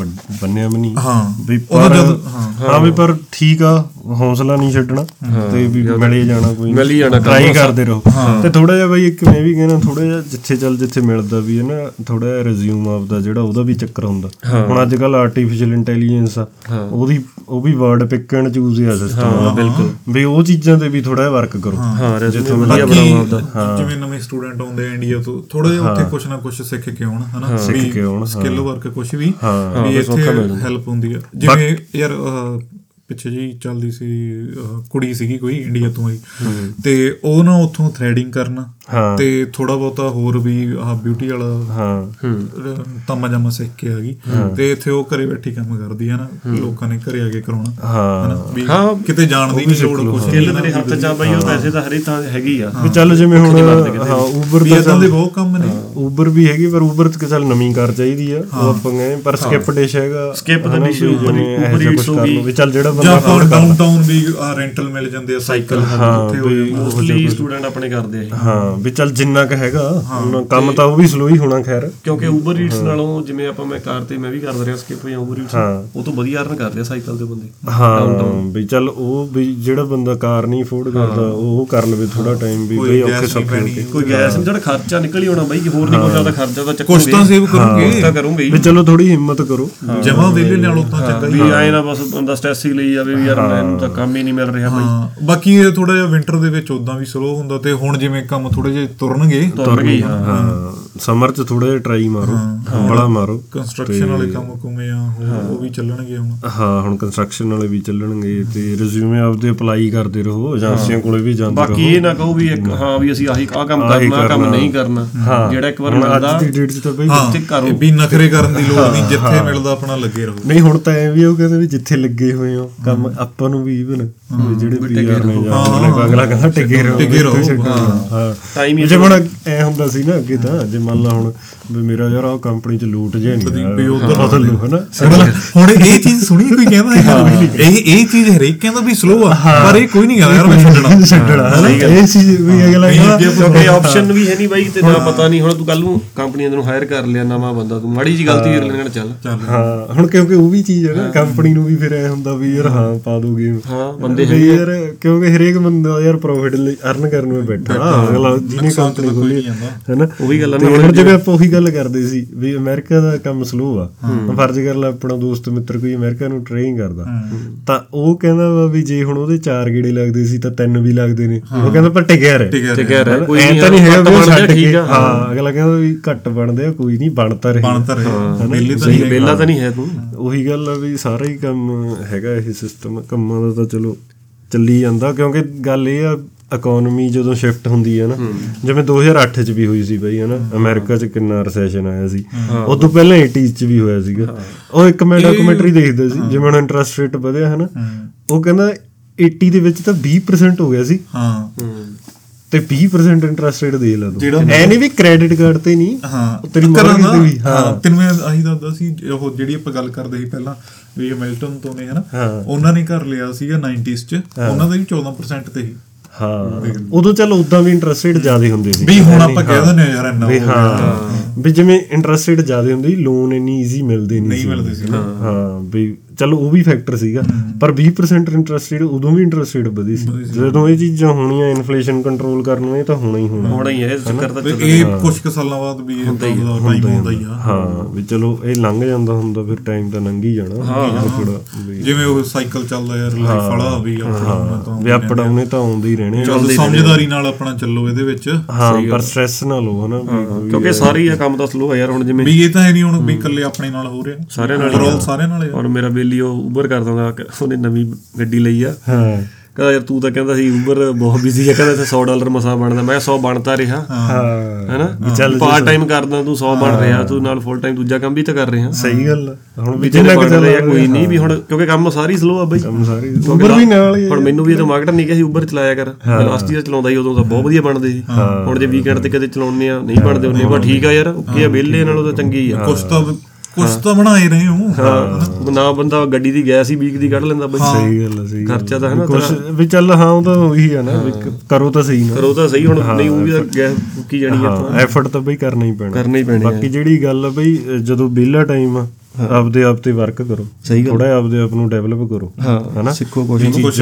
ਬੰਨਿਆ ਵੀ ਨਹੀਂ। ਹਾਂ। ਵੀ ਪਰ ਹਾਂ। ਹਾਂ ਵੀ ਪਰ ਠੀਕ ਆ ਹੌਸਲਾ ਨਹੀਂ ਛੱਡਣਾ ਤੇ ਵੀ ਮਿਲੇ ਜਾਣਾ ਕੋਈ ਮਿਲ ਹੀ ਜਾਣਾ ਟਰਾਈ ਕਰਦੇ ਰਹੋ। ਤੇ ਥੋੜਾ ਜਿਹਾ ਬਾਈ ਇੱਕ ਮੈਂ ਵੀ ਕਹਿਣਾ ਥੋੜਾ ਜਿਹਾ ਜਿੱਥੇ ਚੱਲ ਜਿੱਥੇ ਮਿਲਦਾ ਵੀ ਹੈ ਨਾ ਥੋੜਾ ਜਿਹਾ ਰਿਜ਼ਿਊਮ ਆਪਦਾ ਜਿਹੜਾ ਉਹਦਾ ਵੀ ਚੱਕਰ ਹੁੰਦਾ। ਹੁਣ ਅੱਜ ਕੱਲ ਆਰਟੀਫੀਸ਼ੀਅਲ ਇੰਟੈਲੀਜੈਂਸ ਆ ਉਹਦੀ ਉਹ ਵੀ ਵਰਡ ਪਿਕ ਐਂਡ ਚੂਜ਼ ਆ ਸਿਸਟਮ ਬਿਲਕੁਲ। ਵੀ ਉਹ ਚੀਜ਼ਾਂ ਤੇ ਵੀ ਥੋੜਾ ਜਿਹਾ ਵਰਕ ਕਰੋ। ਹਾਂ ਰੈਜ਼ੂਮੇ ਵਧੀਆ ਬਣਾਓ ਆਪਦਾ। ਜਿਵੇਂ ਨਵੇਂ ਸਟੂਡੈਂਟ ਆਉਂਦੇ ਆ ਇੰਡੀਆ ਤੋਂ ਥੋੜਾ ਜਿਹਾ ਉੱਥੇ ਕੁਝ ਨਾ ਕੁਝ ਸਿੱਖ ਕੇ ਆਉਣ ਹਨਾ? ਸਿੱਖ ਕੇ ਆਉਣ, ਸਕਿੱਲ ਵਰਕ ਕੁਝ ਵੀ ਹਾਂ, ਵੀ ਇੱਥੇ ਹੈਲਪ ਹੁੰਦੀ ਆ। ਜਿਵੇਂ ਯਾਰ ਪਿੱਛੇ ਜੀ ਚੱਲਦੀ ਸੀ ਕੁੜੀ ਸੀਗੀ ਕੋਈ ਇੰਡੀਆ ਤੋਂ ਆਈ। ਤੇ ਉਹ ਨਾ ਉੱਥੋਂ ਥ੍ਰੈਡਿੰਗ ਕਰਨਾ ਹਾਂ। ਤੇ ਥੋੜਾ ਬਹੁਤਾ ਹੋਰ ਵੀ ਆਹ ਬਿਊਟੀ ਵਾਲਾ ਹਾਂ। ਤਮਾ ਜਮਾ ਸਿੱਖ ਕੇ ਆ ਗਈ। ਤੇ ਇੱਥੇ ਉਹ ਘਰੇ ਬੈਠੀ ਕੰਮ ਕਰਦੀ ਹੈ ਨਾ ਲੋਕਾਂ ਨੇ ਘਰੇ ਆ ਕੇ ਕਰਾਉਣਾ। ਹਾਂ। ਕਿਤੇ ਜਾਣ ਦੀ ਨਹੀਂ ਲੋੜ ਕੁਝ ਸਕਿੱਲ ਮੇਰੇ ਹੱਥ 'ਚ ਆ ਬਈ ਉਹ ਪੈਸੇ ਤਾਂ ਹਰੇ ਤਾਂ ਹੈਗੀ ਆ। ਵੀ ਚੱਲ ਜਿਵੇਂ ਹੁਣ ਹਾਂ ਉਬਰ ਵੀ ਦਾ ਇਦਾਂ ਦੇ ਬਹੁਤ ਕੰਮ ਨੇ। ਉਬਰ ਵੀ ਹੈਗੀ ਪਰ ਉਬਰ ਤੇ ਚੱਲ ਨਵੀਂ ਕਾਰ ਚਾਹੀਦੀ ਆ। ਉਹ ਆਪਾਂ ਪਰ ਸਕਿਪ ਡਿਸ਼ ਹੈਗਾ। ਇਹੋ ਜਿਹਾ Eats ਕੁਛ ਹੋ ਗਈ। ਲਓ। ਵੀ ਚੱਲ ਜਿਹੜਾ ਜਾਂ ਆਪਾਂ ਡਾਊਨਟਾਊਨ ਵੀ ਰੈਂਟਲ ਮਿਲ ਜਾਂਦੇ ਆ ਸਾਈਕਲ ਉੱਥੇ। ਮੋਸਟਲੀ ਸਟੂਡੈਂਟ ਆਪਣੇ ਕਰਦੇ ਆ ਹਾਂ ਵੀ ਚੱਲ ਜਿੰਨਾ ਕ ਹੈਗਾ ਕੰਮ ਤਾਂ ਉਹ ਵੀ ਸਲੋ ਹੀ ਹੋਣਾ ਖੈਰ। ਕਿਉਂਕਿ ਉਬਰ ਈਟਸ ਨਾਲੋਂ ਜਿਵੇਂ ਆਪਾਂ ਮੈਂ ਕਾਰ ਤੇ ਮੈਂ ਵੀ ਕਰਦਾ ਰਿਹਾ ਸਕਿਪ ਜਾਂ ਉਬਰ ਈਟਸ ਹਾਂ। ਉਹ ਤੋਂ ਵਧੀਆ ਅਰਨ ਕਰਦੇ ਆ ਸਾਈਕਲ ਦੇ ਬੰਦੇ ਹਾਂ ਵੀ ਚੱਲ ਉਹ ਵੀ ਜਿਹੜਾ ਬੰਦਾ ਕਾਰ ਨਹੀਂ ਅਫੋਰਡ ਕਰਦਾ ਉਹ ਕਰ ਲਵੇ ਥੋੜਾ ਟਾਈਮ ਵੀ ਬਈ ਔਖੇ ਸੌਖੇ ਕੋਈ ਗੈਸ ਜਿਹੜਾ ਖਰਚਾ ਨਿਕਲ ਹੀ ਆਉਣਾ ਬਾਈ ਕਿ ਹੋਰ ਨਹੀਂ ਕੋਈ ਜ਼ਿਆਦਾ ਖਰਚਾ ਤਾਂ ਚੱਕੋਗੇ। ਕੁਛ ਤਾਂ ਸੇਵ ਕਰੋਗੇ। ਤਾਂ ਕਰੂੰਗੇ ਵੀ ਚਲੋ ਥੋੜੀ ਹਿੰਮਤ ਕਰੋ। ਜਮਾ ਵੇਲੇ ਨਾਲੋਂ ਤਾਂ ਚੰਗਾ ਵੀ ਆਏ ਨਾ ਬਸ ਬੰਦਾ ਸਟ੍ਰੈਸ ਹੀ ਲਈ ਜਾਵੇ ਵੀ ਯਾਰ ਮੈਨੂੰ ਤਾਂ ਕੰਮ ਹੀ ਨਹੀਂ ਮਿਲ ਰਿਹਾ ਬਾਈ। ਬਾਕੀ ਇਹ ਥੋੜਾ ਜਿਹਾ ਵਿੰਟਰ ਦੇ ਵਿੱਚ ਉਦਾਂ ਵੀ ਸਲੋ ਹੁੰਦਾ ਤੇ ਹੁਣ ਜਿਵੇਂ ਕੰਮ ਥੋੜੇ ਜਿਹਾ ਤੁਰਨਗੇ। ਤੁਰ ਗਈ ਹਾਂ ਹਾਂ। ਸਮਰ ਚ ਥੋੜਾ ਜਿਹਾ ਟਰਾਈ ਮਾਰੋ ਬੜਾ ਮਾਰੋ ਕੰਸਟਰਕਸ਼ਨ ਵਾਲੇ ਕੰਮ ਕੁਮੇ ਆ ਉਹ ਉਹ ਵੀ ਚੱਲਣਗੇ ਹੁਣ। ਹਾਂ ਹੁਣ ਕੰਸਟਰਕਸ਼ਨ ਵਾਲੇ ਵੀ ਚੱਲਣਗੇ ਤੇ ਰਿਜ਼ਿਊਮੇ ਆਪਦੇ ਅਪਲਾਈ ਕਰਦੇ ਰਹੋ ਏਜੰਸੀਆਂ ਕੋਲੇ ਵੀ ਜਾਂਦੇ ਰਹੋ। ਬਾਕੀ ਇਹ ਨਾ ਕਹੋ ਵੀ ਇੱਕ ਹਾਂ ਵੀ ਅਸੀਂ ਆਹੀ ਆ ਕੰਮ ਕਰਨਾ ਕੰਮ। ਨਹੀਂ ਕਰਨਾ। ਜਿਹੜਾ ਇੱਕ ਵਾਰ ਮਿਲਦਾ ਅੱਜ ਦੀ ਡੇਟ 'ਚ ਤਾਂ ਬਈ ਤੇ ਕਰੋ। ਇਹ ਵੀ ਨਖਰੇ ਕਰਨ ਦੀ ਲੋੜ ਨਹੀਂ ਜਿੱਥੇ ਮਿਲਦਾ ਆਪਣਾ ਲੱਗੇ ਰਹੋ। ਨਹੀਂ ਹੁਣ ਤਾਂ ਐ ਵੀ ਉਹ ਕਹਿੰਦੇ ਵੀ ਜਿੱਥੇ ਲੱਗੇ ਹੋਏ ਹੋ। ਕੰਮ ਆਪਾਂ ਨੂੰ ਵੀ ਇਵਨ ਜਿਹੜੇ ਪੀਆਰ ਨੇ ਜਾਂ ਆਪਣੇ ਅਗਲਾ ਕਹਿੰਦਾ ਟਿਕੇ ਰਹੋ ਟਿਕੇ ਰਹੋ। ਹਾਂ ਟਾਈਮ ਹੀ ਜੇ ਹੁਣ ਐ ਹੁੰਦਾ ਸੀ ਨਾ ਅੱਗੇ ਤਾਂ ਜੇ ਮੰਨ ਲਾ ਹੁਣ ਵੀ ਮੇਰਾ ਯਾਰ ਆ ਕੰਪਨੀ ਚ ਲੂਟ ਜੇ ਨਹੀਂ ਵੀ ਉੱਧਰ ਬਦਲ ਲੂ ਹਨਾ? ਹੁਣ ਇਹ ਚੀਜ਼ ਸੁਣੀ ਕੋਈ ਕਹਿੰਦਾ ਹੈ। ਇਹ ਇਹ ਚੀਜ਼ ਹਰੇਕ ਕਹਿੰਦਾ ਵੀ ਸਲੋ ਆ ਪਰ ਇਹ ਕੋਈ ਨਹੀਂ ਕਹਿੰਦਾ ਯਾਰ ਮੈਂ ਛੱਡਣਾ। ਛੱਡਣਾ। ਹਨਾ ਇਹ ਚੀਜ਼ ਵੀ ਅਗਲਾ ਕਹਿੰਦਾ ਕਿਉਂਕਿ ਆਪਸ਼ਨ ਵੀ ਹੈ ਨਹੀਂ ਬਾਈ ਤੇ ਨਾ ਪਤਾ ਨਹੀਂ ਹੁਣ ਤੂੰ ਕੱਲ ਨੂੰ ਕੰਪਨੀਆਂ ਨੂੰ ਹਾਇਰ ਕਰ ਲਿਆ ਨਵਾਂ ਬੰਦਾ ਤੂੰ ਮਾੜੀ ਜੀ ਗਲਤੀ ਕਰ ਲੈਣਾ ਚੱਲ। ਹਾਂ ਹੁਣ ਕਿਉਂਕਿ ਉਹ ਵੀ ਚੀਜ਼ ਹੈ ਨਾ ਕੰਪਨੀ ਨੂੰ ਵੀ ਫਿਰ ਐ ਹੁੰਦਾ ਵੀ ਯਾਰ ਹਾਂ ਪਾ ਦੋ ਗੇਮ ਹਾਂ ਬੰਦੇ ਯਾਰ ਕਿਉਂਕਿ ਹਰੇਕ ਬੰਦਾ ਯਾਰ ਪ੍ਰੋਫਿਟ ਲਈ ਅਰਨ ਕਰਨ ਨੂੰ ਬੈਠਾ। ਅਗਲਾ ਜਿਹਨੇ ਕੰਪਨੀ ਖੋਲੀ ਹੈਨਾ? ਉਹ ਵੀ ਗੱਲ ਆ ਤੇ ਹੁਣ ਜਿਵੇਂ ਆਪਾਂ ਉਹੀ ਗੱਲ ਕਰਦੇ ਸੀ ਵੀ ਅਮਰੀਕਾ ਦਾ ਕੰਮ ਸਲੋ ਆ। ਫਰਜ਼ ਕਰ ਲੈ ਆਪਣਾ ਦੋਸਤ ਮਿੱਤਰ ਕੋਈ ਅਮਰੀਕਾ ਨੂੰ ਟ੍ਰੇਨਿੰਗ ਕਰਦਾ। ਤਾਂ ਉਹ ਕਹਿੰਦਾ ਵਾ ਵੀ ਜੇ ਹੁਣ ਉਹਦੇ ਚਾਰ ਗੇੜੇ ਲੱਗਦੇ ਸੀ ਤਾਂ ਤਿੰਨ ਵੀ ਲੱਗਦੇ ਨੇ। ਉਹ ਕਹਿੰਦਾ ਪਰ ਟਿਕਿਆ ਰਹਿ। ਠੀਕ ਹੈ ਤੇ ਕਹਿ ਰਿਹਾ ਕੋਈ ਐ ਨਹੀਂ ਤਾਂ ਨਹੀਂ ਹੈਗਾ ਵੀ ਬਣਦਾ ਛੱਡ ਠੀਕ ਕੇ ਆ। ਹਾਂ। ਅਗਲਾ ਕਹਿੰਦਾ ਵੀ ਘੱਟ ਬਣਦੇ ਆ ਕੋਈ ਨਹੀਂ ਬਣਤਾ ਰਹੇ। ਬਣ ਤਾਂ ਰਿਹਾ ਮੇਲੇ ਤਾਂ ਸਹੀ ਬੇਲਾ ਤਾਂ ਨਹੀਂ ਹੈ ਤੂੰ। ਉਹੀ ਗੱਲ ਆ ਵੀ ਸਾਰਾ ਹੀ ਕੰਮ ਹੈਗਾ ਇਹ ਸਿਸਟਮ ਕੰਮਾਂ ਦਾ ਤਾਂ ਚਲੋ ਚੱਲੀ ਜਾਂਦਾ ਕਿਉਂਕਿ ਗੱਲ ਇਹ ਆ ਇਕਨੋਮੀ ਜਦੋਂ ਸ਼ਿਫਟ ਹੁੰਦੀ ਹੈ ਨਾ ਜਿਵੇਂ 2008 ਚ ਵੀ ਹੋਈ ਸੀ ਬਈ ਹਨਾ ਅਮਰੀਕਾ ਚ ਕਿੰਨਾ ਰੈਸੈਸ਼ਨ ਆਇਆ ਸੀ। ਉਸ ਤੋਂ ਪਹਿਲਾਂ 80s ਚ ਵੀ ਹੋਇਆ ਸੀਗਾ। ਉਹ ਇੱਕ ਮੈਂ ਡਾਕੂਮੈਂਟਰੀ ਦੇਖਦਾ ਸੀ ਜਿਵੇਂ ਹੁਣ ਇੰਟਰਸਟ ਰੇਟ ਵਧਿਆ ਹਨਾ ਉਹ ਕਹਿੰਦਾ 80 ਦੇ ਵਿੱਚ ਤਾਂ 20% ਹੋ ਗਿਆ ਸੀ। ਹਾਂ। ਤੇ 20% ਇੰਟਰਸਟ ਰੇਟ ਦੇ ਲਾ ਤੂੰ ਐ ਨਹੀਂ ਵੀ ਕ੍ਰੈਡਿਟ ਕਾਰਡ ਤੇ ਨਹੀਂ ਹਾਂ। ਤੇਰੀ ਨਾ, ਤੇ ਵੀ ਹਾਂ ਤੈਨੂੰ ਮੈਂ ਆਹੀ ਦੱਸਦਾ ਸੀ ਉਹ ਜਿਹੜੀ ਆਪਾਂ ਗੱਲ ਕਰਦੇ ਸੀ ਪਹਿਲਾਂ ਵੀ ਮਿਲਟਨ ਤੋਂ ਨੇ ਹਨਾ। ਉਹਨਾਂ ਨੇ ਘਰ ਲਿਆ ਸੀਗਾ 90s ਚ ਉਹਨਾਂ ਦਾ ਵੀ 14% ਤੇ ਸੀ। ਹਾਂ। ਉਦੋਂ ਚੱਲ ਉਦਾਂ ਵੀ ਇੰਟਰਸਟ ਰੇਟ ਜ਼ਿਆਦਾ ਹੁੰਦੇ ਸੀ। ਵੀ ਹੁਣ ਆਪਾਂ ਕਹਿ ਦਿੰਦੇ ਹਾਂ ਯਾਰ ਇੰਨਾ ਵੀ ਹੋ। ਹਾਂ। ਵੀ ਜਿਵੇਂ ਇੰਟਰਸਟ ਰੇਟ ਜ਼ਿਆਦਾ ਹੁੰਦੇ ਸੀ ਲੋਨ ਇੰਨੀ ਈਜ਼ੀ ਮਿਲਦੇ ਨਹੀਂ ਨਹੀਂ ਮਿਲਦੇ ਸੀ ਨਾ। ਹਾਂ ਵੀ ਚਲੋ ਉਹ ਵੀ ਫੈਕਟਰ ਸੀਗਾ। ਪਰ 20% ਇੰਟਰਸਟ ਰੇਟ ਉਦੋਂ ਵੀ ਇੰਟਰਸਟ ਰੇਟ ਵਧੀ ਸੀ। ਜਦੋਂ ਇਹ ਚੀਜ਼ਾਂ ਹੋਣੀਆਂ ਇਨਫਲੇਸ਼ਨ ਕੰਟਰੋਲ ਕਰਨ ਨੂੰ ਇਹ ਤਾਂ ਹੋਣਾ ਹੀ ਹੋਣਾ। ਹੋਣਾ ਹੀ ਹੈ ਇਸ ਚੱਕਰ ਦਾ ਵੀ ਇਹ ਕੁਝ ਕੁ ਸਾਲਾਂ ਬਾਅਦ ਵੀ ਇਹ ਟਾਈਮ ਆਉਂਦਾ ਹੀ। ਆ। ਹਾਂ ਵੀ ਚਲੋ ਇਹ ਲੰਘ ਜਾਂਦਾ ਹੁੰਦਾ ਫਿਰ ਟਾਈਮ ਤਾਂ ਲੰਘ ਹੀ ਜਾਣਾ। ਥੋੜਾ ਜਿਵੇਂ ਉਹ ਸਾਈਕਲ ਚੱਲਦਾ ਯਾਰ ਲਾਈਫ ਵਾਲਾ ਵੀ ਆਪਣਾ ਤਾਂ ਵੀ ਅਪ ਡਾਊਨ ਇਹ ਤਾਂ ਆਉਂਦੇ ਹੀ ਰਹਿਣੇ ਆ। ਚੱਲ ਸਮਝਦਾਰੀ ਨਾਲ ਆਪਣਾ ਚੱਲੋ ਇਹਦੇ ਵਿੱਚ। ਹਾਂ ਪਰ ਸਟ੍ਰੈਸ ਨਾ ਲਓ ਹਨਾ ਕਿਉਂਕਿ ਸਾਰੀ ਇਹ ਕੰਮ ਤਾਂ ਸਲੋ ਹੈ ਯਾਰ ਹੁਣ ਜਿਵੇਂ ਵੀ ਇਹ ਤਾਂ ਹੈ ਨਹੀਂ ਹੁਣ ਵੀ ਇਕੱਲੇ ਆਪਣੇ ਨਾਲ ਹੋ ਰਿਹਾ। ਸਾਰਿਆਂ ਨਾਲ ਓਵਰਆਲ ਸਾਰਿਆਂ ਨਾਲ ਹੀ। ਔਰ ਮੇਰਾ ਬੇਲੀ ਉਹ ਉਬਰ ਕਰਦਾ ਹੁੰਦਾ ਉਹਨੇ ਨਵੀਂ ਗੱਡੀ ਲਈ ਆ। ਹਾਂ। ਕਹਿੰਦਾ ਯਾਰ ਤੂੰ ਤਾਂ ਕਹਿੰਦਾ ਸੀ ਉਬਰ ਬਹੁਤ ਬਿਜ਼ੀ ਹੈ ਕਹਿੰਦਾ ਇੱਥੇ 100 ਡਾਲਰ ਮਸਾ ਬਣਦਾ। ਮੈਂ ਕਿਹਾ 100 ਬਣਦਾ ਰਿਹਾ। ਹਾਂ। ਹੈਨਾ? ਚੱਲ ਪਾਰਟ ਟਾਈਮ ਕਰਦਾ ਤੂੰ 100 ਬਣ ਰਿਹਾ ਤੂੰ ਨਾਲ ਫੁੱਲ ਟਾਈਮ ਦੂਜਾ ਕੰਮ ਵੀ ਤਾਂ ਕਰ ਰਿਹਾ। ਸਹੀ ਗੱਲ। ਹੁਣ ਵੀ ਜਿੰਨਾ ਕੁ ਚੱਲ ਰਿਹਾ ਕੋਈ ਨਹੀਂ ਵੀ ਹੁਣ ਕਿਉਂਕਿ ਕੰਮ ਸਾਰੀ ਸਲੋ ਆ ਬਈ। ਕੰਮ ਸਾਰੇ ਉਬਰ ਵੀ ਨਾਲ ਹੀ। ਹੁਣ ਮੈਨੂੰ ਵੀ ਇਹ ਮਾਰਕਟ ਨਹੀਂ ਕਿਹਾ ਸੀ ਉਬਰ ਚਲਾਇਆ ਕਰ। ਮੈਂ ਲਾਸਟ ਈਅਰ ਚਲਾਉਂਦਾ ਸੀ ਉਦੋਂ ਤਾਂ ਬਹੁਤ ਵਧੀਆ ਬਣਦੇ ਸੀ। ਹੁਣ ਜੇ ਵੀਕਐਂਡ ਤੇ ਕਦੇ ਚਲਾਉਣੇ ਆ ਨਹੀਂ ਬਣਦੇ ਉਹਨੇ ਪਰ ਠੀਕ ਆ ਯਾਰ ਓਕੇ ਆ ਵਿਹਲੇ ਨਾਲੋਂ ਤਾਂ ਚੰਗੀ ਆ। ਕੁਛ ਤਾਂ ਕੁਛ ਤਾਂ ਬਣਾਏ ਰਹੇ ਹੋ। ਹਾਂ ਨਾ ਬੰਦਾ ਗੱਡੀ ਦੀ ਗੈਸ ਹੀ ਵੀਕ ਦੀ ਕੱਢ ਲੈਂਦਾ ਬਈ ਸਹੀ ਗੱਲ ਆ ਸਹੀ ਖਰਚਾ ਤਾਂ ਹੈ ਨਾ ਕੁਛ ਵੀ ਚੱਲ ਹਾਂ ਉਹ ਤਾਂ ਉਹੀ ਆ ਨਾ ਕਰੋ ਤਾਂ ਸਹੀ ਨਾ। ਉਹ ਤਾਂ ਸਹੀ ਹੁਣ ਨਹੀਂ ਉਹ ਵੀ ਤਾਂ ਗੈਸ ਫੁੱਕੀ ਜਾਣੀ ਹਾਂ ਐਫਰਟ ਤਾਂ ਬਈ ਕਰਨਾ ਹੀ ਪੈਣਾ। ਕਰਨਾ ਹੀ ਪੈਣੀ। ਬਾਕੀ ਜਿਹੜੀ ਗੱਲ ਬਈ ਜਦੋਂ ਵਿਹਲਾ ਟਾਈਮ ਆ ਆਪਦੇ ਆਪ ਤੇ ਵਰਕ ਕਰੋ। ਸਹੀ ਥੋੜਾ ਆਪਦੇ ਆਪ ਨੂੰ ਡਿਵੈਲਪ ਕਰੋ ਹਨਾ? ਸਿੱਖੋ ਕੁਝ ਕੁਝ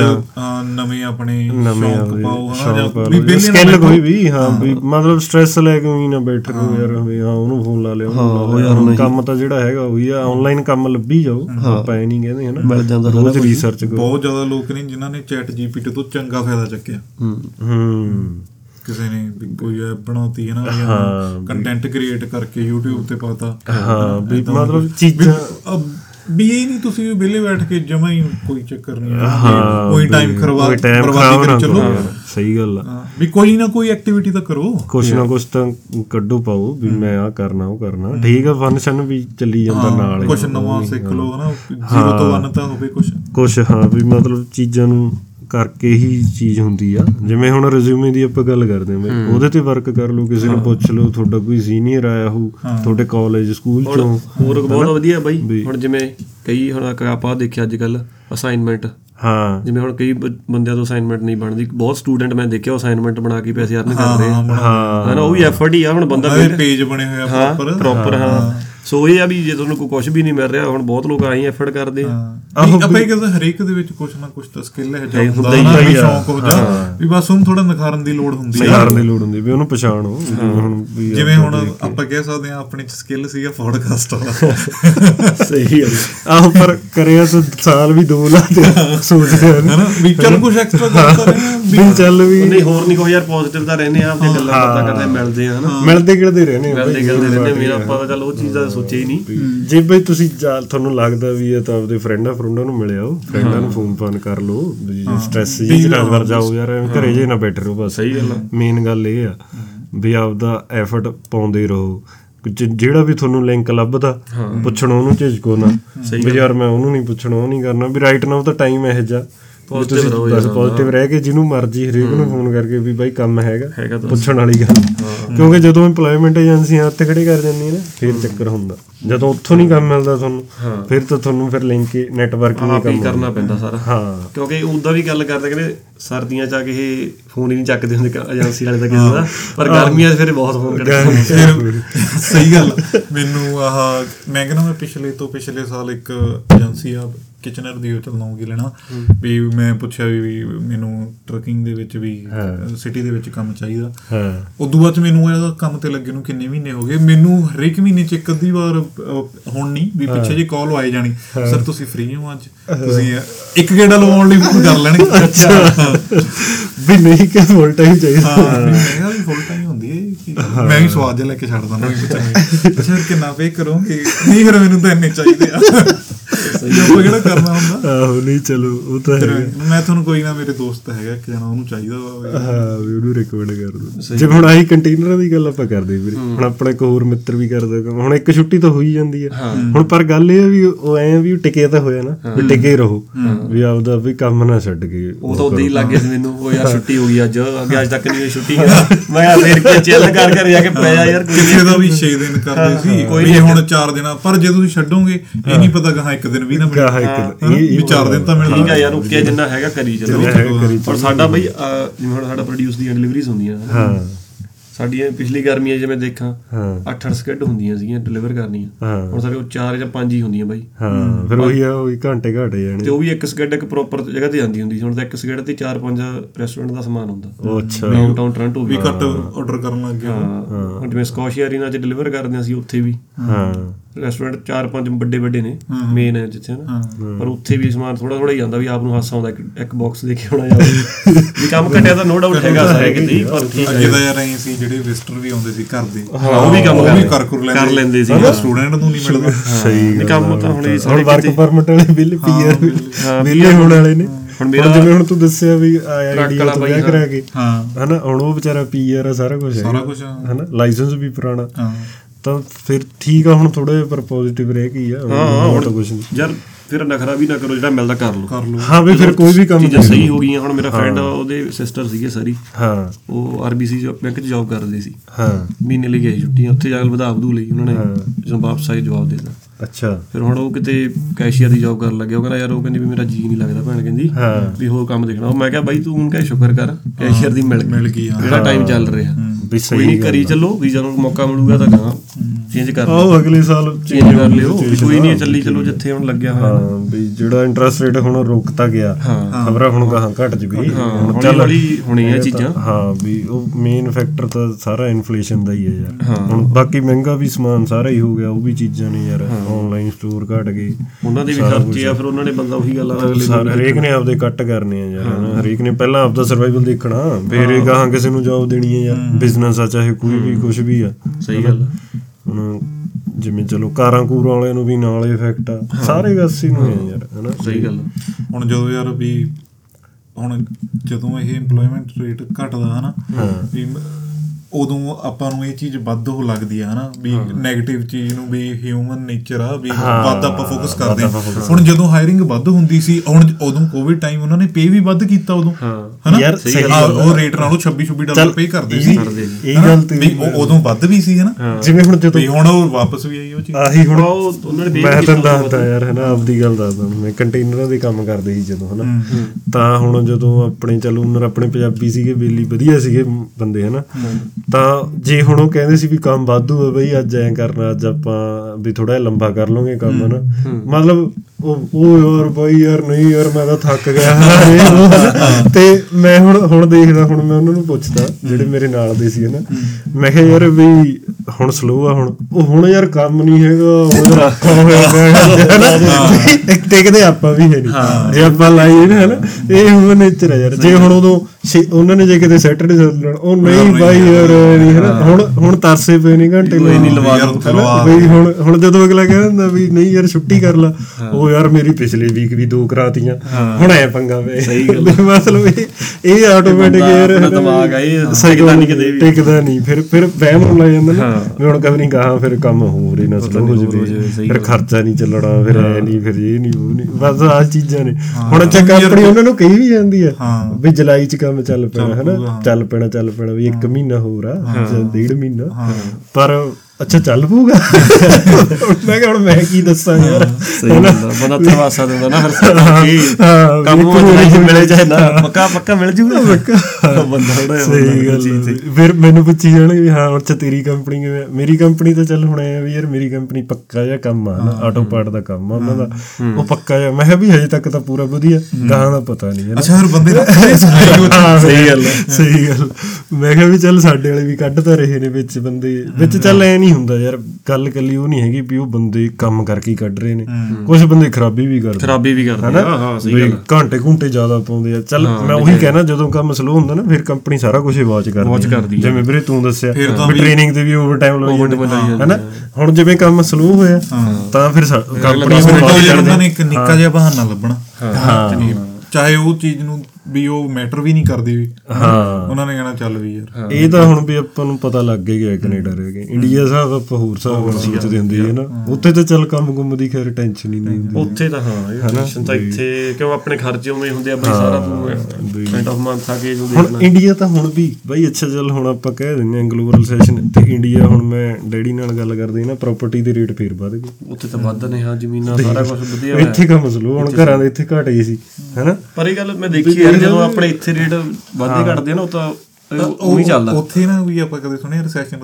ਨਵੇਂ ਆਪਣੇ ਨਵੇਂ ਸ਼ੌਂਕ ਪਾਓ ਹਨਾ ਜਾਂ ਲਓ ਸਕਿੱਲ ਕੋਈ ਵੀ ਹਾਂ ਵੀ ਮਤਲਬ ਸਟ੍ਰੈਸ ਲੈ ਕੇ ਵੀ ਨਾ ਬੈਠ ਰਹੋ ਯਾਰ ਵੀ ਹਾਂ ਉਹਨੂੰ ਫੋਨ ਲਾ ਲਿਆ ਉਹਨੂੰ ਲਾ ਲਿਆ। ਕੰਮ ਤਾਂ ਜਿਹੜਾ ਹੈਗਾ ਉਹੀ ਆ ਆਨਲਾਈਨ ਕੰਮ ਲੱਭੀ ਜਾਓ ਆਪਾਂ ਇਹ ਨਹੀਂ ਕਹਿੰਦੇ ਹਨਾ? ਮਿਲ ਜਾਂਦਾ ਰੋਜ਼ ਰਿਸਰਚ ਕਰੋ। ਬਹੁਤ ਜ਼ਿਆਦਾ ਲੋਕ ਨੇ ਜਿਨ੍ਹਾਂ ਨੇ ਚੈਟ ਜੀਪੀਟੀ ਤੋਂ ਚੰਗਾ ਫਾਇਦਾ ਚੱਕਿਆ। ਹੂੰ। ਹੂੰ। ਕਿਸੇ ਨੇ ਕੋਈ ਐਪ ਬਣਾਤੀ ਹੈ ਨਾ ਜਾਂ ਕੰਟੈਂਟ ਕ੍ਰੀਏਟ ਕਰਕੇ YouTube ਤੇ ਪਾਤਾ। ਹਾਂ ਵੀ ਮਤਲਬ ਚੀਜ਼ਾਂ ਅਬ ਵੀ ਇਹ ਨਹੀਂ ਤੁਸੀਂ ਵੀ ਵਿਹਲੇ ਬੈਠ ਕੇ ਜਮਾ ਹੀ ਕੋਈ ਚੱਕਰ ਨਹੀਂ ਹੈ। ਕੋਈ ਟਾਈਮ time ਬਰਬਾਦੀ ਨਾ ਕਰੀ। ਚੱਲੋ ਸਹੀ ਗੱਲ ਆ। ਵੀ ਕੋਈ ਨਾ ਕੋਈ ਐਕਟੀਵਿਟੀ ਤਾਂ ਕਰੋ। ਕੁਛ ਨਾ ਕੁਛ ਤਾਂ ਕੱਢੋ ਪਾਓ ਵੀ ਮੈਂ ਆ ਕਰਨਾ ਉਹ ਕਰਨਾ। ਠੀਕ ਆ ਫੰਕਸ਼ਨ ਵੀ ਚੱਲੀ ਜਾਂਦਾ ਨਾਲ। ਕੁਝ ਨਵਾਂ ਸਿੱਖ ਲਓ ਹਨਾ ਜ਼ੀਰੋ ਤੋਂ ਵਨ ਤਾਂ ਹੋਵੇ ਕੁਝ ਕੁਛ ਹਾਂ ਵੀ ਮਤਲਬ ਚੀਜ਼ਾਂ ਨੂੰ ਕਰਕੇ ਹੀ ਚੀਜ਼ ਹੁੰਦੀ ਆ। ਜਿਵੇਂ ਹੁਣ ਰਿਜ਼ਿਊਮੇ ਦੀ ਆਪਾਂ ਗੱਲ ਕਰਦੇ ਹਾਂ ਉਹਦੇ ਤੇ ਵਰਕ ਕਰ ਲਓ ਕਿਸੇ ਨੂੰ ਪੁੱਛ ਲਓ ਤੁਹਾਡਾ ਕੋਈ ਸੀਨੀਅਰ ਆਇਆ ਹੋ। ਤੁਹਾਡੇ ਕਾਲਜ ਸਕੂਲ ਚੋਂ। ਹੋਰ ਬਹੁਤ ਵਧੀਆ ਬਾਈ। ਹੁਣ ਜਿਵੇਂ ਕਈ ਹੁਣ ਆਪਾਂ ਦੇਖਿਆ ਅੱਜ ਕੱਲ ਅਸਾਈਨਮੈਂਟ ਹਾਂ। ਜਿਵੇਂ ਹੁਣ ਕਈ ਬੰਦਿਆਂ ਤੋਂ ਅਸਾਈਨਮੈਂਟ ਨਹੀਂ ਬਣਦੀ। ਬਹੁਤ ਸਟੂਡੈਂਟ ਮੈਂ ਦੇਖਿਆ ਅਸਾਈਨਮੈਂਟ ਬਣਾ ਕੇ ਪੈਸੇ ਅਰਨ ਕਰ ਰਹੇ। ਆ ਹਾਂ ਹਨਾ ਉਹ ਵੀ ਐਫਰਟ ਹੀ ਆ ਹੁਣ ਬੰਦਾ ਪੇਜ ਬਣੇ ਹੋਏ ਆ ਪ੍ਰੋਪਰ ਪ੍ਰੋਪਰ ਹਾਂ। ਸੋ ਇਹ ਆ ਵੀ ਜੇ ਤੁਹਾਨੂੰ ਕੋਈ ਕੁਝ ਵੀ ਨਹੀਂ ਮਿਲ ਰਿਹਾ ਹੁਣ ਬਹੁਤ ਲੋਕ ਆਈ ਐਫਰਟ ਕਰਦੇ। ਆ ਆਪਾਂ ਕਹਿੰਦੇ ਹਰੇਕ ਦੇ ਵਿੱਚ ਕੁਝ ਨਾ ਕੁਝ ਤਾਂ ਸਕਿੱਲ ਹੈ ਜਾਂ ਹੁੰਦਾ ਹੀ ਨਾ ਆ। ਸ਼ੌਂਕ ਹੋ ਜਾ ਵੀ ਬਸ ਉਹਨੂੰ ਥੋੜਾ ਨਿਖਾਰਨ ਦੀ ਲੋੜ ਹੁੰਦੀ ਹੈ ਸਿਆਰਨ ਦੀ ਲੋੜ ਹੁੰਦੀ ਵੀ ਉਹਨੂੰ ਪਛਾਣੋ ਜਿਵੇਂ ਹੁਣ ਵੀ ਜਿਵੇਂ ਹੁਣ ਆਪਾਂ ਕਹਿ ਸਕਦੇ ਹਾਂ ਆਪਣੇ ਚ ਸਕਿੱਲ ਸੀਗਾ ਪੋਡਕਾਸਟ ਵਾਲਾ। ਸਹੀ ਹੈ ਆਹ ਪਰ ਕਰਿਆ ਤਾਂ ਸਾਲ ਵੀ 2 ਲਾ ਤੇ ਸੋਚਦੇ ਹਨ ਹਨਾ ਵੀ ਚੱਲ ਕੁਝ ਐਕਸਟਰਾ ਕਰ ਰਹੇ ਹਾਂ ਵੀ ਚੱਲ ਵੀ ਨਹੀਂ ਹੋਰ ਨਹੀਂ ਕੋਈ ਯਾਰ ਪੋਜ਼ਿਟਿਵ ਤਾਂ ਰਹਿੰਦੇ ਆ ਆਪਣੀ ਗੱਲਾਂ ਬਾਤਾਂ ਕਰਦੇ ਮਿਲਦੇ ਆ ਹਨਾ? ਮਿਲਦੇ ਗਿਲਦੇ ਰਹਿਣੇ ਆ ਮਿਲਦੇ ਗਿਲਦੇ ਰਹਿੰਦੇ ਮੇਰਾ ਆਪਾਂ ਤਾਂ ਚੱਲ ਉਹ ਚੀਜ਼ ਦਾ ਸੋਚਿਆ ਹੀ ਨਹੀਂ। ਜੇ ਬਈ ਤੁਸੀਂ ਤੁਹਾਨੂੰ ਲੱਗਦਾ ਵੀ ਇਹ ਤਾਂ ਆਪਦੇ ਫਰੈਂਡਾਂ ਫਰੁੰਡਾਂ ਨੂੰ ਮਿਲਿਆ ਹੋ ਫਰੈਂਡਾਂ ਨੂੰ ਫੋਨ ਫਾਨ ਕਰ ਲਓ ਸਟ੍ਰੈਸ ਜੀ ਟ੍ਰਾਂਸਫਰ ਜਾਓ ਯਾਰ ਘਰੇ ਜੇ ਨਾ ਬੈਠੇ ਰਹੋ ਬਸ। ਸਹੀ ਗੱਲ ਮੇਨ ਗੱਲ ਇਹ ਆ ਵੀ ਆਪਦਾ ਐਫਰਟ ਪਾਉਂਦੇ ਰਹੋ। ਜਿਹੜਾ ਵੀ ਤੁਹਾਨੂੰ ਲਿੰਕ ਲੱਭਦਾ ਪੁੱਛਣਾ ਉਹਨੂੰ ਝਿਜਕੋ ਨਾ। ਵੀ ਯਾਰ ਮੈਂ ਉਹਨੂੰ ਨਹੀਂ ਪੁੱਛਣਾ ਉਹ ਨਹੀਂ ਕਰਨਾ। ਵੀ ਰਾਈਟ ਨਾਓ ਤਾਂ ਟਾਈਮ ਇਹ ਜਾ ਤੁਸੀਂ ਬਸ ਪੋਜ਼ਿਟਿਵ ਰਹਿ ਕੇ ਜਿਹਨੂੰ ਮਰਜ਼ੀ ਹਰੇਕ ਨੂੰ ਫੋਨ ਕਰਕੇ ਵੀ ਬਾਈ ਕੰਮ ਹੈਗਾ ਪੁੱਛਣ ਵਾਲੀ ਗੱਲ। ਕਿਉਂਕਿ ਜਦੋਂ EMPLOYMENT ਏਜੰਸੀਆਂ ਹੱਥ ਖੜੇ ਕਰ ਜਾਂਦੀਆਂ ਨੇ ਫਿਰ ਚੱਕਰ ਹੁੰਦਾ। ਜਦੋਂ ਉੱਥੋਂ ਨਹੀਂ ਕੰਮ ਮਿਲਦਾ ਤੁਹਾਨੂੰ ਫਿਰ ਤਾਂ ਤੁਹਾਨੂੰ ਫਿਰ ਲਿੰਕ ਨੈਟਵਰਕਿੰਗ ਆਪ ਹੀ ਕੰਮ ਕਰਨਾ ਪੈਂਦਾ ਸਾਰਾ। ਹਾਂ। ਕਿਉਂਕਿ ਉਦਾਂ ਵੀ ਗੱਲ ਕਰਦੇ ਕਹਿੰਦੇ ਸਰਦੀਆਂ ਚ ਆ ਕੇ ਇਹ ਫੋਨ ਹੀ ਨਹੀਂ ਚੱਕਦੇ ਹੁੰਦੇ ਏਜੰਸੀ ਵਾਲੇ ਦਾ ਕਿਸੇ ਦਾ। ਪਰ ਗਰਮੀਆਂ 'ਚ ਫਿਰ ਬਹੁਤ ਫੋਨ ਕਰਦੇ ਸਹੀ ਗੱਲ। ਮੈਨੂੰ ਆਹ ਮੈਂ ਕਹਿੰਦਾ ਮੈਂ ਪਿਛਲੇ ਤੋਂ ਪਿਛਲੇ ਸਾਲ ਇੱਕ ਏਜੰਸੀ ਆ ਕਿਚਨਰ ਦੀ ਉਹ ਚਲਾਉਂਗੀ ਲੈਣਾ। ਵੀ ਮੈਂ ਪੁੱਛਿਆ ਵੀ ਮੈਨੂੰ ਟਰਕਿੰਗ ਦੇ ਵਿੱਚ ਵੀ ਸਿਟੀ ਦੇ ਵਿੱਚ ਕੰਮ ਚਾਹੀਦਾ। ਹਾਂ। ਉਦੋਂ ਬਾਅਦ ਮੈਨੂੰ ਇਹਦਾ ਕੰਮ ਤੇ ਲੱਗੇ ਨੂੰ ਕਿੰਨੇ ਮਹੀਨੇ ਹੋ ਗਏ। ਮੈਨੂੰ ਹਰੇਕ ਮਹੀਨੇ ਚ ਇੱਕ ਅੱਧੀ ਵਾਰ ਹੁਣ ਨਹੀਂ ਵੀ ਪਿੱਛੇ ਜੇ ਕਾਲ ਆਏ ਜਾਣੀ। ਸਰ ਤੁਸੀਂ ਫ੍ਰੀ ਹੋ ਅੱਜ? ਤੁਸੀਂ ਇੱਕ ਗੇੜਾ ਲਵਾਉਣ ਲਈ ਫੋਨ ਕਰ ਲੈਣਗੇ ਅੱਛਾ। ਵੀ ਨਹੀਂ ਕਿ ਫੁੱਲ ਟਾਈਮ ਚਾਹੀਦਾ। ਹਾਂ ਮੈਂ ਵੀ ਫੁੱਲ ਟਾਈਮ ਹੁੰਦੀ ਹੈ ਕਿ ਮੈਂ ਵੀ ਸਵਾਦ ਜਿਹਾ ਲੈ ਕੇ ਛੱਡ ਵੀ ਪੁੱਛਾਂਗੇ ਅੱਛਾ ਕਿੰਨਾ ਪੇ ਕਰੋਗੇ? ਨਹੀਂ ਫਿਰ ਮੈਨੂੰ ਤਾਂ ਇੰਨੇ ਚਾਹੀਦੇ ਆ। ਜੋ ਕਿਹੜਾ ਕਰਨਾ ਹੁੰਦਾ ਆਹੋ ਨਹੀਂ ਚਲੋ ਉਹ ਤਾਂ ਹੈ। ਮੈਂ ਤੁਹਾਨੂੰ ਕੋਈ ਨਾ ਮੇਰੇ ਦੋਸਤ ਹੈਗਾ ਇੱਕ ਜਣਾ ਉਹਨੂੰ ਚਾਹੀਦਾ ਵਾ। ਹਾਂ ਵੀ ਉਹਨੂੰ ਰਿਕਮੈਂਡ ਕਰ ਦੋ। ਜਿਵੇਂ ਹੁਣ ਆਹੀ ਕੰਟੇਨਰਾਂ ਦੀ ਗੱਲ ਆਪਾਂ ਕਰਦੇ ਵੀਰੇ। ਹੁਣ ਆਪਣਾ ਇੱਕ ਹੋਰ ਮਿੱਤਰ ਵੀ ਕਰਦਾ ਹੁਣ ਇੱਕ ਛੁੱਟੀ ਤਾਂ ਹੋਈ ਜਾਂਦੀ ਹੈ। ਹੁਣ ਪਰ ਗੱਲ ਇਹ ਆ ਵੀ ਉਹ ਐ ਵੀ ਟਿਕੇ ਤਾਂ ਹੋਇਆ ਨਾ ਵੀ ਟਿਕੇ ਰਹੋ। ਵੀ ਆਪਦਾ ਵੀ ਕੰਮ ਨਾ ਛੱਡ ਕੇ ਉਹ ਤਾਂ ਉਦਾਂ ਹੀ ਲੱਗ ਗਿਆ ਮੈਨੂੰ ਉਹ ਯਾਰ ਛੁੱਟੀ ਹੋ ਗਈ ਅੱਜ ਅੱਗੇ ਅੱਜ ਤੱਕ ਨਹੀਂ ਛੁੱਟੀ। ਮੈਂ ਕਿਹਾ ਫਿਰ ਕੀ ਚਿੱਲ ਕਰ ਕਰ ਜਾ ਕੇ ਪੈ ਜਾ ਯਾਰ ਕੋਈ ਕਿਸੇ ਦਾ ਵੀ 6 ਦਿਨ ਕਰਦੇ ਸੀ। ਵੀ ਹੁਣ 4 ਦਿਨਾਂ ਪਰ ਜੇ ਤੁਸੀਂ ਛੱਡੋਗੇ ਇਹ ਨਹੀਂ ਪਤਾ ਗਾਹਾਂ ਇੱਕ ਦਿਨ ਵੀ ਨਾ ਮਿਲੇ? ਇਹ ਵੀ 4 ਦਿਨ ਤਾਂ ਠੀਕ ਮਿਲਦਾ ਆ ਯਾਰ ਓਕੇ ਜਿੰਨਾ ਹੈਗਾ ਕਰੀ ਚੱਲੋ। ਪਰ ਸਾਡਾ ਬਈ ਜਿਵੇਂ ਹੁਣ ਸਾਡਾ ਪ੍ਰੋਡਿਊਸ ਦੀਆਂ ਡਿਲੀਵਰੀਜ਼ ਹੁੰਦੀਆਂ। ਹਾਂ। ਸਾਡੀਆਂ ਪਿਛਲੀ ਗਰਮੀਆਂ ਜਿਵੇਂ ਦੇਖਾਂ ਹਾਂ। 8-8 ਸਕੈਡ ਹੁੰਦੀਆਂ ਸੀਗੀਆਂ ਡਿਲੀਵਰ ਕਰਨੀਆਂ। ਹਾਂ। ਹੁਣ ਸਾਡੇ ਕੋਲ 4 ਜਾਂ 5 ਹੀ ਹੁੰਦੀਆਂ ਬਾਈ। ਹਾਂ ਫਿਰ ਉਹੀ ਆ ਉਹੀ ਘੰਟੇ ਘਾਟੇ ਜਾਣੇ। ਤੇ ਉਹ ਵੀ ਇੱਕ ਸਕੈਡ ਇੱਕ ਪ੍ਰੋਪਰ ਜਗ੍ਹਾ ਤੇ ਜਾਂਦੀ ਹੁੰਦੀ ਸੀ। ਹੁਣ ਤਾਂ ਇੱਕ ਸਕੈਡ ਤੇ 4-5 ਰੈਸਟੋਰੈਂਟ ਦਾ ਸਮਾਨ ਹੁੰਦਾ। ਉਹ ਅੱਛਾ। ਡਾਊਨਟਾਊਨ ਟੋਰਾਂਟੋ ਵੀ ਵੀ ਘੱਟ ਆਰਡਰ ਕਰਨ ਲੱਗ ਗਿਆ ਹਾਂ। ਹੁਣ ਜਿਵੇਂ ਸਕੋਸ਼ੀਆ ਅਰੀਨਾ 'ਚ ਡਿਲੀਵਰ ਕਰਦੇ ਅਸੀਂ ਉੱਥੇ ਵੀ। ਹਾਂ। ਰੈਸਟੋਰੈਂਟ ਚਾਰ ਪੰਜ ਵੱਡੇ ਵੱਡੇ ਨੇ ਮੇਨ ਹੈ ਜਿੱਥੇ ਨਾ ਪਰ ਉੱਥੇ ਵੀ ਸਮਾਨ ਥੋੜਾ ਥੋੜਾ ਹੀ ਜਾਂਦਾ ਵੀ ਆਪ ਨੂੰ ਹਾਸਾ ਆਉਂਦਾ ਇੱਕ- ਬਾਕਸ ਦੇ ਕੇ ਆਉਣਾ ਜਾਂਦਾ ਵੀ ਕੰਮ ਘਟਿਆ ਤਾਂ ਨੋ ਡਾਊਟ ਹੈਗਾ ਸਾਰੇ ਕਿਤੇ ਹੀ, ਪਰ ਠੀਕ ਅੱਗੇ ਤਾਂ ਯਾਰ ਐਂ ਸੀ ਜਿਹੜੇ ਵਿਜ਼ਟਰ ਵੀ ਆਉਂਦੇ ਸੀ ਘਰ ਦੇ ਹਾਂ ਉਹ ਵੀ ਕੰਮ ਕਰ ਕਰ ਲੈਂਦੇ। ਕਰ ਲੈਂਦੇ ਸੀ ਸਟੂਡੈਂਟ ਨੂੰ ਨਹੀਂ ਮਿਲਦਾ। ਸਹੀ ਨਹੀਂ ਕੰਮ ਤਾਂ ਹੁਣ ਇਹ ਸਾਰੇ ਵਰਕ ਪਰਮਿਟ ਵਾਲੇ ਬਿੱਲ ਪੀਆਰ ਬਿੱਲੇ ਹੋਣ ਵਾਲੇ ਨੇ। ਹੁਣ ਮੇਰਾ- ਜਿਵੇਂ ਹੁਣ ਤੂੰ ਦੱਸਿਆ ਵੀ ਆਇਆ ਵਾਲਾ ਤੋਂ ਵਿਆਹ ਹਾਂ। ਕਰਾ ਕੇ ਹਾਂ। ਹਨਾ ਹੁਣ ਉਹ ਵਿਚਾਰਾ ਪੀਆਰ ਆ ਸਾਰਾ ਕੁਝ ਹੈ ਸਾਰਾ ਕੁਝ ਹਨਾ ਲਾਇਸੈਂਸ ਵੀ ਪੁਰਾਣਾ। ਹਾਂ। ਤਾਂ ਫਿਰ ਠੀਕ ਆ ਹੁਣ ਥੋੜਾ ਜਿਹਾ ਪਰ ਪੋਜ਼ਿਟਿਵ ਰਹਿ ਗਈ ਆ ਹਾਂ ਹੁਣ ਤਾਂ ਕੁਝ ਨਹੀਂ ਯਾਰ ਫਿਰ ਨਖਰਾ ਵੀ ਨਾ ਕਰੋ ਜਿਹੜਾ ਮਿਲਦਾ ਕਰ ਲਓ। ਕਰ ਲਓ। ਹਾਂ ਵੀ ਫਿਰ ਕੋਈ ਵੀ ਕੰਮ ਚੀਜ਼ਾਂ ਸਹੀ ਹੋ ਗਈਆਂ ਹੁਣ ਮੇਰਾ ਫਰੈਂਡ ਉਹਦੇ ਸਿਸਟਰ ਸੀਗੇ ਸਾਰੀ। ਹਾਂ। ਉਹ ਆਰਬੀਸੀ ਬੈਂਕ 'ਚ ਜੌਬ ਕਰਦੇ ਸੀ। ਹਾਂ। ਮਹੀਨੇ ਲਈ ਗਏ ਛੁੱਟੀਆਂ ਉੱਥੇ ਜਾ ਕੇ ਵਧਾ ਵਧੂ ਲਈ ਉਹਨਾਂ ਨੇ। ਜਦੋਂ ਵਾਪਸ ਆਏ ਜਵਾਬ ਦੇ ਦਿੱਤਾ। ਅੱਛਾ। ਫਿਰ ਹੁਣ ਉਹ ਕਿਤੇ ਕੈਸ਼ੀਅਰ ਦੀ ਜੌਬ ਕਰਨ ਲੱਗਿਆ ਉਹ ਕਹਿੰਦਾ ਯਾਰ ਉਹ ਕਹਿੰਦੀ ਵੀ ਮੇਰਾ ਜੀ ਨਹੀਂ ਲੱਗਦਾ ਭੈਣ ਕਹਿੰਦੀ। ਹਾਂ। ਵੀ ਹੋਰ ਕੰਮ ਦੇਖਣਾ। ਉਹ ਮੈਂ ਕਿਹਾ ਬਾਈ ਤੂੰ ਹੁਣ ਕਹੇ ਸ਼ੁਕਰ ਕਰ। ਕੈਸ਼ੀਅਰ ਦੀ ਮਿਲ ਮਿਲ ਗਈ ਜਿਹੜਾ ਟਾਈਮ ਚੱਲ ਰਿਹਾ। ਵੀ ਸਹੀ ਨਹੀਂ ਕਰੀ ਚੱਲੋ ਵੀ ਜਦੋਂ ਮੌਕਾ ਮਿਲੂਗਾ ਤਾਂ ਕਹਾਂ। ਚੇਂਜ ਕਰ ਲਿਓ। ਅਗਲੇ ਸਾਲ ਚੇਂਜ ਕਰ ਲਿਓ। ਕੋਈ ਨਹੀਂ ਚੱਲੀ ਚੱਲੋ ਜਿੱਥੇ ਹੁਣ ਲੱਗਿਆ ਹੋਇਆ ਹਾਂ ਵੀ ਜਿਹੜਾ ਇੰਟਰਸਟ ਰੇਟ ਹੁਣ ਰੁਕਤਾ ਗਿਆ। ਖਬਰਾਂ ਹੁਣ ਗਾਹਾਂ ਘਟ ਜੂਗੀ ਹਾਂ ਹੌਲੀ ਹੌਲੀ ਹੋਣੀ ਇਹ ਚੀਜ਼ਾਂ। ਹਾਂ ਵੀ ਉਹ ਮੇਨ ਫੈਕਟਰ ਤਾਂ ਸਾਰਾ ਇਨਫਲੇਸ਼ਨ ਦਾ ਹੀ ਹੈ ਯਾਰ। ਹੁਣ ਬਾਕੀ ਮਹਿੰਗਾ ਵੀ ਸਮਾਨ ਸਾਰਾ ਹੀ ਹੋ ਗਿਆ ਉਹ ਵੀ ਚੀਜ਼ਾਂ ਨੇ ਯਾਰ। ਆਨਲਾਈਨ ਸਟੋਰ ਘਟ ਗਏ। ਉਹਨਾਂ ਦੇ ਵੀ ਖਰਚੇ ਆ ਫਿਰ ਉਹਨਾਂ ਨੇ ਬੰਦਾ ਉਹੀ ਗੱਲ ਆ ਅਗਲੇ ਹਰੇਕ ਨੇ ਆਪਦੇ ਕੱਟ ਕਰਨੇ ਆ ਯਾਰ। ਹਰੇਕ ਨੇ ਪਹਿਲਾਂ ਆਪਦਾ ਸਰਵਾਈਵਲ ਦੇਖਣਾ। ਫਿਰ ਇਹ ਗਾਹਾਂ ਕਿਸੇ ਨੂੰ ਜੌਬ ਦੇਣੀ ਹੈ ਯਾਰ। ਬਿਜ਼ਨਸ ਆ ਚਾਹੇ ਕੋਈ ਵੀ ਕੁਝ ਵੀ ਆ। ਸਹੀ ਗੱਲ ਆ। ਹੁਣ ਜਿਵੇਂ ਚਲੋ ਕਾਰਾਂ ਕੂਰਾਂ ਵਾਲਿਆਂ ਨੂੰ ਵੀ ਨਾਲ ਇਫੈਕਟ ਆ। ਸਾਰੇ ਗਾਸੀ ਨੂੰ ਹੈ ਯਾਰ ਹਨਾ? ਸਹੀ ਗੱਲ ਆ। ਹੁਣ ਜਦੋਂ ਯਾਰ ਵੀ ਹੁਣ ਜਦੋਂ ਇਹ EMPLOYMENT ਰੇਟ ਘਟਦਾ ਹਨਾ? ਵੀ ਉਦੋਂ ਆਪਾਂ ਨੂੰ ਇਹ ਚੀਜ਼ ਵੱਧ ਹੋ ਲੱਗਦੀ ਆ ਹਨਾ? ਵੀ 네ਗੇਟਿਵ ਚੀਜ਼ ਨੂੰ ਵੀ ਹਿਊਮਨ ਨੇਚਰ ਆ ਵੀ ਵੱਧ ਆਪਾਂ ਫੋਕਸ ਕਰਦੇ ਹੁਣ ਜਦੋਂ ਹਾਇਰਿੰਗ ਵੱਧ ਹੁੰਦੀ ਸੀ ਹੁਣ ਉਦੋਂ ਕੋਵਿਡ ਟਾਈਮ ਉਹਨਾਂ ਨੇ ਪੇ ਵੀ ਵੱਧ ਕੀਤਾ ਉਦੋਂ ਹਨਾ? ਯਾਰ, ਸਹੀ ਹਾਂ, ਉਹ ਰੇਟ ਨਾਲੋਂ 26 26 ਡਾਲਰ ਪੇ ਕਰਦੇ ਸੀ। ਇਹ ਗੱਲ ਤੇ ਵੀ ਉਹ ਉਦੋਂ ਵੱਧ ਵੀ ਸੀ ਹਨਾ? ਜਿਵੇਂ ਹੁਣ ਜਦੋਂ ਵੀ ਹੁਣ ਉਹ ਵਾਪਸ ਵੀ ਆਈ ਉਹ ਚੀਜ਼। ਆਹੀ ਹੁਣ ਉਹ ਉਹਨਾਂ ਨੇ ਮੈਂ ਤਾਂ ਦੱਸਦਾ ਯਾਰ ਹਨਾ ਆਪਦੀ ਗੱਲ ਦੱਸਦਾ ਮੈਂ। ਕੰਟੇਨਰਾਂ ਦੇ ਕੰਮ ਕਰਦੇ ਸੀ ਜਦੋਂ ਹਨਾ? ਤਾਂ ਹੁਣ ਜਦੋਂ ਆਪਣੇ ਚਲ ਉਹਨਾਂ ਆਪਣੇ ਪੰਜਾਬੀ ਸੀਗੇ ਬੇਲੀ ਵਧੀਆ ਸੀਗੇ ਬੰਦੇ ਹਨਾ? ਤਾਂ ਜੇ ਹੁਣ ਉਹ ਕਹਿੰਦੇ ਸੀ ਵੀ ਕੰਮ ਵਾਧੂ ਆ ਬਈ ਅੱਜ ਐਂ ਕਰਨਾ ਅੱਜ ਆਪਾਂ ਵੀ ਥੋੜਾ ਜਿਹਾ ਲੰਬਾ ਕਰ ਲਵਾਂਗੇ ਕੰਮ ਹਨਾ? ਮਤਲਬ ਉਹ ਉਹ ਯਾਰ ਬਈ ਯਾਰ ਨਹੀਂ ਯਾਰ ਮੈਂ ਤਾਂ ਥੱਕ ਗਿਆ। ਉਹ। ਤੇ ਮੈਂ ਹੁਣ ਹੁਣ ਦੇਖਦਾ ਹੁਣ ਮੈਂ ਉਹਨਾਂ ਨੂੰ ਪੁੱਛਦਾ ਜਿਹੜੇ ਮੇਰੇ ਨਾਲ ਦੇ ਸੀ ਹਨਾ? ਮੈਂ ਕਿਹਾ ਯਾਰ ਵੀ ਹੁਣ ਸਲੋ ਆ ਹੁਣ ਉਹ ਹੁਣ ਯਾਰ ਕੰਮ ਨਹੀਂ ਹੈਗਾ ਹੁਣ ਰੱਖਾ ਹੋਇਆ ਹਨਾ? ਇੱਕ ਟਿਕਦੇ ਆਪਾਂ ਵੀ ਹੈ ਨਹੀਂ। ਜੇ ਆਪਾਂ ਲਾਈਏ ਨਾ ਹਨਾ? ਇਹ ਹੁਣ ਨੇਚਰ ਹੈ ਯਾਰ। ਜੇ ਹੁਣ ਉਦੋਂ ਛੇ- ਉਹਨਾਂ ਨੇ ਜੇ ਕਿਤੇ ਸੈਟਰਡੇ ਚੱਲਣ ਉਹ ਨਹੀਂ ਬਾਈ ਯਾਰ ਨਹੀਂ ਹਨਾ? ਹੁਣ ਹੁਣ ਤਰਸੇ ਪਏ ਨੇ ਘੰਟੇ ਕੋਈ ਨਹੀਂ ਲਵਾ ਲਵਾ ਬਈ ਹੁਣ ਹੁਣ ਜਦੋਂ ਅਗਲਾ ਕਹਿੰਦਾ ਵੀ ਨਹੀਂ ਯਾਰ ਛੁੱਟੀ ਕਰ ਲਾ ਉਹ ਯਾਰ ਮੇਰੀ ਪਿਛਲੇ ਵੀਕ ਵੀ ਦੋ ਕਰਾਤੀਆਂ। ਹੁਣ ਐ ਪੰਗਾ ਵੇ ਸਹੀ ਗੱਲ ਮਤਲਬ ਇਹ ਇਹ ਆਟੋਮੈਟਿਕ ਯਾਰ ਆਪਣਾ ਦਿਮਾਗ ਆ, ਇਹ ਟਿਕਦਾ ਨਹੀਂ ਕਿਤੇ ਵੀ। ਟਿਕਦਾ ਨਹੀਂ। ਫਿਰ ਫਿਰ ਵਹਿਮ ਹੋਣ ਲੱਗ ਜਾਂਦਾ ਨਾ। ਵੀ ਹੁਣ ਕਦੇ ਨਹੀਂ ਕਹਾ ਫਿਰ ਕੰਮ ਹੋਰ ਹੀ ਨਾ ਸਲੋ ਹੋ ਜਾਵੇ ਫਿਰ ਖਰਚਾ ਨਹੀਂ ਚੱਲਣਾ ਫਿਰ ਐ ਨਹੀਂ ਫਿਰ ਇਹ ਨਹੀਂ ਉਹ ਨਹੀਂ। ਬਸ ਆਹ ਚੀਜ਼ਾਂ ਨੇ। ਹੁਣ ਅੱਛਾ ਕੰਪਨੀ ਉਹਨਾਂ ਨੂੰ ਕਹੀ ਵੀ ਜਾਂਦੀ ਆ ਹਾਂ। ਵੀ ਜੁਲਾਈ ਚ ਕੰਮ ਚੱਲ ਪੈਣਾ ਹਨਾ ਚੱਲ ਪੈਣਾ ਚੱਲ ਪੈਣਾ ਵੀ ਇੱਕ ਮਹੀਨਾ ਹੋਰ ਆ ਜਾਂ ਡੇਢ ਮਹੀਨਾ। ਪਰ ਅੱਛਾ ਚੱਲ ਪੂਗਾ ਮੈਂ ਕਿਹਾ ਹੁਣ ਮੈਂ ਕੀ ਦੱਸਾਂ ਯਾਰ। ਸਹੀ ਬੰਦਾ ਤਰਵਾਸਾ ਦਿੰਦਾ ਨਾ ਫਿਰ ਹਾਂ, ਕੰਮ ਵੀ ਉਹ ਇੱਕ ਨਹੀਂ ਮਿਲੇ ਚਾਹੇ ਨਾ। ਪੱਕਾ ਪੱਕਾ ਮਿਲ ਜੂਗਾ। ਬੰਦਾ ਥੋੜਾ ਸਹੀ ਗੱਲ। ਫਿਰ ਮੈਨੂੰ ਪੁੱਛੀ ਜਾਣਗੇ ਵੀ ਹਾਂ ਅੱਛਾ ਤੇਰੀ ਕੰਪਨੀ ਕਿਵੇਂ? ਮੇਰੀ ਕੰਪਨੀ ਤਾਂ ਚੱਲ ਹੁਣ ਐ ਵੀ ਯਾਰ ਮੇਰੀ ਕੰਪਨੀ ਪੱਕਾ ਜਿਹਾ ਕੰਮ ਆ ਨਾ ਆਟੋ ਪਾਰਟ ਦਾ ਕੰਮ ਆ ਉਹਨਾਂ ਦਾ। ਉਹ ਪੱਕਾ ਜਿਹਾ ਮੈਂ ਕਿਹਾ ਵੀ ਹਜੇ ਤੱਕ ਤਾਂ ਪੂਰਾ ਵਧੀਆ ਗਾਹਾਂ ਦਾ ਪਤਾ ਨਹੀਂ ਹੈ ਅੱਛਾ ਹਰ ਬੰਦੇ ਦਾ ਸਹੀ ਗੱਲ ਸਹੀ ਗੱਲ। ਮੈਂ ਕਿਹਾ ਵੀ ਚੱਲ ਸਾਡੇ ਵਾਲੇ ਵੀ ਕੱਢ ਤਾਂ ਰਹੇ ਨੇ ਵਿੱਚ ਬੰਦੇ। ਵਿੱਚ ਚੱਲ ਐ ਨਹੀਂ ਹੁੰਦਾ ਯਾਰ ਗੱਲ ਕੱਲੀ ਉਹ ਨਹੀਂ ਹੈਗੀ ਵੀ ਉਹ ਬੰਦੇ ਕੰਮ ਕਰਕੇ ਹੀ ਕੱਢ ਰਹੇ ਨੇ। ਕੁਝ ਬੰਦੇ ਖਰਾਬੀ ਵੀ ਕਰਦੇ। ਖਰਾਬੀ ਵੀ ਕਰਦੇ ਆ ਹਾਂ ਸਹੀ ਵੀ ਘੰਟੇ ਘੁੰਟੇ ਜ਼ਿਆਦਾ ਪਾਉਂਦੇ ਆ। ਚੱਲ ਮੈਂ ਉਹੀ ਕਹਿਣਾ ਜਦੋਂ ਕੰਮ ਸਲੋ ਹੁੰਦਾ ਨਾ ਫਿਰ ਕੰਪਨੀ ਸਾਰਾ ਕੁਝ ਵਾਚ ਕਰਦੀ ਆ। ਜਿਵੇਂ ਵੀਰੇ ਤੂੰ ਦੱਸਿਆ ਵੀ ਟ੍ਰੇਨਿੰਗ ਤੇ ਵੀ ਓਵਰ ਟਾਈਮ ਲਾਈ ਜਾਂਦੇ। ਹੈਨਾ? ਹੁਣ ਜਿਵੇਂ ਕੰਮ ਸਲੋ ਹੋਇਆ ਤਾਂ ਫਿਰ ਕੰਪਨੀ ਹੋ ਵਾਚ ਕਰਦੇ। ਨੇ ਇੱਕ ਨਿੱਕਾ ਜਿਹਾ ਬਹਾਨਾ ਲੱਭਣਾ। ਹਾਂ। ਚਾਹੇ ਉਹ ਚੀਜ਼ ਨੂੰ ਵੀ ਉਹ ਮੈਟਰ ਵੀ ਨਹੀਂ ਕਰਦੀ ਵੀ। ਹਾਂ। ਉਹਨਾਂ ਨੇ ਕਹਿਣਾ ਚੱਲ ਵੀ ਯਾਰ। ਇਹ ਤਾਂ ਹੁਣ ਵੀ ਆਪਾਂ ਨੂੰ ਪਤਾ ਲੱਗ ਹੀ ਗਿਆ ਕੈਨੇਡਾ ਰਹਿ ਗਏ। ਇੰਡੀਆ ਸਾਹਿਬ ਆਪਾਂ ਹੋਰ ਸਾਹਿਬ ਸੋਚਦੇ ਹੁੰਦੇ ਸੀ ਨਾ। ਉੱਥੇ ਤਾਂ ਚੱਲ ਕੰਮ ਗੁੰਮ ਦੀ ਖੈਰ ਟੈਨਸ਼ਨ ਹੀ ਨਹੀਂ ਹੁੰਦੀ। ਉੱਥੇ ਤਾਂ ਹਾਂ ਇਹ ਟੈਨਸ਼ਨ ਤਾਂ ਇੱਥੇ ਕਿਉਂ ਆਪਣੇ ਖਰਚੇ ਉਵੇਂ ਹੁੰਦੇ ਆ ਬਈ ਸਾਰਾ ਤੂੰ ਐਂਡ ਆਫ ਮੰਥ ਆ ਕੇ ਜੋ ਹੁਣ ਇੰਡੀਆ ਤਾਂ ਹੁਣ ਵੀ ਬਈ ਅੱਛਾ ਚੱਲ ਹੁਣ ਆਪਾਂ ਕਹਿ ਦਿੰਦੇ ਆ ਗਲੋਬਲ ਸੈਸ਼ਨ ਤੇ ਇੰਡੀਆ ਹੁਣ ਮੈਂ ਡੈਡੀ ਨਾਲ ਗੱਲ ਕਰਦੇ ਨਾ ਪ੍ਰਾਪਰਟੀ ਦੇ ਰੇਟ ਫੇਰ ਵੱਧ ਗਏ ਉੱਥੇ ਤਾਂ ਵੱਧ ਨੇ ਹਾਂ ਜ਼ਮੀਨਾਂ ਸਾਰਾ ਕੁਝ ਵਧੀਆ ਹੋਇਆ। ਇੱਥੇ ਕੰਮ ਸਲੋ ਹੁਣ ਘਰਾਂ ਦੇ ਇੱਥੇ ਘਟ ਗਏ ਸੀ ਹੈਨਾ? ਪਰ ਇਹ ਗੱਲ ਮੈਂ ਦੇਖੀ ਜਦੋਂ ਆਪਣੇ ਇੱਥੇ ਰੇਟ ਵੱਧੇ ਘਟਦੇ ਨਾ ਉਹ ਤਾਂ ਉਹ ਚੱਲਦਾ। ਉੱਥੇ ਨਾ ਵੀ ਆਪਾਂ ਕਦੇ ਸੁਣਿਆ ਰੈਸੈਸ਼ਨ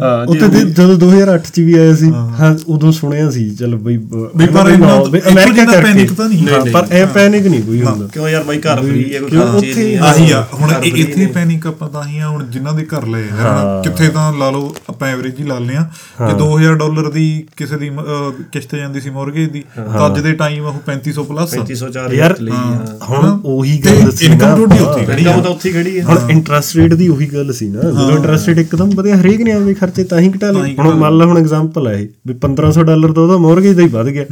ਹਾਂ ਉੱਥੇ ਦੇ- ਜਦੋਂ 2008 ਚ ਵੀ ਆਇਆ ਸੀ ਹਾਂ। ਉਦੋਂ ਸੁਣਿਆ ਸੀ ਚੱਲ ਬਈ ਪਰ ਇੰਨਾ ਅਮਰੀਕਾ ਦਾ ਪੈਨਿਕ ਤਾਂ ਨਹੀਂ ਹਾਂ, ਪਰ ਇਹ ਪੈਨਿਕ ਨਹੀਂ ਕੋਈ ਹੁੰਦਾ। ਕਿਉਂ ਯਾਰ ਬਾਈ ਘਰ ਫਰੀ ਹੈ ਕੋਈ ਖਰਚੇ ਉੱਥੇ- ਨਹੀਂ ਆਹੀ ਆ ਹੁਣ ਇਹ- ਇੱਥੇ ਪੈਨਿਕ ਆਪਾਂ ਤਾਂ ਹੀ ਆ ਹੁਣ ਜਿਨ੍ਹਾਂ ਦੇ ਘਰ ਲਏ ਹਨਾ, ਕਿੱਥੇ ਤਾਂ ਲਾ ਲਓ ਆਪਾਂ ਐਵਰੇਜ ਹੀ ਲਾ ਲੈਂਦੇ ਆ ਕਿ 2000 ਡਾਲਰ ਦੀ ਕਿਸੇ ਦੀ ਕਿਸ਼ਤ ਜਾਂਦੀ ਸੀ ਮੋਰਗੇਜ ਦੀ ਤਾਂ ਅੱਜ ਦੇ ਟਾਈਮ ਉਹ 3500 ਪਲੱਸ 304 ਯਾਰ ਲਈ ਹਾਂ। ਹੁਣ ਉਹੀ ਗੱਲ ਦੱਸੀ ਇਨਕਮ ਤੁਹਾਡੀ ਉੱਥੇ ਖੜੀ ਹੈ ਹੁਣ ਇੰਟਰਸਟ ਰੇਟ ਦੀ ਉਹੀ ਗੱਲ ਸੀ ਨਾ। ਜਦੋਂ ਇੰਟਰਸਟ ਰੇਟ ਇੱਕਦਮ ਵਧਿਆ ਹਰੇਕ ਨੇ ਆਪਦੇ ਖਰਚੇ ਤਾਂ ਹੀ ਘਟਾ ਲਏ। ਹੁਣ ਮੰਨ ਲਾ ਹੁਣ ਐਗਜ਼ਾਮਪਲ ਹੈ ਇਹ ਵੀ 1500 ਡਾਲਰ ਤਾਂ ਉਹਦਾ ਮੋਰਗੇਜ ਦਾ ਹੀ ਵੱਧ ਗਿਆ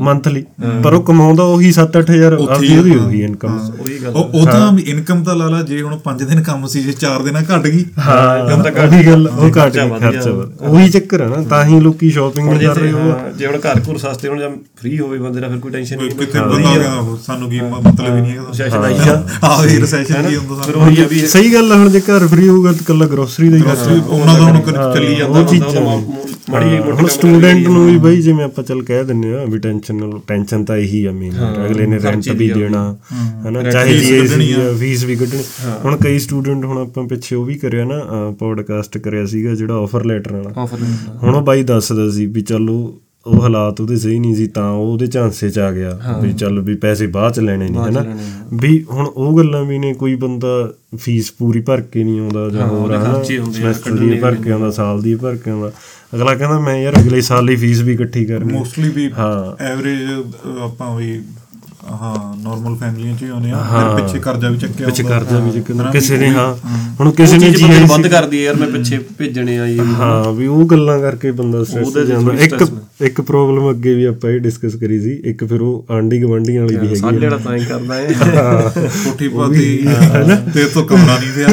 ਮੰਥਲੀ ਪਰ ਉਹ ਕਮਾਉਂਦਾ ਉਹੀ 7-8000 ਆਪਦੀ ਉਹਦੀ ਉਹੀ ਇਨਕਮ ਉਹੀ ਗੱਲ ਉਹ ਤਾਂ ਇਨਕਮ ਤਾਂ ਲਾ ਲਾ ਜੇ ਹੁਣ 5 ਦਿਨ ਕੰਮ ਸੀ ਜੇ 4 ਦਿਨਾਂ ਘਟ ਗਈ ਹਾਂ ਉਹੀ ਗੱਲ ਉਹ ਘਟ ਗਿਆ। ਖਰਚਾ। ਉਹੀ ਚੱਕਰ ਹੈ ਨਾ ਤਾਂ ਹੀ ਲੋਕੀ ਸ਼ਾਪਿੰਗ ਕਰ ਰਹੇ ਹਾਂ, ਜੇ ਹੁਣ ਘਰ ਘੁਰ ਸਸਤੇ ਹੋਣ ਜਾਂ ਫ੍ਰੀ ਹੋਵੇ ਬੰਦੇ ਦਾ ਫਿਰ ਕੋਈ ਟੈਨਸ਼ਨ ਨਹੀਂ। ਕਿਤੇ ਬੰਦਾ ਆ ਸਾਨੂੰ ਕੀ ਮਤਲਬ ਹੀ ਨਹੀਂ ਹੈਗਾ। ਸੈਸ਼ਨ ਆਈ ਆ ਆਹ ਇਹ ਰੈਸੈਸ਼ਨ ਕੀ ਹੁੰਦਾ ਸਾਨੂੰ। ਆ ਸਹੀ ਗੱਲ ਆ ਹੁਣ ਜੇ ਘਰ ਫ੍ਰੀ ਹੋਊਗਾ ਤਾਂ ਕੱਲਾ ਗਰੋਸਰੀ ਦਾ ਹੀ ਖਰਚਾ ਉਹਨਾਂ ਦਾ ਹੁਣ ਚੱਲੀ ਜਾਂਦਾ ਉਹ ਮੜੀ ਹੁਣ ਸਟੂਡੈਂਟ ਨੂੰ ਵੀ ਬਈ ਜਿਵੇਂ ਆਪਾਂ ਚੱਲ ਕਹਿ ਦਿੰਨੇ ਆ ਵੀ ਟੈਨਸ਼ਨ ਨਾਲ ਟੈਨਸ਼ਨ ਤਾਂ ਇਹੀ ਆ ਮੇਨ ਅਗਲੇ ਨੇ ਰੈਂਟ ਵੀ ਦੇਣਾ ਹਨਾ ਚਾਹੇ ਜੀਐਸਟੀ ਫੀਸ ਵੀ ਕੱਢਣੀ। ਹੁਣ ਕਈ ਸਟੂਡੈਂਟ ਹੁਣ ਆਪਾਂ ਪਿੱਛੇ ਉਹ ਵੀ ਕਰਿਆ ਨਾ ਪੋਡਕਾਸਟ ਕਰਿਆ ਸੀਗਾ ਜਿਹੜਾ ਆਫਰ ਲੈਟਰ ਵਾਲਾ। ਹੁਣ ਉਹ ਬਾਈ ਦੱਸਦਾ ਸੀ ਵੀ ਚਲੋ ਉਹ ਹਾਲਾਤ ਉਹਦੇ ਸਹੀ ਨਹੀਂ ਸੀ ਤਾਂ ਉਹ ਉਹਦੇ ਝਾਂਸੇ ਚ ਆ ਗਿਆ ਵੀ ਚੱਲ ਵੀ ਪੈਸੇ ਬਾਅਦ ਚ ਲੈਣੇ ਨਹੀਂ ਹਨਾ? ਵੀ ਹੁਣ ਉਹ ਗੱਲਾਂ ਵੀ ਨੇ ਕੋਈ ਬੰਦਾ ਫੀਸ ਪੂਰੀ ਭਰ ਕੇ ਨਹੀਂ ਆਉਂਦਾ ਜਾਂ ਹੋਰ ਹਨਾ? ਖਰਚੇ ਹੁੰਦੇ ਆ, semester ਦੀ ਭਰ ਕੇ ਆਉਂਦਾ ਸਾਲ ਦੀ ਭਰ ਕੇ ਆਉਂਦਾ ਅਗਲਾ ਕਹਿੰਦਾ ਮੈਂ ਯਾਰ ਅਗਲੇ ਸਾਲ ਲਈ ਫੀਸ ਵੀ ਇਕੱਠੀ ਕਰਨੀ ਮੋਸਟਲੀ ਵੀ ਹਾਂ। ਐਵਰੇਜ ਆਪਾਂ ਵੀ ਹਾਂ ਨਾਰਮਲ ਫੈਮਲੀਆਂ ਚ ਹੀ ਆਉਂਦੇ ਆ। ਫਿਰ ਪਿੱਛੇ ਕਰਜ਼ਾ ਵੀ ਚੱਕਿਆ ਪਿੱਛੇ। ਕਰਜ਼ਾ ਵੀ ਜਿੱਕਣਾ ਕਿਸੇ ਨੇ ਹਾਂ। ਹੁਣ ਕਿਸੇ ਨੇ ਚੀਜ਼ ਬੰਦੇ ਕਰਦੀ ਹੈ ਯਾਰ ਮੈਂ ਪਿੱਛੇ ਭੇਜਣੇ ਆ ਇਹ ਹਾਂ ਵੀ ਉਹ ਗੱਲਾਂ ਕਰਕੇ ਬੰਦਾ ਸਟ੍ਰੈਸ ਜਾਂਦਾ। ਇੱਕ ਇੱਕ ਪ੍ਰੋਬਲਮ ਅੱਗੇ ਵੀ ਆਪਾਂ ਇਹ ਡਿਸਕਸ ਕਰੀ ਸੀ ਇੱਕ ਫਿਰ ਉਹ ਆਂਡੀ ਗਵੰਡੀਆਂ ਵਾਲੀ ਵੀ ਹੈਗੀ ਸਾਡੇ ਵਾਲਾ ਤਾਂ ਹੀ ਕਰਦਾ ਹੈ। ਕੋਠੀ ਪਾਤੀ ਤੇ ਤੋਂ ਕਮਰਾ ਨਹੀਂ ਪਿਆ।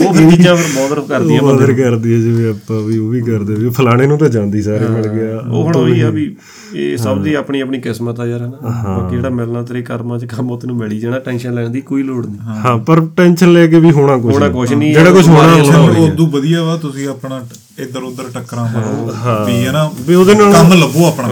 ਉਹ ਫਿਰ ਚੀਜ਼ਾਂ ਫਿਰ ਬੋਦਰ ਕਰਦੀਆਂ ਉਹ ਮਦਰ ਕਰਦੀ ਹੈ ਜਿਵੇਂ ਆਪਾਂ ਵੀ ਉਹ ਵੀ ਕਰਦੇ ਵੀ ਫਲਾਣੇ ਨੂੰ ਤਾਂ ਜਾਂਦੀ ਸਾਰੇ ਮਿਲ ਗਿਆ। ਉਹ ਹੁਣ ਉਹੀ ਆ ਵੀ ਇਹ ਸਭ ਦੀ ਆਪਣੀ ਆਪਣੀ ਕਿਸਮਤ ਆ ਯਾਰ ਹਨਾ? ਬਾਕੀ ਜਿਹੜਾ ਮਿਲਣਾ ਤੇਰੇ ਕਰਮਾਂ 'ਚ ਕੰਮ ਉਹ ਤੈਨੂੰ ਮਿਲ ਹੀ ਜਾਣਾ ਟੈਨਸ਼ਨ ਲੈਣ ਦੀ ਕੋਈ ਲੋੜ ਨਹੀਂ। ਹਾਂ ਪਰ ਟੈਨਸ਼ਨ ਲੈ ਕੇ ਵੀ ਹੋਣਾ ਕੁਝ ਹੋਣਾ ਕੁਛ ਨਹੀਂ ਜਿਹੜਾ ਕੁਝ ਹੋਣਾ ਚਲੋ ਉਦੋਂ ਵਧੀਆ ਵਾ ਤੁਸੀਂ ਆਪਣਾ ਇੱਧਰ ਉੱਧਰ ਟੱਕਰਾਂ ਮਾਰੋ। ਵੀ ਹੈ ਨਾ ਵੀ ਉਹਦੇ ਨਾਲ ਕੰਮ ਲੱਭੋ ਆਪਣਾ।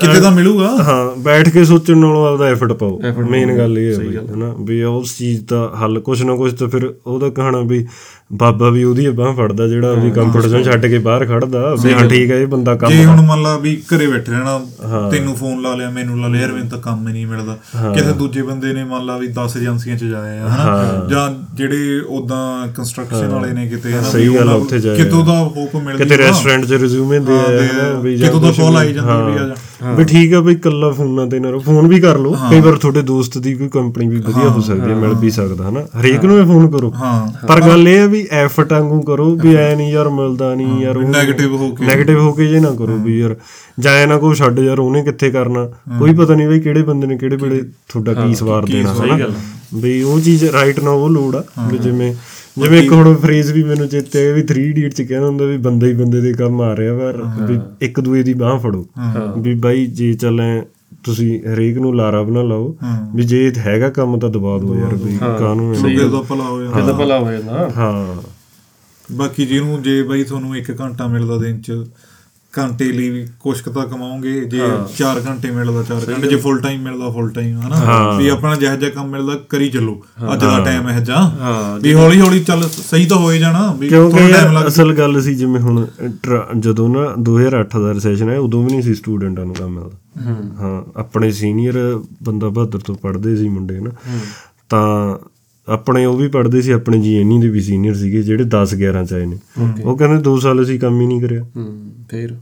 ਕਿਤੇ ਤਾਂ ਮਿਲੂਗਾ। ਹਾਂ ਬੈਠ ਕੇ ਸੋਚਣ ਨਾਲੋਂ ਆਪਦਾ ਐਫਰਟ ਪਾਓ। ਮੇਨ ਗੱਲ ਇਹ ਹੈ ਬਈ ਹਨਾ ਵੀ ਉਸ ਚੀਜ਼ ਦਾ ਹੱਲ ਕੁਛ ਨਾ ਕੁਛ ਤਾਂ ਫਿਰ ਉਹਦਾ ਕਹਣਾ ਵੀ ਬਾਬਾ ਵੀ ਉਹਦੀ ਬਾਹ ਫੜਦਾ ਜਿਹੜਾ ਵੀ ਕੰਫਰਟ ਜ਼ੋਨ ਛੱਡ ਕੇ ਬਾਹਰ ਖੜਦਾ। ਵੀ ਹਾਂ ਠੀਕ ਹੈ ਇਹ ਬੰਦਾ ਕੰਮ ਜੇ ਹੁਣ ਮੰਨ ਲਾ ਵੀ ਘਰੇ ਬੈਠੇ ਰਹਿਣਾ ਤੈਨੂੰ ਫੋਨ ਲਾ ਲਿਆ ਮੈਨੂੰ ਲਾ ਲਿਆ ਮੈਨੂੰ ਤਾਂ ਕੰਮ ਹੀ ਨਹੀਂ ਮਿਲਦਾ। ਕਿਸੇ ਦੂਜੇ ਬੰਦੇ ਨੇ ਮੰਨ ਲਾ ਵੀ 10 ਏਜੰਸੀਆਂ ਚ ਜਾਇਆ ਹਨਾ? ਜਾਂ ਜਿਹੜੇ ਉਦਾਂ ਕੰਸਟਰਕਸ਼ਨ ਵਾਲੇ ਨੇ ਕਿਤੇ ਹਨਾ? ਸਹੀ ਗੱਲ ਆ, ਉੱਥੇ ਜਾਇਆ। ਕਿਤੋਂ ਦਾ ਹੋਪ ਮਿਲਦੀ ਕਿਤੇ ਰੈਸਟੋਰੈਂਟ 'ਚ ਰਿਜ਼ਿਊਮੇ ਦੇ ਆਇਆ ਵੀ ਕਿਤੋਂ ਦਾ ਵੀ। ਆਈ ਜਾਂਦੀ ਵੀ ਆ ਜਾ। ਵੀ ਠੀਕ ਆ ਬਈ ਕੱਲਾ ਫੋਨਾਂ ਤੇ ਨਾ ਰਹੋ ਫੋਨ ਵੀ ਕਰ ਲਓ। ਕਈ ਵਾਰ ਤੁਹਾਡੇ ਦੋਸਤ ਦੀ ਕੋਈ ਕੰਪਨੀ ਵੀ ਵਧੀਆ ਹੋ। ਸਕਦੀ ਹੈ ਮਿਲ ਵੀ ਸਕਦਾ ਹਨਾ? ਹਰੇਕ ਨੂੰ ਇਹ ਫੋਨ ਕਰੋ। ਪਰ ਗੱਲ ਇਹ ਹੈ ਵੀ ਐਫਰਟ ਵਾਂਗੂ ਕਰੋ ਵੀ ਐ ਨਹੀਂ ਯਾਰ ਮਿਲਦਾ ਨਹੀਂ ਯਾਰ ਨੈਗੇਟਿਵ ਹੋ ਕੇ। ਨੈਗੇਟਿਵ ਹੋ ਕੇ ਜੇ ਨਾ ਕਰੋ ਵੀ ਯਾਰ ਜਾਂ ਨਾ ਕੋ ਛੱਡ ਯਾਰ ਉਹਨੇ ਕਿੱਥੇ ਕਰਨਾ? ਕੋਈ ਪਤਾ ਨਹੀਂ ਬਈ ਕਿਹੜੇ ਬੰਦੇ ਨੇ ਕਿਹੜੇ ਵੇਲੇ ਤੁਹਾਡਾ ਕੀ ਸਵਾਰ ਦੇਣਾ ਹਨਾ? ਵੀ ਉਹ ਚੀਜ਼ ਰਾਈਟ ਨਾ ਉਹ ਲੋੜ ਆ ਜਿਵੇਂ ਜਿਵੇਂ ਇੱਕ ਹੁਣ ਫਰੇਜ਼ ਵੀ ਮੈਨੂੰ ਚੇਤੇ ਹੈ ਵੀ 3 ਇਡੀਅਟ ਚ ਕਹਿੰਦਾ ਹੁੰਦਾ ਵੀ ਬੰਦਾ ਹੀ ਬੰਦੇ ਦੇ ਕੰਮ ਆ ਰਿਹਾ ਪਰ ਵੀ ਇੱਕ ਦੂਏ ਦੀ ਬਾਹ ਫੜੋ। ਵੀ ਬਾਈ ਜੇ ਚੱਲੇ ਤੁਸੀਂ ਹਰੇਕ ਨੂੰ ਲਾਰਾ ਬਣਾ ਲਾਓ ਵੀ ਜੇ ਹੈਗਾ ਕੰਮ ਤਾਂ ਦਬਾ ਦਿਓ ਯਾਰ ਵੀ ਕਾਹਨੂੰ ਐਵੇਂ- ਲੋਕੇ ਦਾ ਭਲਾ ਹੋ ਜਾਂਦਾ। ਕਿਦਾਂ ਭਲਾ ਹੋ ਜਾਂਦਾ। ਹਾਂ। ਬਾਕੀ ਜਿਹਨੂੰ ਜੇ ਬਾਈ ਤੁਹਾਨੂੰ 1 ਘੰਟਾ ਮਿਲਦਾ ਦਿਨ ਚ ਘੰਟੇ ਲਈ ਵੀ ਕੁਛ ਕੁ ਤਾਂ ਕਮਾਓਗੇ ਜੇ 4 ਘੰਟੇ ਮਿਲਦਾ 4 ਘੰਟੇ ਜੇ ਫੁੱਲ ਟਾਈਮ ਮਿਲਦਾ ਫੁੱਲ ਟਾਈਮ ਹਨਾ? ਵੀ ਆਪਣਾ ਜਿਹੋ ਜਿਹਾ ਕੰਮ ਮਿਲਦਾ ਕਰੀ ਚੱਲੋ। ਅੱਜ ਦਾ ਟਾਈਮ ਇਹ ਜਾ ਵੀ ਹੌਲੀ ਹੌਲੀ ਚੱਲ ਸਹੀ ਤਾਂ ਹੋਏ ਜਾਣਾ ਵੀ ਥੋੜਾ ਟਾਈਮ ਲੱਗ ਅਸਲ ਗੱਲ ਸੀ ਜਿਵੇਂ ਹੁਣ ਜਦੋਂ ਨਾ 2008 ਦਾ ਰੈਸੈਸ਼ਨ ਆਇਆ ਉਦੋਂ ਵੀ ਨਹੀਂ ਸੀ ਸਟੂਡੈਂਟਾਂ ਨੂੰ ਕੰਮ ਮਿਲਦਾ। ਹਾਂ। ਆਪਣੇ ਸੀਨੀਅਰ ਬੰਦਾ ਬਹਾਦਰ ਤੋਂ ਪੜ੍ਹਦੇ ਸੀ ਮੁੰਡੇ ਨਾ ਤਾਂ ਆਪਣੇ ਉਹ ਵੀ ਪੜ੍ਹਦੇ ਸੀ ਆਪਣੇ ਜੀਐਨਈ ਦੇ ਵੀ ਸੀਨੀਅਰ ਸੀਗੇ ਜਿਹੜੇ 10 11 ਚ ਆਏ ਨੇ। ਉਹ ਕਹਿੰਦੇ 2 ਸਾਲ ਅਸੀਂ ਕੰਮ ਹੀ ਨਹੀਂ ਕਰਿਆ। ਹੂੰ ਫੇਰ?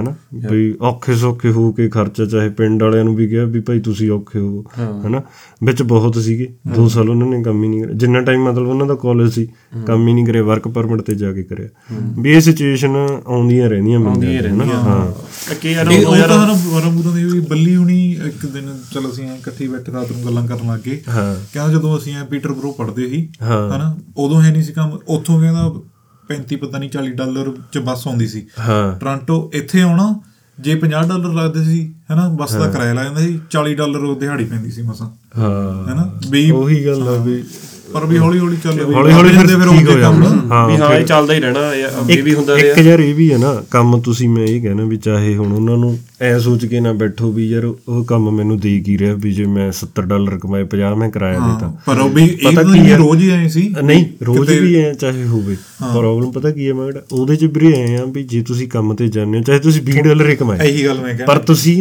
ਹਨਾ? ਵੀ ਔਖੇ ਸੌਖੇ ਹੋ ਕੇ ਖਰਚਾ ਚਾਹੇ ਪਿੰਡ ਵਾਲਿਆਂ ਨੂੰ ਵੀ ਕਿਹਾ ਵੀ ਭਾਈ ਤੁਸੀਂ ਔਖੇ ਹੋ ਹਨਾ? ਵਿੱਚ ਬਹੁਤ ਸੀਗੇ। 2 ਸਾਲ ਉਹਨਾਂ ਨੇ ਕੰਮ ਹੀ ਨਹੀਂ ਕਰਿਆ। ਜਿੰਨਾ ਟਾਈਮ ਮਤਲਬ ਉਹਨਾਂ ਦਾ ਕਾਲਜ ਸੀ ਕੰਮ ਹੀ ਨਹੀਂ ਕਰਿਆ ਵਰਕ ਪਰਮਿਟ ਤੇ ਜਾ ਕੇ ਕਰਿਆ। ਵੀ ਇਹ ਸਿਚੁਏਸ਼ਨ ਆਉਂਦੀਆਂ ਰਹਿੰਦੀਆਂ ਦੇ ਹਨਾ? ਹਾਂ। ਕਿ ਯਾਰ ਉਹ ਤਾਂ ਹਨਾ ਵਰਮਪੁਰਾਂ ਦੀ ਵੀ ਬੱਲੀ ਹੁਣੀ ਇੱਕ ਦਿਨ ਚਲ ਅਸੀਂ ਐਂ ਇਕੱਠੇ ਬੈਠੇ ਰਾਤ ਨੂੰ ਗੱਲਾਂ ਕਰਨ ਲੱਗ ਕਹਿੰਦਾ ਜਦੋਂ ਅਸੀਂ ਐ ਪੀਟਰਬਰੋ ਪੜ੍ਹਦੇ ਸੀ ਹਾਂ। ਹਨਾ? ਉਦੋਂ ਹੈ ਨਹੀਂ ਸੀ ਕੰਮ ਉੱਥੋਂ ਕਹਿੰਦਾ 35 ਪਤਾ ਨਹੀਂ 40 ਡਾਲਰ ਚ ਬੱਸ ਆਉਂਦੀ ਸੀ। ਹਾਂ। ਟੋਰਾਂਟੋ ਇੱਥੇ ਆਉਣਾ ਜੇ 50 ਡਾਲਰ ਲੱਗਦੇ ਸੀ ਹਨਾ ਬੱਸ ਦਾ ਕਿਰਾਇਆ ਲੱਗ ਜਾਂਦਾ ਸੀ 40 ਡਾਲਰ ਉਹ ਦਿਹਾੜੀ ਪੈਂਦੀ ਸੀ ਮਸਾਂ। ਹਾਂ। ਹਨਾ ਵੀ ਉਹੀ ਗੱਲ ਆ ਵੀ ਪਰ ਵੀ ਹੌਲੀ ਹੌਲੀ ਚੱਲ ਹੌਲੀ ਹੌਲੀ ਫਿਰ ਫਿਰ ਠੀਕ ਹੋ ਜਾਂਦਾ। ਹਾਂ ਵੀ ਹਾਂ ਇਹ ਚੱਲਦਾ ਹੀ ਰਹਿਣਾ ਇਹ ਇਹ ਵੀ ਹੁੰਦਾ ਇੱਕ ਯਾਰ ਇਹ ਵੀ ਹੈ ਨਾ ਕੰਮ ਤੁਸੀਂ ਮੈਂ ਇਹ ਕਹਿਣਾ ਵੀ ਚਾਹੇ ਹੁਣ ਉਹਨਾਂ ਨੂੰ ਐ ਸੋਚ ਕੇ ਨਾ ਬੈਠੋ ਵੀ ਯਾਰ ਉਹ ਕੰਮ ਮੈਨੂੰ ਦੇ ਕੀ ਰਿਹਾ ਵੀ ਜੇ ਮੈਂ 70 ਡਾਲਰ ਕਮਾਏ 50 ਮੈਂ ਕਿਰਾਇਆ ਦੇਤਾ। ਪਰ ਉਹ ਵੀ ਇਹ ਆ? ਰੋਜ਼ ਹੀ ਆਏ ਸੀ। ਨਹੀਂ ਰੋਜ਼ ਵੀ ਐ ਚਾਹੇ ਹੋਵੇ। ਪ੍ਰੋਬਲਮ ਪਤਾ ਕੀ ਹੈ ਮੈਂ ਕਿਹਾ ਉਹਦੇ ਚ ਵੀ ਐ ਆ ਵੀ ਜੇ ਤੁਸੀਂ ਕੰਮ ਤੇ ਜਾਂਦੇ ਹੋ ਚਾਹੇ ਤੁਸੀਂ 20 ਡਾਲਰ ਹੀ ਕਮਾਏ। ਇਹੀ ਗੱਲ ਮੈਂ ਕਹਿੰਦਾ ਪਰ ਤੁਸੀਂ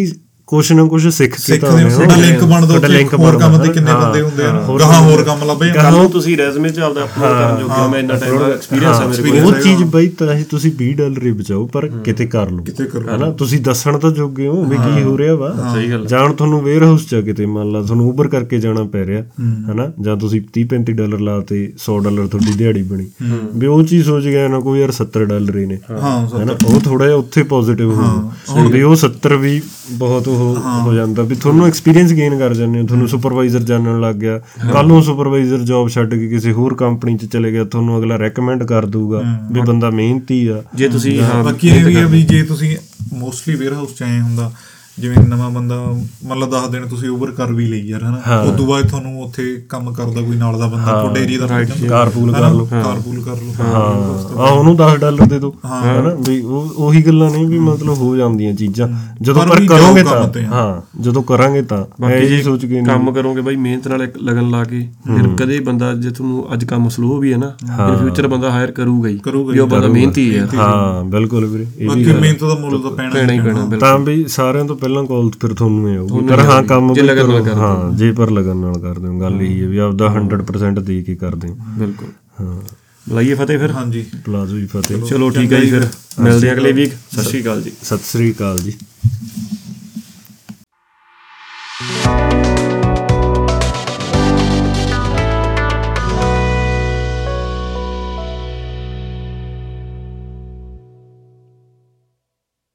ਕੁਛ ਨਾ ਕੁਛ ਸਿੱਖ ਕੇ ਤਾਂ ਸਿੱਖਦੇ ਆਉਂਦੇ ਹੋ। ਤੁਹਾਡਾ ਲਿੰਕ ਬਣਦਾ ਤੁਹਾਡਾ ਹੋਰ ਕੰਮ ਤੇ ਕਿੰਨੇ ਬੰਦੇ ਹੁੰਦੇ ਆ। ਗਾਹਾਂ ਹੋਰ ਕੰਮ ਲੱਭੇ। ਕੱਲ ਨੂੰ ਤੁਸੀਂ ਰੈਜ਼ਮੇ ਚ ਆਪਦਾ ਆਪਣਾ ਕਰਨ ਜੋਗਾ ਮੈਂ ਇੰਨਾ ਟਾਈਮ ਦਾ ਐਕਸਪੀਰੀਅੰਸ ਹੈ ਮੇਰੇ ਕੋਲ। ਉਹ ਚੀਜ਼ ਬਈ ਤਾਂ ਤੁਸੀਂ 20 ਡਾਲਰ ਹੀ ਬਚਾਓ ਪਰ ਕਿਤੇ ਕਰ ਲਓ। ਕਿਤੇ ਕਰੋ ਹਨਾ? ਤੁਸੀਂ ਦੱਸਣ ਤਾਂ ਜੋਗੇ ਹੋ ਵੀ ਕੀ ਹੋ। ਰਿਹਾ ਵਾ। ਸਹੀ ਗੱਲ ਜਾਣ ਤੁਹਾਨੂੰ ਵੇਅਰ ਹਾਊਸ ਚ ਕਿਤੇ ਮੰਨ ਲਾ ਤੁਹਾਨੂੰ ਉਬਰ ਕਰਕੇ ਜਾਣਾ ਪੈ ਰਿਹਾ ਹਨਾ? ਜਾਂ ਤੁਸੀਂ 30 35 ਡਾਲਰ ਲਾਤੇ 100 ਡਾਲਰ ਤੁਹਾਡੀ ਦਿਹਾੜੀ ਬਣੀ। ਵੀ ਉਹ ਚੀਜ਼ ਸੋਚ ਗਿਆ ਨਾ ਕੋਈ ਯਾਰ 70 ਡਾਲਰ ਹੀ ਨੇ। ਹਾਂ ਹਨਾ? ਉਹ ਥੋੜਾ ਜਿਹਾ ਉੱਥੇ ਪੋਜ਼ਿਟਿਵ ਹੋ ਵੀ ਉਹ 70 ਵੀ ਬਹੁਤ ਉਹ ਹੋ। ਜਾਂਦਾ ਵੀ ਤੁਹਾਨੂੰ ਐਕਸਪੀਰੀਅੰਸ ਗੇਨ ਕਰ ਜਾਂਦੇ ਹੋ ਤੁਹਾਨੂੰ ਸੁਪਰਵਾਈਜ਼ਰ ਜਾਣਨ ਲੱਗ ਗਿਆ। ਕੱਲ ਨੂੰ ਸੁਪਰਵਾਈਜ਼ਰ ਜੌਬ ਛੱਡ ਕੇ ਕਿਸੇ ਹੋਰ ਕੰਪਨੀ 'ਚ ਚਲੇ ਗਿਆ ਤੁਹਾਨੂੰ ਅਗਲਾ ਰეკਮੈਂਡ ਕਰ ਦਊਗਾ ਵੀ ਬੰਦਾ ਮਿਹਨਤੀ ਆ। ਜੇ ਤੁਸੀਂ ਬਾਕੀ ਇਹ ਵੀ ਜੇ ਤੁਸੀਂ ਮੋਸਟਲੀ ਵੇਅਰ ਹਾਊਸ ਚ ਆਏ ਹੁੰਦਾ ਜਿਵੇਂ ਨਵਾਂ ਬੰਦਾ ਮਤਲਬ 10 ਦਿਨ ਤੁਸੀਂ ਓਵਰ ਕਰ ਵੀ ਲਈ ਯਾਰ ਹਨਾ? ਉਸ ਤੋਂ ਬਾਅਦ ਤੁਹਾਨੂੰ ਉੱਥੇ ਕੰਮ ਕਰਦਾ ਕੋਈ ਨਾਲ ਦਾ ਬੰਦਾ ਤੁਹਾਡੇ ਏਰੀਆ ਦਾ ਕਾਰਪੂਲ ਕਰ ਲਓ। ਕਾਰਪੂਲ ਕਰ ਲਓ। ਹਾਂ। ਆ ਉਹਨੂੰ 10 ਡਾਲਰ ਦੇ ਦਿਓ। ਹਨਾ? ਵੀ ਉਹ ਉਹੀ ਗੱਲਾਂ ਨਹੀਂ ਵੀ ਮਤਲਬ ਹੋ ਜਾਂਦੀਆਂ ਚੀਜ਼ਾਂ। ਜਦੋਂ ਪਰ ਕਰੋਗੇ ਤਾਂ। ਹਾਂ। ਜਦੋਂ ਕਰਾਂਗੇ ਤਾਂ। ਇਹ ਜੀ ਸੋਚ ਕੇ ਨਹੀਂ। ਕੰਮ ਕਰੋਗੇ ਬਾਈ ਮਿਹਨਤ ਨਾਲ ਇੱਕ ਲਗਨ ਲਾ ਕੇ ਫਿਰ ਕਦੇ ਬੰਦਾ ਜੇ ਤੁਹਾਨੂੰ ਅੱਜ ਕੰਮ ਸਲੋ ਵੀ ਹੈ ਨਾ ਫਿਰ ਫਿਊਚਰ ਬੰਦਾ ਹਾਇਰ ਕਰੂਗਾ ਹੀ। ਵੀ ਉਹ ਬੰਦਾ ਮਿਹਨਤੀ ਹੈ। ਹਾਂ ਬਿਲਕੁਲ ਵੀਰੇ ਇਹ ਵੀ ਬਾਕੀ ਮਿਹਨਤ ਦਾ ਮੁੱਲ ਤਾਂ ਪੈਣਾ ਹੀ ਪੈਣਾ ਤਾਂ ਵੀ ਸਾਰਿਆਂ ਤੋਂ ਪਹਿਲਾਂ ਕਾਲ ਫਿਰ ਤੁਹਾਨੂੰ ਇਹ ਆਊਗੀ। ਪਰ ਹਾਂ ਕੰਮ ਵੀ ਕਰੋ। ਹਾਂ। ਜੇ ਪਰ ਲਗਨ ਨਾਲ ਕਰਦੇ ਹੋ ਗੱਲ ਇਹੀ ਹੈ ਵੀ ਆਪਦਾ 100% ਦੇ ਕੇ ਕਰਦੇ ਹੋ। ਬਿਲਕੁਲ। ਹਾਂ। ਬੁਲਾਈਏ ਫਤਿਹ ਫਿਰ। ਹਾਂਜੀ। ਪਲਾਜ਼ੋ ਹੀ ਫਤਿਹ। ਚਲੋ ਠੀਕ ਹੈ ਜੀ ਫਿਰ। ਮਿਲਦੇ ਹਾਂ ਅਗਲੇ ਵੀਕ ਸਤਿ ਸ਼੍ਰੀ ਅਕਾਲ ਜੀ। ਸਤਿ ਸ੍ਰੀ ਅਕਾਲ ਜੀ।